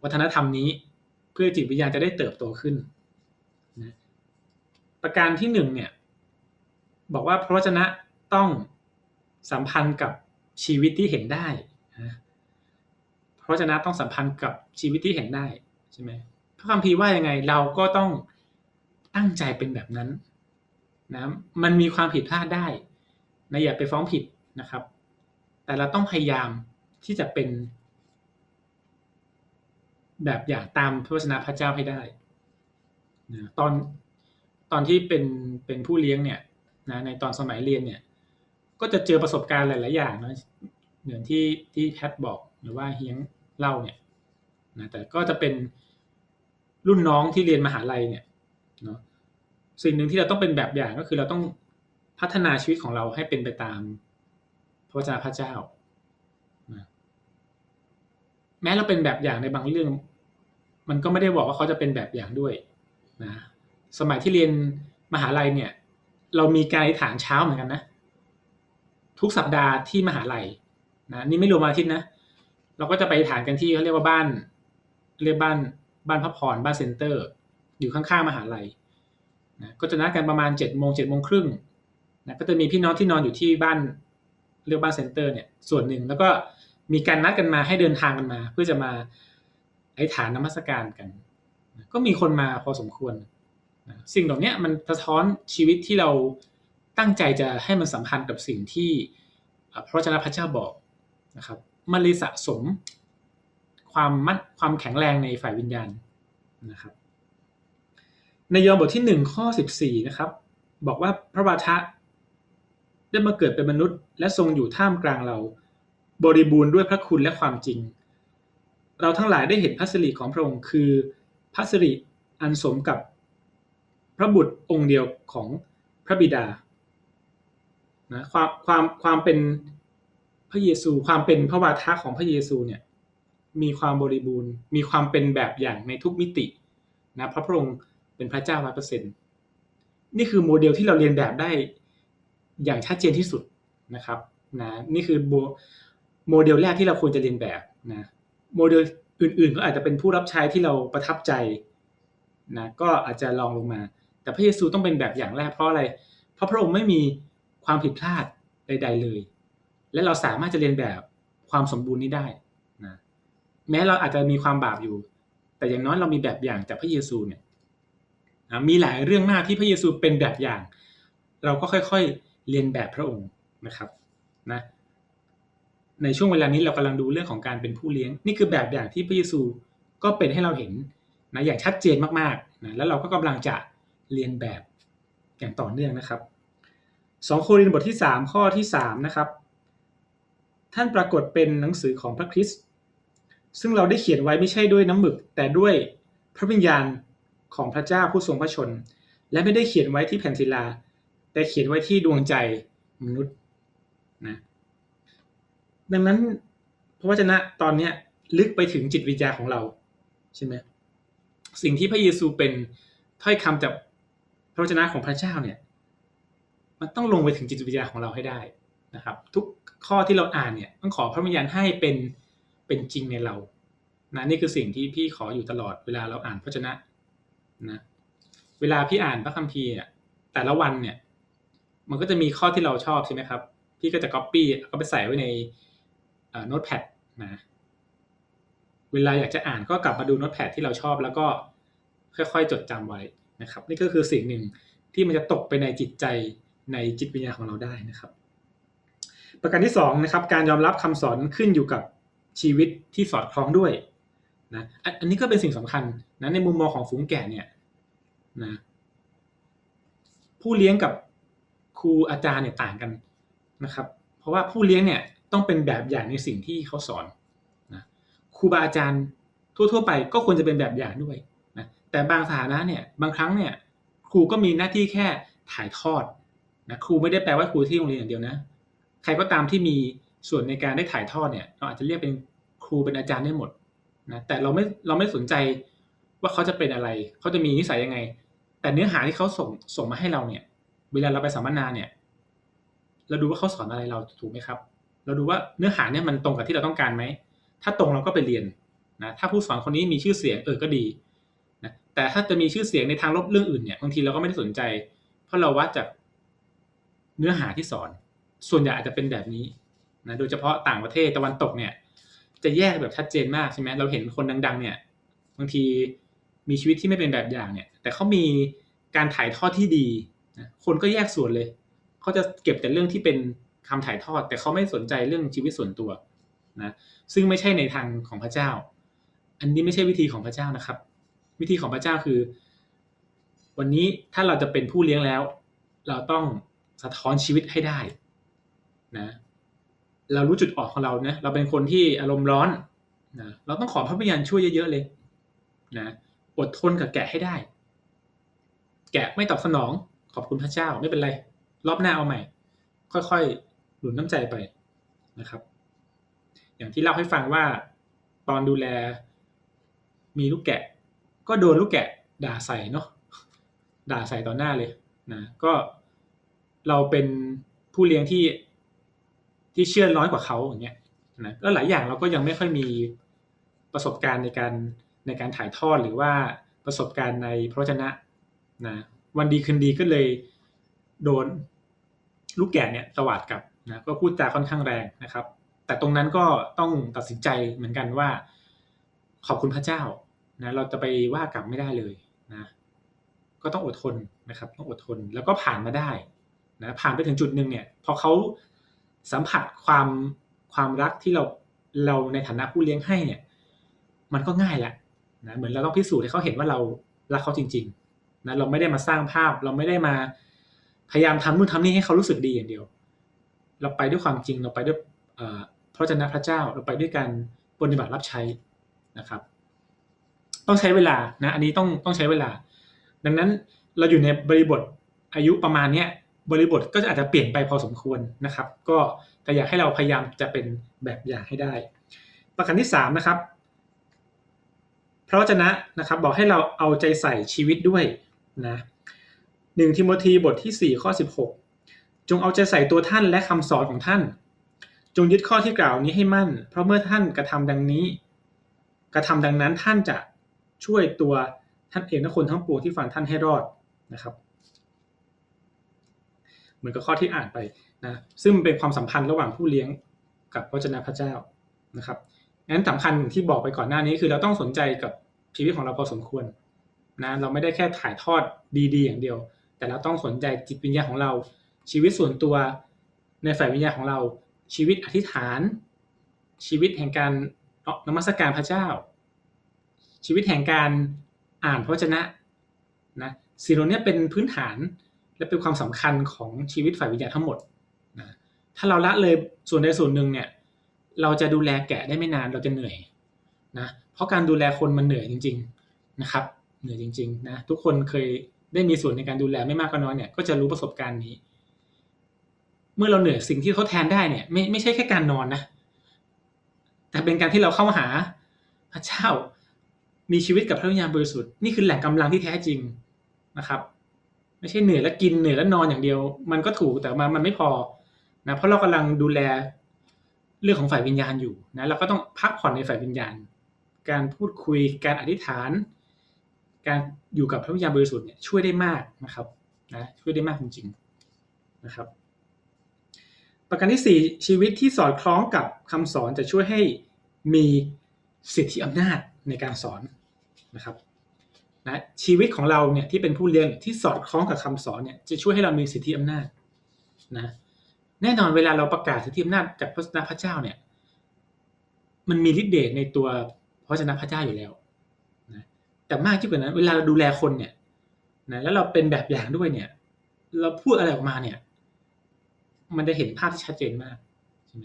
วัฒนธรรมนี้ เพื่อจิตวิญญาณจะได้เติบโตขึ้นนะประการที่หนึ่งเนี่ยบอกว่าพระวจนะต้องสัมพันธ์กับชีวิตที่เห็นได้นะพระวจนะต้องสัมพันธ์กับชีวิตที่เห็นได้ใช่ไหมพระคัมภีร์ว่ายังไงเราก็ต้องตั้งใจเป็นแบบนั้นนะมันมีความผิดพลาดได้นะอย่าไปฟ้องผิดนะครับ แต่เราต้องพยายามที่จะเป็น แบบอย่างตามพระวจนะพระเจ้าให้ได้นะตอนตอนที่เป็นเป็นผู้เลี้ยงเนี่ยนะในตอนสมัยเรียนเนี่ย ก็จะเจอประสบการณ์หลาย ๆ อย่างนะเหมือนที่ที่แพทบอกหรือว่าเฮียงเล่าเนี่ยนะแต่ก็จะเป็นรุ่นน้องที่เรียนมหาลัยเนี่ยเนาะสิ่งหนึ่งที่เราต้องเป็นแบบอย่างก็คือเราต้องพัฒนาชีวิตของเราให้เป็นไปตามพระเจ้าพระเจ้า แม้เราเป็นแบบอย่างในบางเรื่อง มันก็ไม่ได้บอกว่าเขาจะเป็นแบบอย่างด้วยนะสมัยที่เรียนมหาลัยเนี่ย เรามีอธิษฐานเช้าเหมือนกันนะ ทุกสัปดาห์ที่มหาลัยนะนี่ไม่รวมอาทิตย์นะ เราก็จะไปอธิษฐานกันที่เขาเรียกว่าบ้าน เรียกบ้านบ้านพักผ่อนบ้าน center อยู่ข้างๆมหาลัยนะก็จะนัดกันประมาณเจ็ดโมงเจ็ดโมงครึ่งนะก็จะมีพี่น้องที่นอนอยู่ที่บ้านเรียกบ้าน center เนี่ยส่วนหนึ่งแล้วก็ มีการนัดกันมาให้เดินทางกันมา เพื่อจะมาไอ้ฐานนมัสการกัน ก็มีคนมาพอสมควร สิ่งเหล่านี้มันสะท้อนชีวิตที่เราตั้งใจจะให้มันสัมพันธ์กับสิ่งที่พระเจ้าพระเจ้าบอกนะครับมันเลยสะสมความมั่นความแข็งแรงในฝ่ายวิญญาณนะครับ ในยอห์นบทที่หนึ่งข้อสิบสี่นะครับ บอกว่าพระบาทะได้มาเกิดเป็นมนุษย์ และทรงอยู่ท่ามกลางเรา บริบูรณ์ด้วยพระคุณและความจริง เราทั้งหลายได้เห็นพระสิริของพระองค์คือพระสิริอันสมกับพระบุตรองค์เดียวของพระบิดานะความความความเป็นพระเยซูความเป็นพระวาทะของพระเยซูเนี่ยมีความบริบูรณ์ มีความเป็นแบบอย่างในทุกมิตินะพระพระองค์เป็นพระเจ้าร้อยเปอร์เซ็นนี่คือโมเดลที่เราเรียนแบบได้อย่างชัดเจนที่สุดนะครับนะนี่คือ โมเดลแรกที่เราควรจะเรียนแบบนะโมเดลอื่นๆก็อาจจะเป็นผู้รับใช้ที่เราประทับใจนะก็อาจจะลองลงมา แต่พระเยซูต้องเป็นแบบอย่างแรกเพราะอะไร เพราะพระองค์ไม่มีความผิดพลาดใด ๆเลย และเราสามารถจะเรียนแบบความสมบูรณ์นี้ได้นะแม้เราอาจจะมีความบาปอยู่ แต่อย่างน้อยเรามีแบบอย่างจากพระเยซูเนี่ยนะมีหลายเรื่องมากที่พระเยซูเป็นแบบอย่าง เราก็ค่อยๆเรียนแบบพระองค์นะครับนะ ในช่วงเวลานี้เรากำลังดูเรื่องของการเป็นผู้เลี้ยง นี่คือแบบอย่างที่พระเยซูก็เป็นให้เราเห็นนะอย่างชัดเจนมากๆนะแล้วเราก็กำลังจะเรียนแบบอย่างต่อเนื่องนะครับสองโครินธ์บทที่สามข้อที่สามนะครับท่านปรากฏเป็นหนังสือของพระคริสต์ซึ่งเราได้เขียนไว้ไม่ใช่ด้วยน้ำหมึก แต่ด้วยพระวิญญาณของพระเจ้าผู้ทรงพระชน และไม่ได้เขียนไว้ที่แผ่นศิลา แต่เขียนไว้ที่ดวงใจมนุษย์นะ ดังนั้นพระวจนะตอนเนี้ยลึกไปถึงจิตวิญญาของเราใช่ไหมสิ่งที่พระเยซูเป็นถ้อยคำจากพระวจนะของพระเจ้าเนี่ย มันต้องลงไปถึงจิตวิญญาของเราให้ได้นะครับ ทุกข้อที่เราอ่านเนี่ยต้องขอพระวิญญาณให้เป็นเป็นจริงในเรานะนี่คือสิ่งที่พี่ขออยู่ตลอดเวลาเราอ่านพระวจนะนะเวลาพี่อ่านพระคัมภีร์แต่ละวันเนี่ย มันก็จะมีข้อที่เราชอบใช่ไหมครับ พี่ก็จะก๊อปปี้ก็ไปใส่ไว้ใน โน้ตแพดนะเวลาอยากจะอ่านก็กลับมาดูโน้ตแพดที่เราชอบแล้วก็ค่อยๆ จดจำไว้นะครับ นี่ก็คือสิ่งหนึ่งที่มันจะตกไปในจิตใจในจิตวิญญาณของเราได้นะครับ ประการที่สองนะครับการยอมรับคำสอนขึ้นอยู่กับชีวิตที่สอดคล้องด้วยนะอันนี้ก็เป็นสิ่งสำคัญนะในมุมมองของฝูงแกะเนี่ยนะผู้เลี้ยงกับครูอาจารย์เนี่ยต่างกันนะครับ เพราะว่าผู้เลี้ยงเนี่ย ต้องเป็นแบบอย่างในสิ่งที่เขาสอนนะครูบาอาจารย์ทั่ว ๆ ไปก็ควรจะเป็นแบบอย่างด้วยนะแต่บางสถานะเนี่ยบางครั้งเนี่ยครูก็มีหน้าที่แค่ถ่ายทอดนะครูไม่ได้แปลว่าครูที่โรงเรียนอย่างเดียวนะ ใครก็ตามที่มีส่วนในการได้ถ่ายทอดเนี่ยเราอาจจะเรียกเป็นครูเป็นอาจารย์ได้หมดนะแต่เราไม่เราไม่สนใจว่าเขาจะเป็นอะไร เขาจะมีนิสัยยังไง แต่เนื้อหาที่เขาส่งส่งมาให้เราเนี่ย เวลาเราไปสัมมนาเนี่ย เราดูว่าเขาสอนอะไรเราถูกไหมครับ เราดูว่าเนื้อหาเนี่ยมันตรงกับที่เราต้องการไหม ถ้าตรงเราก็ไปเรียนนะ ถ้าผู้สอนคนนี้มีชื่อเสียงเออก็ดีนะ แต่ถ้าจะมีชื่อเสียงในทางลบเรื่องอื่นเนี่ยบางทีเราก็ไม่ได้สนใจ เพราะเราวัดจากเนื้อหาที่สอน ส่วนใหญ่อาจจะเป็นแบบนี้นะ โดยเฉพาะต่างประเทศตะวันตกเนี่ย จะแยกแบบชัดเจนมากใช่ไหมเราเห็นคนดัง ๆ เนี่ยบางทีมีชีวิตที่ไม่เป็นแบบอย่างเนี่ย แต่เขามีการถ่ายทอดที่ดีนะคนก็แยกส่วนเลย เขาจะเก็บแต่เรื่องที่เป็น คำถ่ายทอด แต่เขาไม่สนใจเรื่องชีวิตส่วนตัวนะซึ่งไม่ใช่ในทางของพระเจ้า อันนี้ไม่ใช่วิธีของพระเจ้านะครับ วิธีของพระเจ้าคือ วันนี้ถ้าเราจะเป็นผู้เลี้ยงแล้ว เราต้องสะท้อนชีวิตให้ได้นะเรารู้จุดออนของเรานะเราเป็นคนที่อารมณ์ร้อนนะเราต้องขอพระวิญญาณช่วยเยอะๆเลยนะอดทนกับแกะให้ได้ แกะไม่ตอบสนอง ขอบคุณพระเจ้าไม่เป็นไร รอบหน้าเอาใหม่ ค่อยๆ หนุนน้ำใจไปนะครับ อย่างที่เล่าให้ฟังว่าตอนดูแลมีลูกแกะ ก็โดนลูกแกะด่าใส่เนาะด่าใส่ต่อหน้าเลยนะก็เราเป็นผู้เลี้ยงที่ที่เชื่อน้อยกว่าเขาอย่างเงี้ยนะแล้วหลายอย่างเราก็ยังไม่ค่อยมีประสบการณ์ในการในการถ่ายทอดหรือว่าประสบการณ์ในพระวจนะนะวันดีคืนดีก็เลยโดนลูกแกะเนี่ยตวาดกับ นะก็พูดจาค่อนข้างแรงนะครับ แต่ตรงนั้นก็ต้องตัดสินใจเหมือนกันว่า ขอบคุณพระเจ้านะเราจะไปว่ากลับไม่ได้เลยนะก็ต้องอดทนนะครับ ต้องอดทนแล้วก็ผ่านมาได้นะผ่านไปถึงจุดหนึ่งเนี่ยพอเขาสัมผัสความความรักที่เราเราในฐานะผู้เลี้ยงให้เนี่ย มันก็ง่ายแหละนะเหมือนเราต้องพิสูจน์ให้เขาเห็นว่าเรารักเขาจริง ๆนะเราไม่ได้มาสร้างภาพ เราไม่ได้มาพยายามทำนู่นทำนี่ให้เขารู้สึกดีอย่างเดียว เราไปด้วยความจริงเราไปด้วยพระเจ้าพระเจ้าเราไปด้วยการปฏิบัติรับใช้นะครับ ต้องใช้เวลานะอันนี้ต้องต้องใช้เวลา ดังนั้นเราอยู่ในบริบทอายุประมาณเนี้ยบริบทก็อาจจะเปลี่ยนไปพอสมควรนะครับ ก็แต่อยากให้เราพยายามจะเป็นแบบอย่างให้ได้ ประการที่สามนะครับพระวจนะนะครับ บอกให้เราเอาใจใส่ชีวิตด้วยนะหนึ่งทิโมธีบทที่สี่ข้อสิบหก จงเอาใจใส่ตัวท่านและคำสอนของท่าน จงยึดข้อที่กล่าวนี้ให้มั่น เพราะเมื่อท่านกระทำดังนี้ กระทำดังนั้นท่านจะช่วยตัวท่านเองและคนทั้งปวงที่ฟังท่านให้รอดนะครับ เหมือนกับข้อที่อ่านไปนะซึ่งเป็นความสัมพันธ์ระหว่างผู้เลี้ยงกับพระเจ้าพระเจ้านะครับงั้นสำคัญที่บอกไปก่อนหน้านี้คือเราต้องสนใจกับชีวิตของเราพอสมควรนะเราไม่ได้แค่ถ่ายทอดดีๆ อย่างเดียว แต่เราต้องสนใจจิตวิญญาณของเรา ชีวิตส่วนตัวในฝ่ายวิญญาณของเรา ชีวิตอธิษฐาน ชีวิตแห่งการนมัสการพระเจ้า ชีวิตแห่งการอ่านพระวจนะนะสิ่งเหล่านี้เป็นพื้นฐานและเป็นความสำคัญของชีวิตฝ่ายวิญญาณทั้งหมดนะถ้าเราละเลยส่วนใดส่วนหนึ่งเนี่ยเราจะดูแลแกะได้ไม่นานเราจะเหนื่อยนะเพราะการดูแลคนมันเหนื่อยจริง ๆนะครับ เหนื่อยจริงๆนะทุกคนเคยได้มีส่วนในการดูแลไม่มากก็น้อยเนี่ยก็จะรู้ประสบการณ์นี้ เมื่อเราเหนื่อยสิ่งที่ทดแทนได้เนี่ยไม่ไม่ใช่แค่การนอนนะ แต่เป็นการที่เราเข้ามาหาพระเจ้ามีชีวิตกับพระวิญญาณบริสุทธิ์นี่คือแหล่งกำลังที่แท้จริงนะครับ ไม่ใช่เหนื่อยแล้วกินเหนื่อยแล้วนอนอย่างเดียว มันก็ถูกแต่มามันไม่พอนะเพราะเรากำลังดูแลเรื่องของฝ่ายวิญญาณอยู่นะเราก็ต้องพักผ่อนในฝ่ายวิญญาณ การพูดคุยการอธิษฐาน การอยู่กับพระวิญญาณบริสุทธิ์เนี่ยช่วยได้มากนะครับนะช่วยได้มากจริงๆนะครับ ประการที่ 4 ชีวิตที่สอดคล้องกับคำสอนจะช่วยให้มีสิทธิอำนาจในการสอนนะครับนะชีวิตของเราเนี่ยที่เป็นผู้เรียนที่สอดคล้องกับคำสอนเนี่ยจะช่วยให้เรามีสิทธิอำนาจนะแน่นอนเวลาเราประกาศสิทธิอำนาจจากพระชนะพระเจ้าเนี่ยมันมีฤทธิ์เดชในตัวพระชนะพระเจ้าอยู่แล้วนะแต่มากที่กว่านั้น เวลาเราดูแลคนเนี่ยนะแล้วเราเป็นแบบอย่างด้วยเนี่ย เราพูดอะไรออกมาเนี่ย มันจะเห็นภาพที่ชัดเจนมากใช่ไหม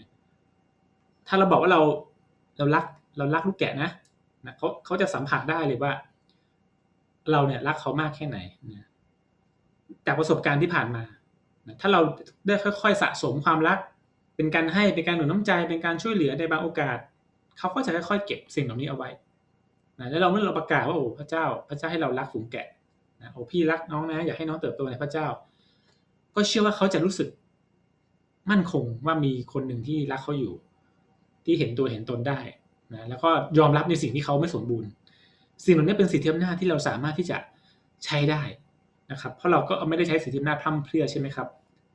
ถ้าเราบอกว่าเราเรารักเรารักลูกแกะนะนะเขาเขาจะสัมผัสได้เลยว่า เราเนี่ยรักเขามากแค่ไหนนะจากประสบการณ์ที่ผ่านมานะถ้าเราได้ค่อยๆสะสมความรัก เป็นการให้เป็นการหนุนน้ำใจเป็นการช่วยเหลือในบางโอกาสเขาก็จะค่อยๆเก็บสิ่งเหล่านี้เอาไว้นะแล้วเราเมื่อเราประกาศว่าโอ้พระเจ้า พระเจ้าให้เรารักฝูงแกะนะโอ้พี่รักน้องนะ อยากให้น้องเติบโตในพระเจ้า ก็เชื่อว่าเขาจะรู้สึก มั่นคงว่ามีคนหนึ่งที่รักเขาอยู่ ที่เห็นตัวเห็นตนได้นะแล้วก็ยอมรับในสิ่งที่เขาไม่สมบูรณ์ สิ่งเหล่านี้เป็นสิทธิอำนาจที่เราสามารถที่จะใช้ได้นะครับเพราะเราก็ไม่ได้ใช้สิทธิอำนาจพร่ำเพรื่อใช่ไหมครับ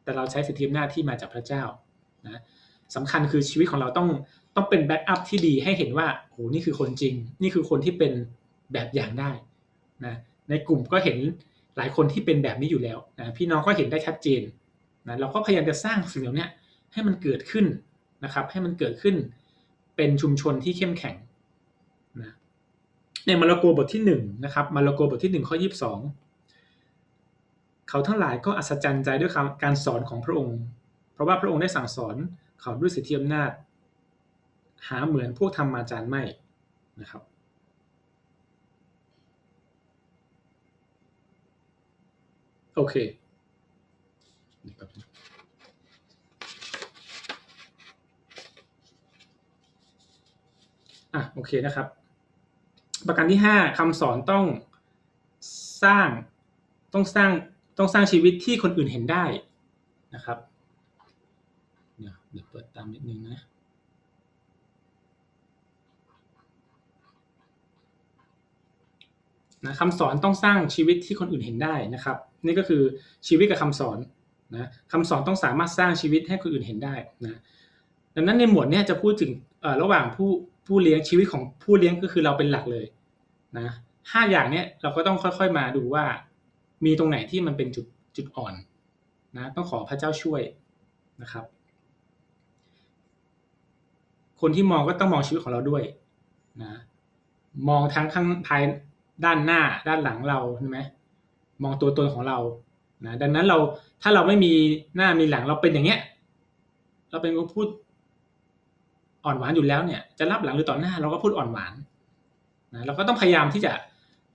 แต่เราใช้สิทธิอำนาจที่มาจากพระเจ้านะสำคัญคือชีวิตของเราต้องต้องเป็น backup ที่ดีให้เห็นว่าโอ้นี่คือคนจริง นี่คือคนที่เป็นแบบอย่างได้นะในกลุ่มก็เห็นหลายคนที่เป็นแบบนี้อยู่แล้วนะพี่น้องก็เห็นได้ชัดเจน นะเราก็พยายามจะสร้างสิ่งเหล่านี้ให้มันเกิดขึ้นนะครับ ให้มันเกิดขึ้นเป็นชุมชนที่เข้มแข็งนะในมาระโกบทที่หนึ่งนะครับมาระโกบทที่หนึ่งข้อยี่สิบสองเขาทั้งหลายก็อัศจรรย์ใจด้วยการสอนของพระองค์ เพราะว่าพระองค์ได้สั่งสอนเขาด้วยสิทธิอำนาจ หาเหมือนพวกธรรมาจารย์ไม่นะครับโอเค อะโอเคนะครับ ประการที่ห้าคำสอนต้องสร้างต้องสร้างต้องสร้างชีวิตที่คนอื่นเห็นได้นะครับเดี๋ยวเดี๋ยวเปิดตามนิดนึงนะนะคำสอนต้องสร้างชีวิตที่คนอื่นเห็นได้นะครับ นี่ก็คือชีวิตกับคำสอน นะคำสอนต้องสามารถสร้างชีวิตให้คนอื่นเห็นได้นะดังนั้นในหมวดนี้จะพูดถึงระหว่างผู้ผู้เลี้ยงชีวิตของผู้เลี้ยงก็คือเราเป็นหลักเลยนะห้าอย่างเนี้ยเราก็ต้องค่อยๆมาดูว่า มีตรงไหนที่มันเป็นจุดจุดอ่อนนะต้องขอพระเจ้าช่วยนะครับ คนที่มองก็ต้องมองชีวิตของเราด้วยนะมองทั้งข้างภายด้านหน้าด้านหลังเราใช่ไหมมองตัวตนของเรานะดังนั้นเรา ถ้าเราไม่มีหน้ามีหลังเราเป็นอย่างเงี้ย เราเป็นคนพูดอ่อนหวานอยู่แล้วเนี่ย จะรับหลังหรือต่อหน้าเราก็พูดอ่อนหวานนะเราก็ต้องพยายามที่จะ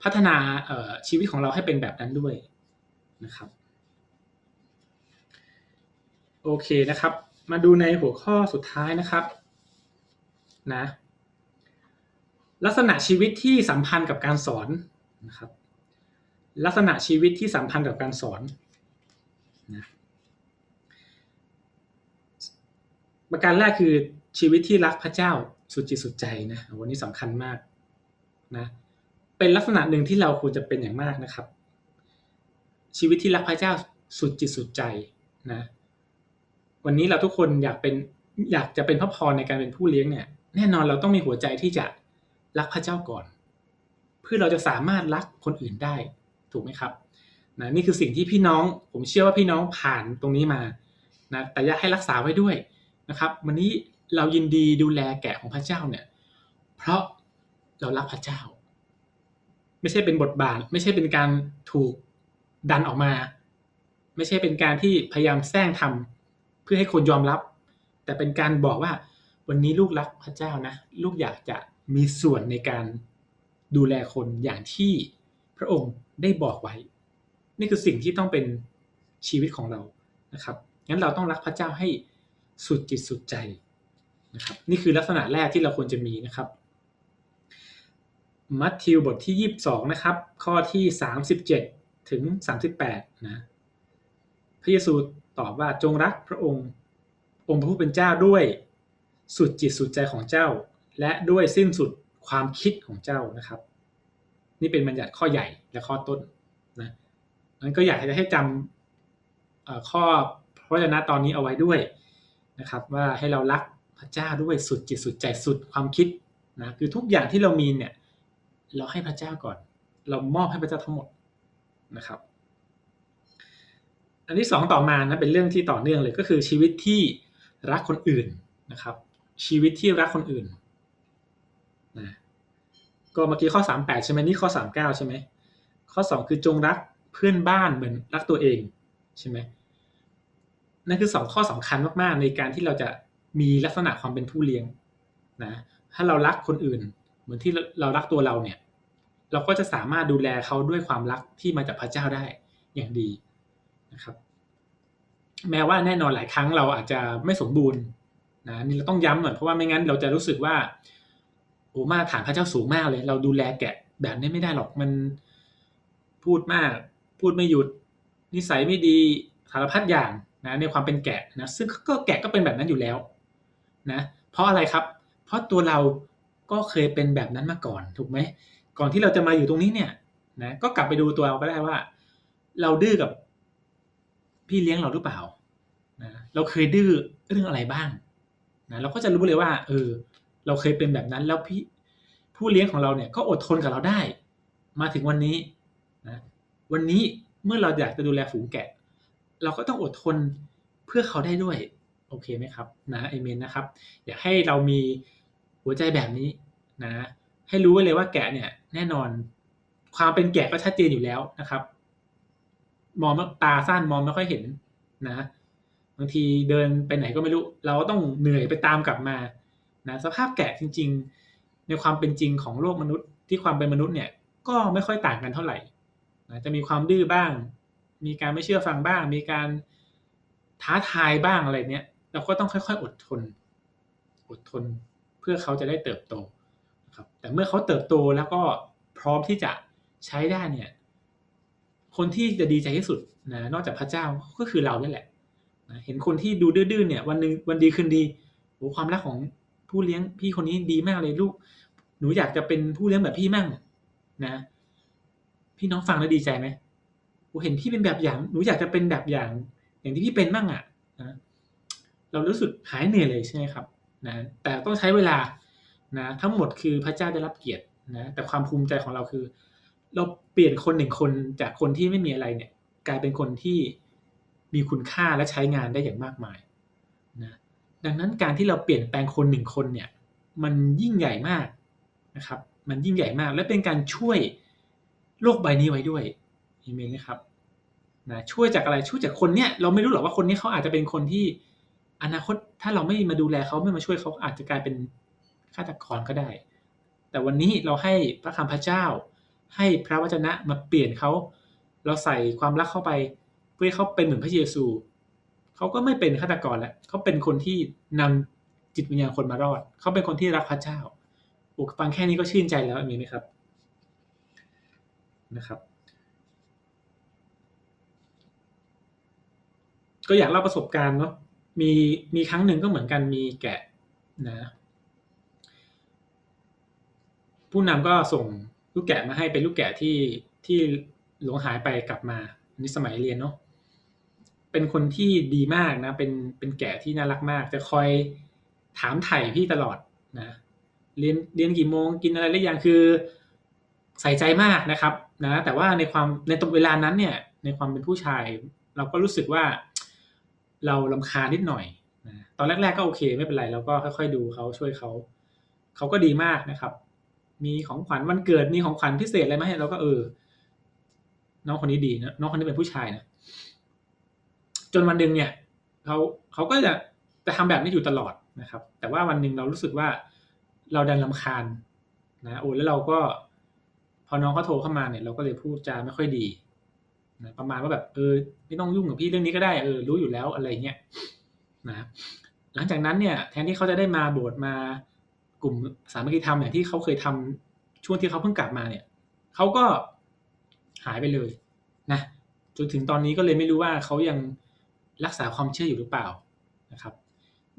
พัฒนาชีวิตของเราให้เป็นแบบนั้นด้วยนะครับ โอเคนะครับ มาดูในหัวข้อสุดท้ายนะครับนะลักษณะชีวิตที่สัมพันธ์กับการสอนนะครับ ลักษณะชีวิตที่สัมพันธ์กับการสอน นะประการแรกคือชีวิตที่รักพระเจ้าสุดจิตสุดใจนะวันนี้สำคัญมากนะเป็นลักษณะหนึ่งที่เราควรจะเป็นอย่างมากนะครับ ชีวิตที่รักพระเจ้าสุดจิตสุดใจนะวันนี้เราทุกคนอยากเป็นอยากจะเป็นพระพรในการเป็นผู้เลี้ยงเนี่ย แน่นอนเราต้องมีหัวใจที่จะรักพระเจ้าก่อน เพื่อเราจะสามารถรักคนอื่นได้ถูกไหมครับ นะนี่คือสิ่งที่พี่น้อง ผมเชื่อว่าพี่น้องผ่านตรงนี้มานะแต่อยากให้รักษาไว้ด้วยนะครับ วันนี้เรายินดีดูแลแกะของพระเจ้าเนี่ย เพราะเรารักพระเจ้า ไม่ใช่เป็นบทบาท ไม่ใช่เป็นการถูกดันออกมา ไม่ใช่เป็นการที่พยายามแซงทำเพื่อให้คนยอมรับ แต่เป็นการบอกว่า วันนี้ลูกรักพระเจ้านะ ลูกอยากจะมีส่วนในการดูแลคนอย่างที่พระองค์ได้บอกไว้ นี่คือสิ่งที่ต้องเป็นชีวิตของเรานะครับงั้นเราต้องรักพระเจ้าให้สุดจิตสุดใจนะครับนี่คือลักษณะแรกที่เราควรจะมีนะครับมัทธิวบทที่ 22 นะครับ ข้อที่ 37 ถึง 38 นะพระเยซูตอบว่าจงรักพระองค์ องค์พระผู้เป็นเจ้าด้วยสุดจิตสุดใจของเจ้า และด้วยสิ้นสุดความคิดของเจ้านะครับ นี่เป็นบัญญัติข้อใหญ่และข้อต้นนะ นั้นก็อยากจะให้จำข้อพระวจนะตอนนี้เอาไว้ด้วยนะครับว่าให้เรารักพระเจ้าด้วยสุดจิตสุดใจสุดความคิดนะคือทุกอย่างที่เรามีเนี่ยเราให้พระเจ้าก่อน เรามอบให้พระเจ้าทั้งหมดนะครับ อันที่สองต่อมานะเป็นเรื่องที่ต่อเนื่องเลยก็คือชีวิตที่รักคนอื่นนะครับ ชีวิตที่รักคนอื่นนะก็เมื่อกี้ข้อสามแปดใช่ไหมนี่ข้อสามเก้าใช่ไหมข้อสองคือจงรัก เพื่อนบ้านเหมือนรักตัวเองใช่ไหมนั่นคือสองข้อสำคัญมากๆ ในการที่เราจะมีลักษณะความเป็นผู้เลี้ยงนะถ้าเรารักคนอื่น เหมือนที่เรารักตัวเราเนี่ย เราก็จะสามารถดูแลเขาด้วยความรักที่มาจากพระเจ้าได้อย่างดีนะครับ แม้ว่าแน่นอนหลายครั้งเราอาจจะไม่สมบูรณ์นะนี่เราต้องย้ำหน่อยเพราะว่าไม่งั้นเราจะรู้สึกว่าโอ้มาตรฐานพระเจ้าสูงมากเลย เราดูแลแกะแบบนี้ไม่ได้หรอกมันพูดมาก พูดไม่หยุด นิสัยไม่ดีสารพัดอย่างนะในความเป็นแกะนะซึ่งก็แกะก็เป็นแบบนั้นอยู่แล้วนะเพราะอะไรครับ เพราะตัวเราก็เคยเป็นแบบนั้นมาก่อนถูกไหมก่อนที่เราจะมาอยู่ตรงนี้เนี่ยนะก็กลับไปดูตัวเราก็ได้ว่า เราดื้อกับพี่เลี้ยงเราหรือเปล่านะเราเคยดื้อเรื่องอะไรบ้างนะเราก็จะรู้เลยว่าเออเราเคยเป็นแบบนั้นแล้วพี่ผู้เลี้ยงของเราเนี่ยก็อดทนกับเราได้ มาถึงวันนี้ วันนี้เมื่อเราอยากจะดูแลฝูงแกะ เราก็ต้องอดทนเพื่อเขาได้ด้วย โอเคไหมครับนะเอเมนนะครับ อยากให้เรามีหัวใจแบบนี้นะ ให้รู้ไว้เลยว่าแกะเนี่ยแน่นอนความเป็นแกะก็ชัดเจนอยู่แล้วนะครับ มองตาสั้นมองไม่ค่อยเห็นนะบางทีเดินไปไหนก็ไม่รู้ เราก็ต้องเหนื่อยไปตามกลับมานะสภาพแกะจริง ๆ ในความเป็นจริงของโลกมนุษย์ที่ความเป็นมนุษย์เนี่ยก็ไม่ค่อยต่างกันเท่าไหร่ จะมีความดื้อบ้าง มีการไม่เชื่อฟังบ้าง มีการท้าทายบ้างอะไรเนี้ยเราก็ต้องค่อยๆ อดทน อดทนเพื่อเขาจะได้เติบโตนะครับแต่เมื่อเขาเติบโตแล้วก็พร้อมที่จะใช้ได้เนี่ย คนที่จะดีใจที่สุดนะนอกจากพระเจ้าก็คือเรานี่แหละนะเห็นคนที่ดูดื้อๆเนี่ยวันนึงวันดีคืนดีโอ้ความรักของผู้เลี้ยงพี่คนนี้ดีมากเลยลูก หนูอยากจะเป็นผู้เลี้ยงแบบพี่มั่งนะ พี่น้องฟังแล้วดีใจไหมโอ้เห็นพี่เป็นแบบอย่างหนูอยากจะเป็นแบบอย่าง อย่างที่พี่เป็นมั่งอะนะเรารู้สึกหายเหนื่อยเลยใช่ไหมครับนะแต่ต้องใช้เวลานะทั้งหมดคือพระเจ้าได้รับเกียรตินะแต่ความภูมิใจของเราคือ เราเปลี่ยนคนหนึ่งคนจากคนที่ไม่มีอะไรเนี่ย กลายเป็นคนที่มีคุณค่าและใช้งานได้อย่างมากมายนะดังนั้นการที่เราเปลี่ยนแปลงคนหนึ่งคนเนี่ย มันยิ่งใหญ่มากนะครับ มันยิ่งใหญ่มากและเป็นการช่วย โลกใบนี้ไว้ด้วยเอเมนนะครับนะช่วยจากอะไรช่วยจากคนเนี้ยเราไม่รู้หรอกว่าคนนี้เขาอาจจะเป็นคนที่อนาคตถ้าเราไม่มาดูแลเขาไม่มาช่วยเขาอาจจะกลายเป็นฆาตกรก็ได้ แต่วันนี้เราให้พระคำพระเจ้า ให้พระวจนะมาเปลี่ยนเขาเราใส่ความรักเข้าไป เพื่อเขาเป็นเหมือนพระเยซูเขาก็ไม่เป็นฆาตกรแล้วเขาเป็นคนที่นำจิตวิญญาณคนมารอด เขาเป็นคนที่รักพระเจ้าโอ้ฟังแค่นี้ก็ชื่นใจแล้วมีไหมครับ นะครับ ก็อยากเล่าประสบการณ์เนาะมีมีครั้งหนึ่งก็เหมือนกันมีแกะนะ ผู้นำก็ส่งลูกแกะมาให้เป็นลูกแกะที่ที่หลงหายไปกลับมาอันนี้สมัยเรียนเนาะเป็นคนที่ดีมากนะ เป็นเป็นแกะที่น่ารักมาก จะคอยถามไถ่พี่ตลอดนะเรียนเรียนกี่โมงกินอะไรหรือยังคือใส่ใจมากนะครับ นะแต่ว่าในความในตรงเวลานั้นเนี่ย ในความเป็นผู้ชาย เราก็รู้สึกว่า เราลำคาญนิดหน่อยนะตอนแรก ๆ ก็โอเคไม่เป็นไรเราก็ค่อยๆดูเขาช่วยเขาเขาก็ดีมากนะครับ มีของขวัญวันเกิดมีของขวัญพิเศษอะไรมาให้เราก็เออ น้องคนนี้ดีนะน้องคนนี้เป็นผู้ชายนะจนวันหนึ่งเนี่ยเขาเขาก็จะจะทำแบบนี้อยู่ตลอดนะครับ แต่ว่าวันหนึ่งเรารู้สึกว่าเราดันลำคาญนะโอ้แล้วเราก็ พอน้องเขาโทรเข้ามาเนี่ยเราก็เลยพูดจาไม่ค่อยดีนะประมาณว่าแบบเออไม่ต้องยุ่งกับพี่เรื่องนี้ก็ได้เออรู้อยู่แล้วอะไรเงี้ยนะหลังจากนั้นเนี่ยแทนที่เขาจะได้มาโบสถ์มากลุ่มสามัคคีธรรมอย่างที่เขาเคยทำช่วงที่เขาเพิ่งกลับมาเนี่ยเขาก็หายไปเลยนะจนถึงตอนนี้ก็เลยไม่รู้ว่าเขายังรักษาความเชื่ออยู่หรือเปล่านะครับ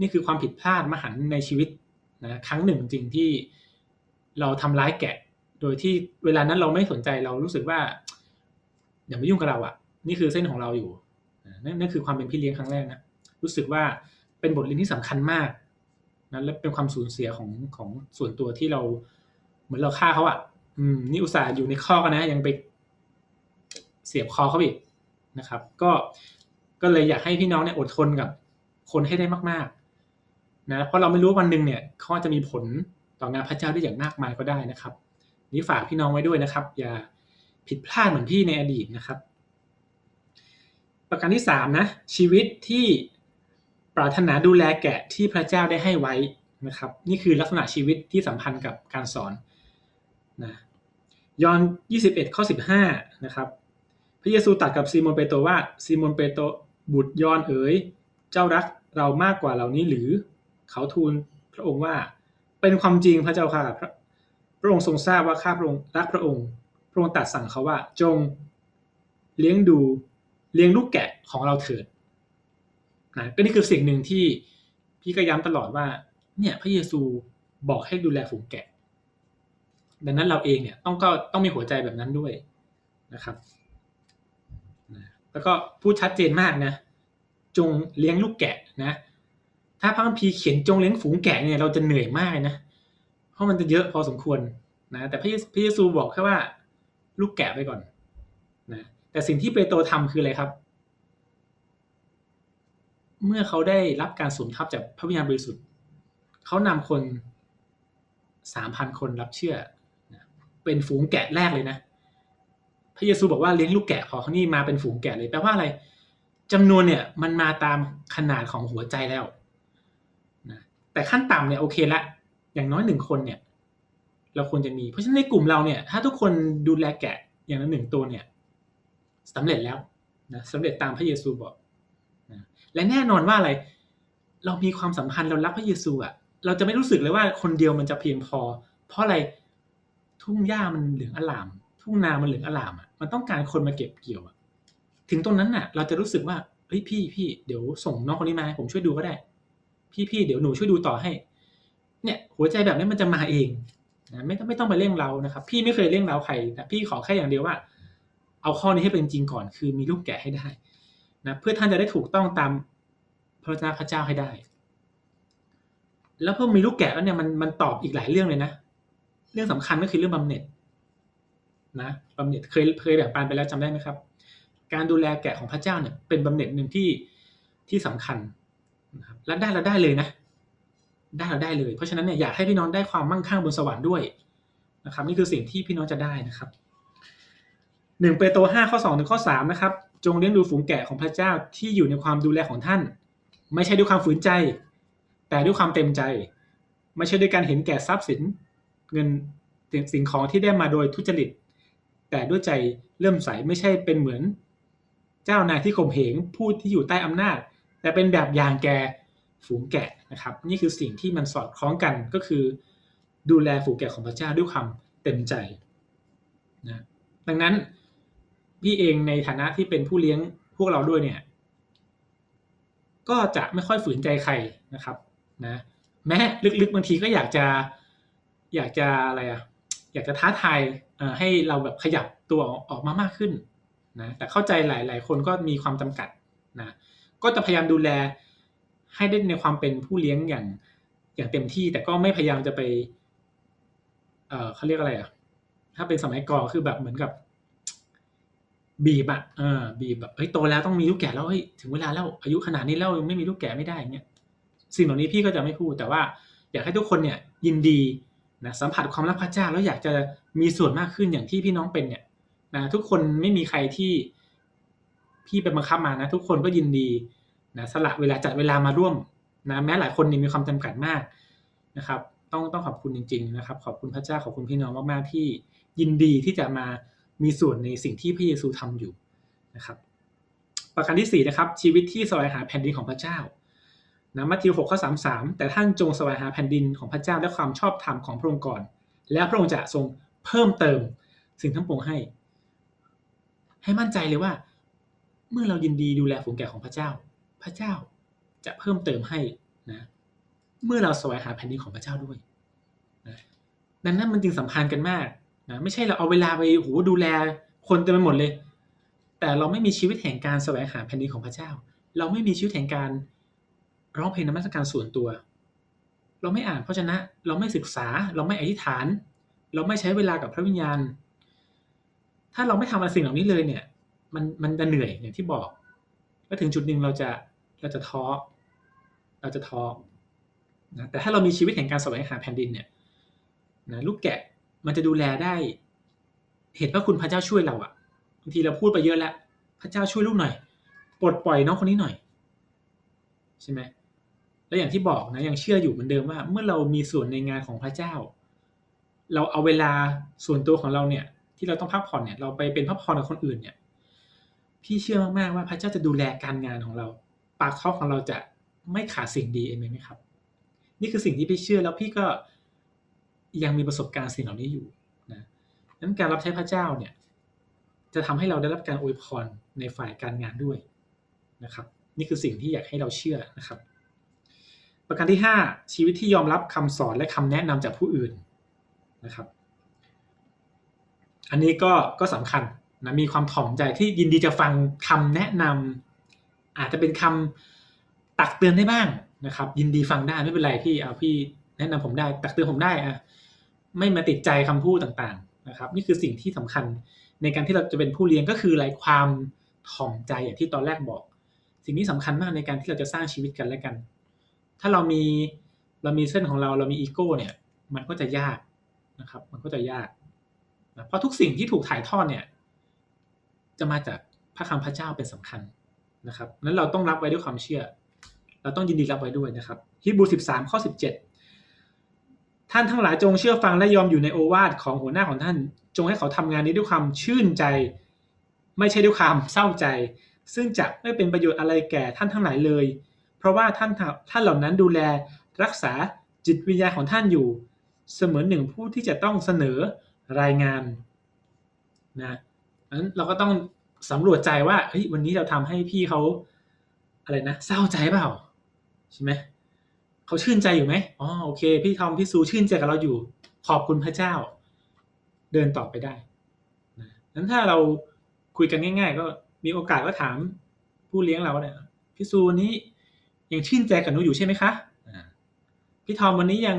นี่คือความผิดพลาดมหันในชีวิตนะครั้งหนึ่งจริงที่เราทำร้ายแกะ โดยที่เวลานั้นเราไม่สนใจเรารู้สึกว่า อย่ามายุ่งกับเราอะ่ะ นี่คือเส้นของเราอยู่นั่นนั่นคือความเป็นพี่เลี้ยงครั้งแรกนะรู้สึกว่าเป็นบทเรียนที่สำคัญมากนะและเป็นความสูญเสียของของส่วนตัวที่เรา เหมือนเราฆ่าเขาอะ่ะ อืม นี่อุตส่าห์อยู่ในข้อกันนะ ยังไปเสียบคอเขาอีกนะครับ ก็ก็เลยอยากให้พี่น้องเนี่ยอดทนกับคนให้ได้มากๆนะเพราะเราไม่รู้วันหนึ่งเนี่ยเขาจะมีผลต่องานพระเจ้าได้อย่างมากมายก็ได้นะครับ นี่ฝากพี่น้องไว้ด้วยนะครับ อย่าผิดพลาดเหมือนพี่ในอดีตนะครับ ประการที่สามนะ ชีวิตที่ปรารถนาดูแลแกะที่พระเจ้าได้ให้ไว้นะครับ นี่คือลักษณะชีวิตที่สัมพันธ์กับการสอนนะยอห์น21 ข้อ 15 นะครับ พระเยซูตรัสกับซีโมนเปโตรว่าซีโมนเปโตรบุตรยอนเอ๋ย เจ้ารักเรามากกว่าเหล่านี้หรือ เขาทูลพระองค์ว่าเป็นความจริงพระเจ้าค่ะ พระองค์ทรงทราบว่าข้าพระองค์รักพระองค์ พระองค์ตรัสสั่งเขาว่าจงเลี้ยงดูเลี้ยงลูกแกะของเราเถิดนะก็นี่คือสิ่งหนึ่งที่พี่ก็ย้ำตลอดว่า เนี่ยพระเยซูบอกให้ดูแลฝูงแกะ ดังนั้นเราเองเนี่ยต้องก็ต้องมีหัวใจแบบนั้นด้วยนะครับแล้วก็พูดชัดเจนมากนะ จงเลี้ยงลูกแกะนะ ถ้าพระคัมภีร์เขียนจงเลี้ยงฝูงแกะเนี่ยเราจะเหนื่อยมากนะ ราะมันจะเยอะพอสมควรนะแต่พระเยซูบอกแค่ว่าลูกแกะไปก่อนนะแต่สิ่งที่เปโตรทำคืออะไรครับ เมื่อเขาได้รับการสวมทับจากพระวิญญาณบริสุทธิ์เขานำคนสามพันคนรับเชื่อ เป็นฝูงแกะแรกเลยนะ พระเยซูบอกว่าเลี้ยงลูกแกะพอเขานี่มาเป็นฝูงแกะเลยแปลว่าอะไรจำนวนเนี่ยมันมาตามขนาดของหัวใจแล้วนะแต่ขั้นต่ำเนี่ยโอเคละ อย่างน้อยหนึ่งคนเนี่ย เราควรจะมี เพราะฉะนั้นในกลุ่มเราเนี่ย ถ้าทุกคนดูแลแกะอย่างละหนึ่งตัวเนี่ยสำเร็จแล้วนะสำเร็จตามพระเยซูบอกนะและแน่นอนว่าอะไร เรามีความสัมพันธ์เรารักพระเยซูอะ เราจะไม่รู้สึกเลยว่าคนเดียวมันจะเพียงพอ เพราะอะไรทุ่งหญ้ามันเหลืองอลาม ทุ่งนามันเหลืองอลามอะมันต้องการคนมาเก็บเกี่ยวอะถึงตรงนั้นน่ะ เราจะรู้สึกว่าเฮ้ยพี่พี่เดี๋ยวส่งน้องคนนี้มาผมช่วยดูก็ได้ พี่พี่เดี๋ยวหนูช่วยดูต่อให้ เนี่ยหัวใจแบบนี้มันจะมาเองนะไม่ต้องไม่ต้องไปเร่งเรานะครับ พี่ไม่เคยเร่งเราใครนะพี่ขอแค่อย่างเดียวว่า เอาข้อนี้ให้เป็นจริงก่อน คือมีลูกแกะให้ได้นะเพื่อท่านจะได้ถูกต้องตามพระเจ้าพระเจ้าให้ได้ แล้วเพิ่มมีลูกแกะแล้วเนี่ยมันมันตอบอีกหลายเรื่องเลยนะ เรื่องสำคัญก็คือเรื่องบำเหน็จนะบำเหน็จเคยเคยแบ่งปันไปแล้วจำได้ไหมครับ การดูแลแกะของพระเจ้าเนี่ยเป็นบำเหน็จหนึ่งที่ที่สำคัญนะครับและได้เราได้เลยนะ ได้เราได้เลย เพราะฉะนั้นเนี่ยอยากให้พี่น้องได้ความมั่งคั่งบนสวรรค์ด้วยนะครับนี่คือสิ่งที่พี่น้องจะได้นะครับหนึ่งเปโตรห้าข้อสองถึงข้อสามนะครับ จงเลี้ยงดูฝูงแกะของพระเจ้าที่อยู่ในความดูแลของท่าน ไม่ใช่ด้วยความฝืนใจ แต่ด้วยความเต็มใจ ไม่ใช่ด้วยการเห็นแก่ทรัพย์สิน เงินสิ่งของที่ได้มาโดยทุจริต แต่ด้วยใจเริ่มใสไม่ใช่เป็นเหมือน เจ้านายที่ข่มเหงผู้ที่อยู่ใต้อำนาจ แต่เป็นแบบอย่างแก่ ฝูงแกะนะครับ นี่คือสิ่งที่มันสอดคล้องกันก็คือ ดูแลฝูงแกะของพระเจ้าด้วยความเต็มใจนะดังนั้นพี่เองในฐานะที่เป็นผู้เลี้ยงพวกเราด้วยเนี่ย ก็จะไม่ค่อยฝืนใจใครนะครับนะแม้ลึกๆบางทีก็อยากจะอยากจะอะไรอะอยากจะท้าทายให้เราแบบขยับตัวออกมามากขึ้นนะแต่เข้าใจหลาย ๆ คนก็มีความจำกัดนะก็จะพยายามดูแล ให้ได้ในความเป็นผู้เลี้ยงอย่างอย่างเต็มที่ แต่ก็ไม่พยายามจะไป เออเขาเรียกอะไรอะ ถ้าเป็นสมัยก่อนคือแบบเหมือนกับ บีบอะเออบีบแบบเฮ้ยโตแล้วต้องมีลูกแก่แล้วเฮ้ยถึงเวลาแล้วอายุขนาดนี้แล้วยังไม่มีลูกแก่ไม่ได้เงี้ยสิ่งเหล่านี้พี่ก็จะไม่พูดแต่ว่า อยากให้ทุกคนเนี่ย ยินดีนะสัมผัสความรักพระเจ้าแล้วอยากจะมีส่วนมากขึ้นอย่างที่พี่น้องเป็นเนี่ยนะทุกคนไม่มีใครที่พี่ไปบังคับมานะ ทุกคนก็ยินดี นะสละเวลาจัดเวลามาร่วมนะแม้หลายคนนี่มีความจำกัดมากนะครับ ต้องต้องขอบคุณจริง ๆ นะครับ ขอบคุณพระเจ้าขอบคุณพี่น้องมากๆที่ยินดีที่จะมามีส่วนในสิ่งที่พระเยซูทำอยู่นะครับ ประการที่สี่นะครับ ชีวิตที่แสวงหาแผ่นดินของพระเจ้านะมัทธิวหกข้อสามสามแต่ท่านจงแสวงหาแผ่นดินของพระเจ้าและความชอบธรรมของพระองค์ก่อน แล้วพระองค์จะทรงเพิ่มเติมสิ่งทั้งปวงให้ ให้มั่นใจเลยว่า เมื่อเรายินดีดูแลฝูงแกะของพระเจ้า พระเจ้าจะเพิ่มเติมให้นะเมื่อเราแสวงหาแผ่นดินของพระเจ้าด้วยนะดังนั้นมันจึงสัมพันธ์กันมากนะไม่ใช่เราเอาเวลาไปโหดูแลคนเต็มไปหมดเลย แต่เราไม่มีชีวิตแห่งการแสวงหาแผ่นดินของพระเจ้า เราไม่มีชีวิตแห่งการร้องเพลงนมัสการส่วนตัว เราไม่อ่านพระชนะ เราไม่ศึกษา เราไม่อธิษฐาน เราไม่ใช้เวลากับพระวิญญาณ ถ้าเราไม่ทำอะไรสิ่งเหล่านี้เลยเนี่ย มันมันจะเหนื่อยอย่างที่บอก แล้วถึงจุดหนึ่งเราจะ เราจะท้อเราจะท้อนะแต่ถ้าเรามีชีวิตแห่งการแสวงหาแผ่นดินเนี่ยนะลูกแกะมันจะดูแลได้ เห็นว่าคุณพระเจ้าช่วยเราอะบางทีเราพูดไปเยอะแล้วพระเจ้าช่วยลูกหน่อยปลดปล่อยน้องคนนี้หน่อย ใช่ไหมแล้วอย่างที่บอกนะยังเชื่ออยู่เหมือนเดิมว่า เมื่อเรามีส่วนในงานของพระเจ้า เราเอาเวลาส่วนตัวของเราเนี่ย ที่เราต้องพักผ่อนเนี่ย เราไปเป็นพักผ่อนกับคนอื่นเนี่ย พี่เชื่อมากๆว่าพระเจ้าจะดูแลการงานของเรา ปากท้องของเราจะไม่ขาดสิ่งดีเองไหมครับ นี่คือสิ่งที่พี่เชื่อแล้วพี่ก็ยังมีประสบการณ์สิ่งเหล่านี้อยู่นะนั้นการรับใช้พระเจ้าเนี่ย จะทำให้เราได้รับการอวยพรในฝ่ายการงานด้วยนะครับ นี่คือสิ่งที่อยากให้เราเชื่อนะครับ ประการที่ 5 ชีวิตที่ยอมรับคำสอนและคำแนะนำจากผู้อื่นนะครับ อันนี้ก็ก็สำคัญนะมีความถ่อมใจที่ยินดีจะฟังคำแนะนำ อาจจะเป็นคำตักเตือนได้บ้างนะครับ ยินดีฟังได้ไม่เป็นไรพี่เอาพี่แนะนำผมได้ตักเตือนผมได้อะไม่มาติดใจคำพูดต่างๆนะครับ นี่คือสิ่งที่สำคัญในการที่เราจะเป็นผู้เลี้ยงก็คืออะไรความถ่อมใจอย่างที่ตอนแรกบอก สิ่งนี้สำคัญมากในการที่เราจะสร้างชีวิตกันและกัน ถ้าเรามีเรามีเส้นของเราเรามีอีโก้เนี่ยมันก็จะยากนะครับ มันก็จะยากนะเพราะทุกสิ่งที่ถูกถ่ายทอดเนี่ย จะมาจากพระคำพระเจ้าเป็นสำคัญ นะครับนั้นเราต้องรับไว้ด้วยความเชื่อ เราต้องยินดีรับไว้ด้วยนะครับฮิบรูสิบสามข้อสิบเจ็ดท่านทั้งหลายจงเชื่อฟังและยอมอยู่ในโอวาทของหัวหน้าของท่าน จงให้เขาทำงานนี้ด้วยความชื่นใจ ไม่ใช่ด้วยความเศร้าใจ ซึ่งจะไม่เป็นประโยชน์อะไรแก่ท่านทั้งหลายเลย เพราะว่าท่านท่านเหล่านั้นดูแลรักษาจิตวิญญาณของท่านอยู่ เสมือนหนึ่งผู้ที่จะต้องเสนอรายงานนะนั้นเราก็ต้อง สำรวจใจว่าเฮ้ยวันนี้เราทำให้พี่เขาอะไรนะเศร้าใจเปล่าใช่ไหมเขาชื่นใจอยู่ไหมอ๋อโอเค พี่ทอมพี่ซูชื่นใจกับเราอยู่ ขอบคุณพระเจ้า เดินต่อไปได้นะนั้นถ้าเราคุยกันง่าย ๆ ก็มีโอกาสก็ถามผู้เลี้ยงเราเนี่ยพี่ซูวันนี้ยังชื่นใจกับหนูอยู่ใช่ไหมคะพี่ทอมวันนี้ยัง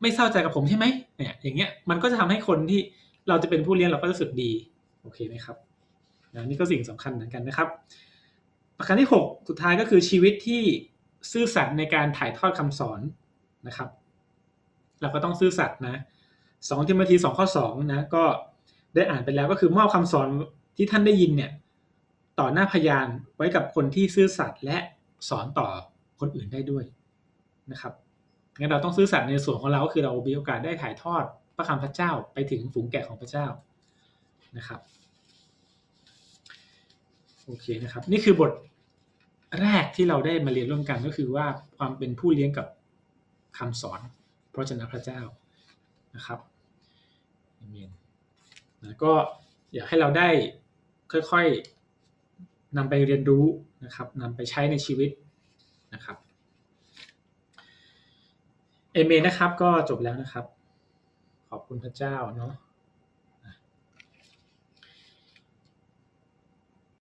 ไม่เศร้าใจกับผมใช่ไหมเนี่ย อย่างเงี้ยมันก็จะทำให้คนที่เราจะเป็นผู้เลี้ยงเราก็รู้สึกดี โอเคไหมครับ นะนี่ก็สิ่งสำคัญเหมือนกันนะครับ ประการที่ 6 สุดท้ายก็คือชีวิตที่ซื่อสัตย์ในการถ่ายทอดคำสอนนะครับ เราก็ต้องซื่อสัตย์นะสองทิมธีสองข้อสองนะก็ได้อ่านไปแล้วก็คือมอบคำสอนที่ท่านได้ยินเนี่ยต่อหน้าพยานไว้กับคนที่ซื่อสัตย์และสอนต่อคนอื่นได้ด้วยนะครับงั้นเราต้องซื่อสัตย์ในส่วนของเราก็คือเรามีโอกาสได้ถ่ายทอดพระคำพระเจ้าไปถึงฝูงแกะของพระเจ้านะครับ โอเคนะครับ นี่คือบทแรกที่เราได้มาเรียนร่วมกันก็คือว่าความเป็นผู้เลี้ยงกับคำสอนพระเจ้าพระเจ้านะครับเอเมนนะก็อยากให้เราได้ค่อยๆนำไปเรียนรู้นะครับนำไปใช้ในชีวิตนะครับเอเมนนะครับก็จบแล้วนะครับ ขอบคุณพระเจ้าเนาะ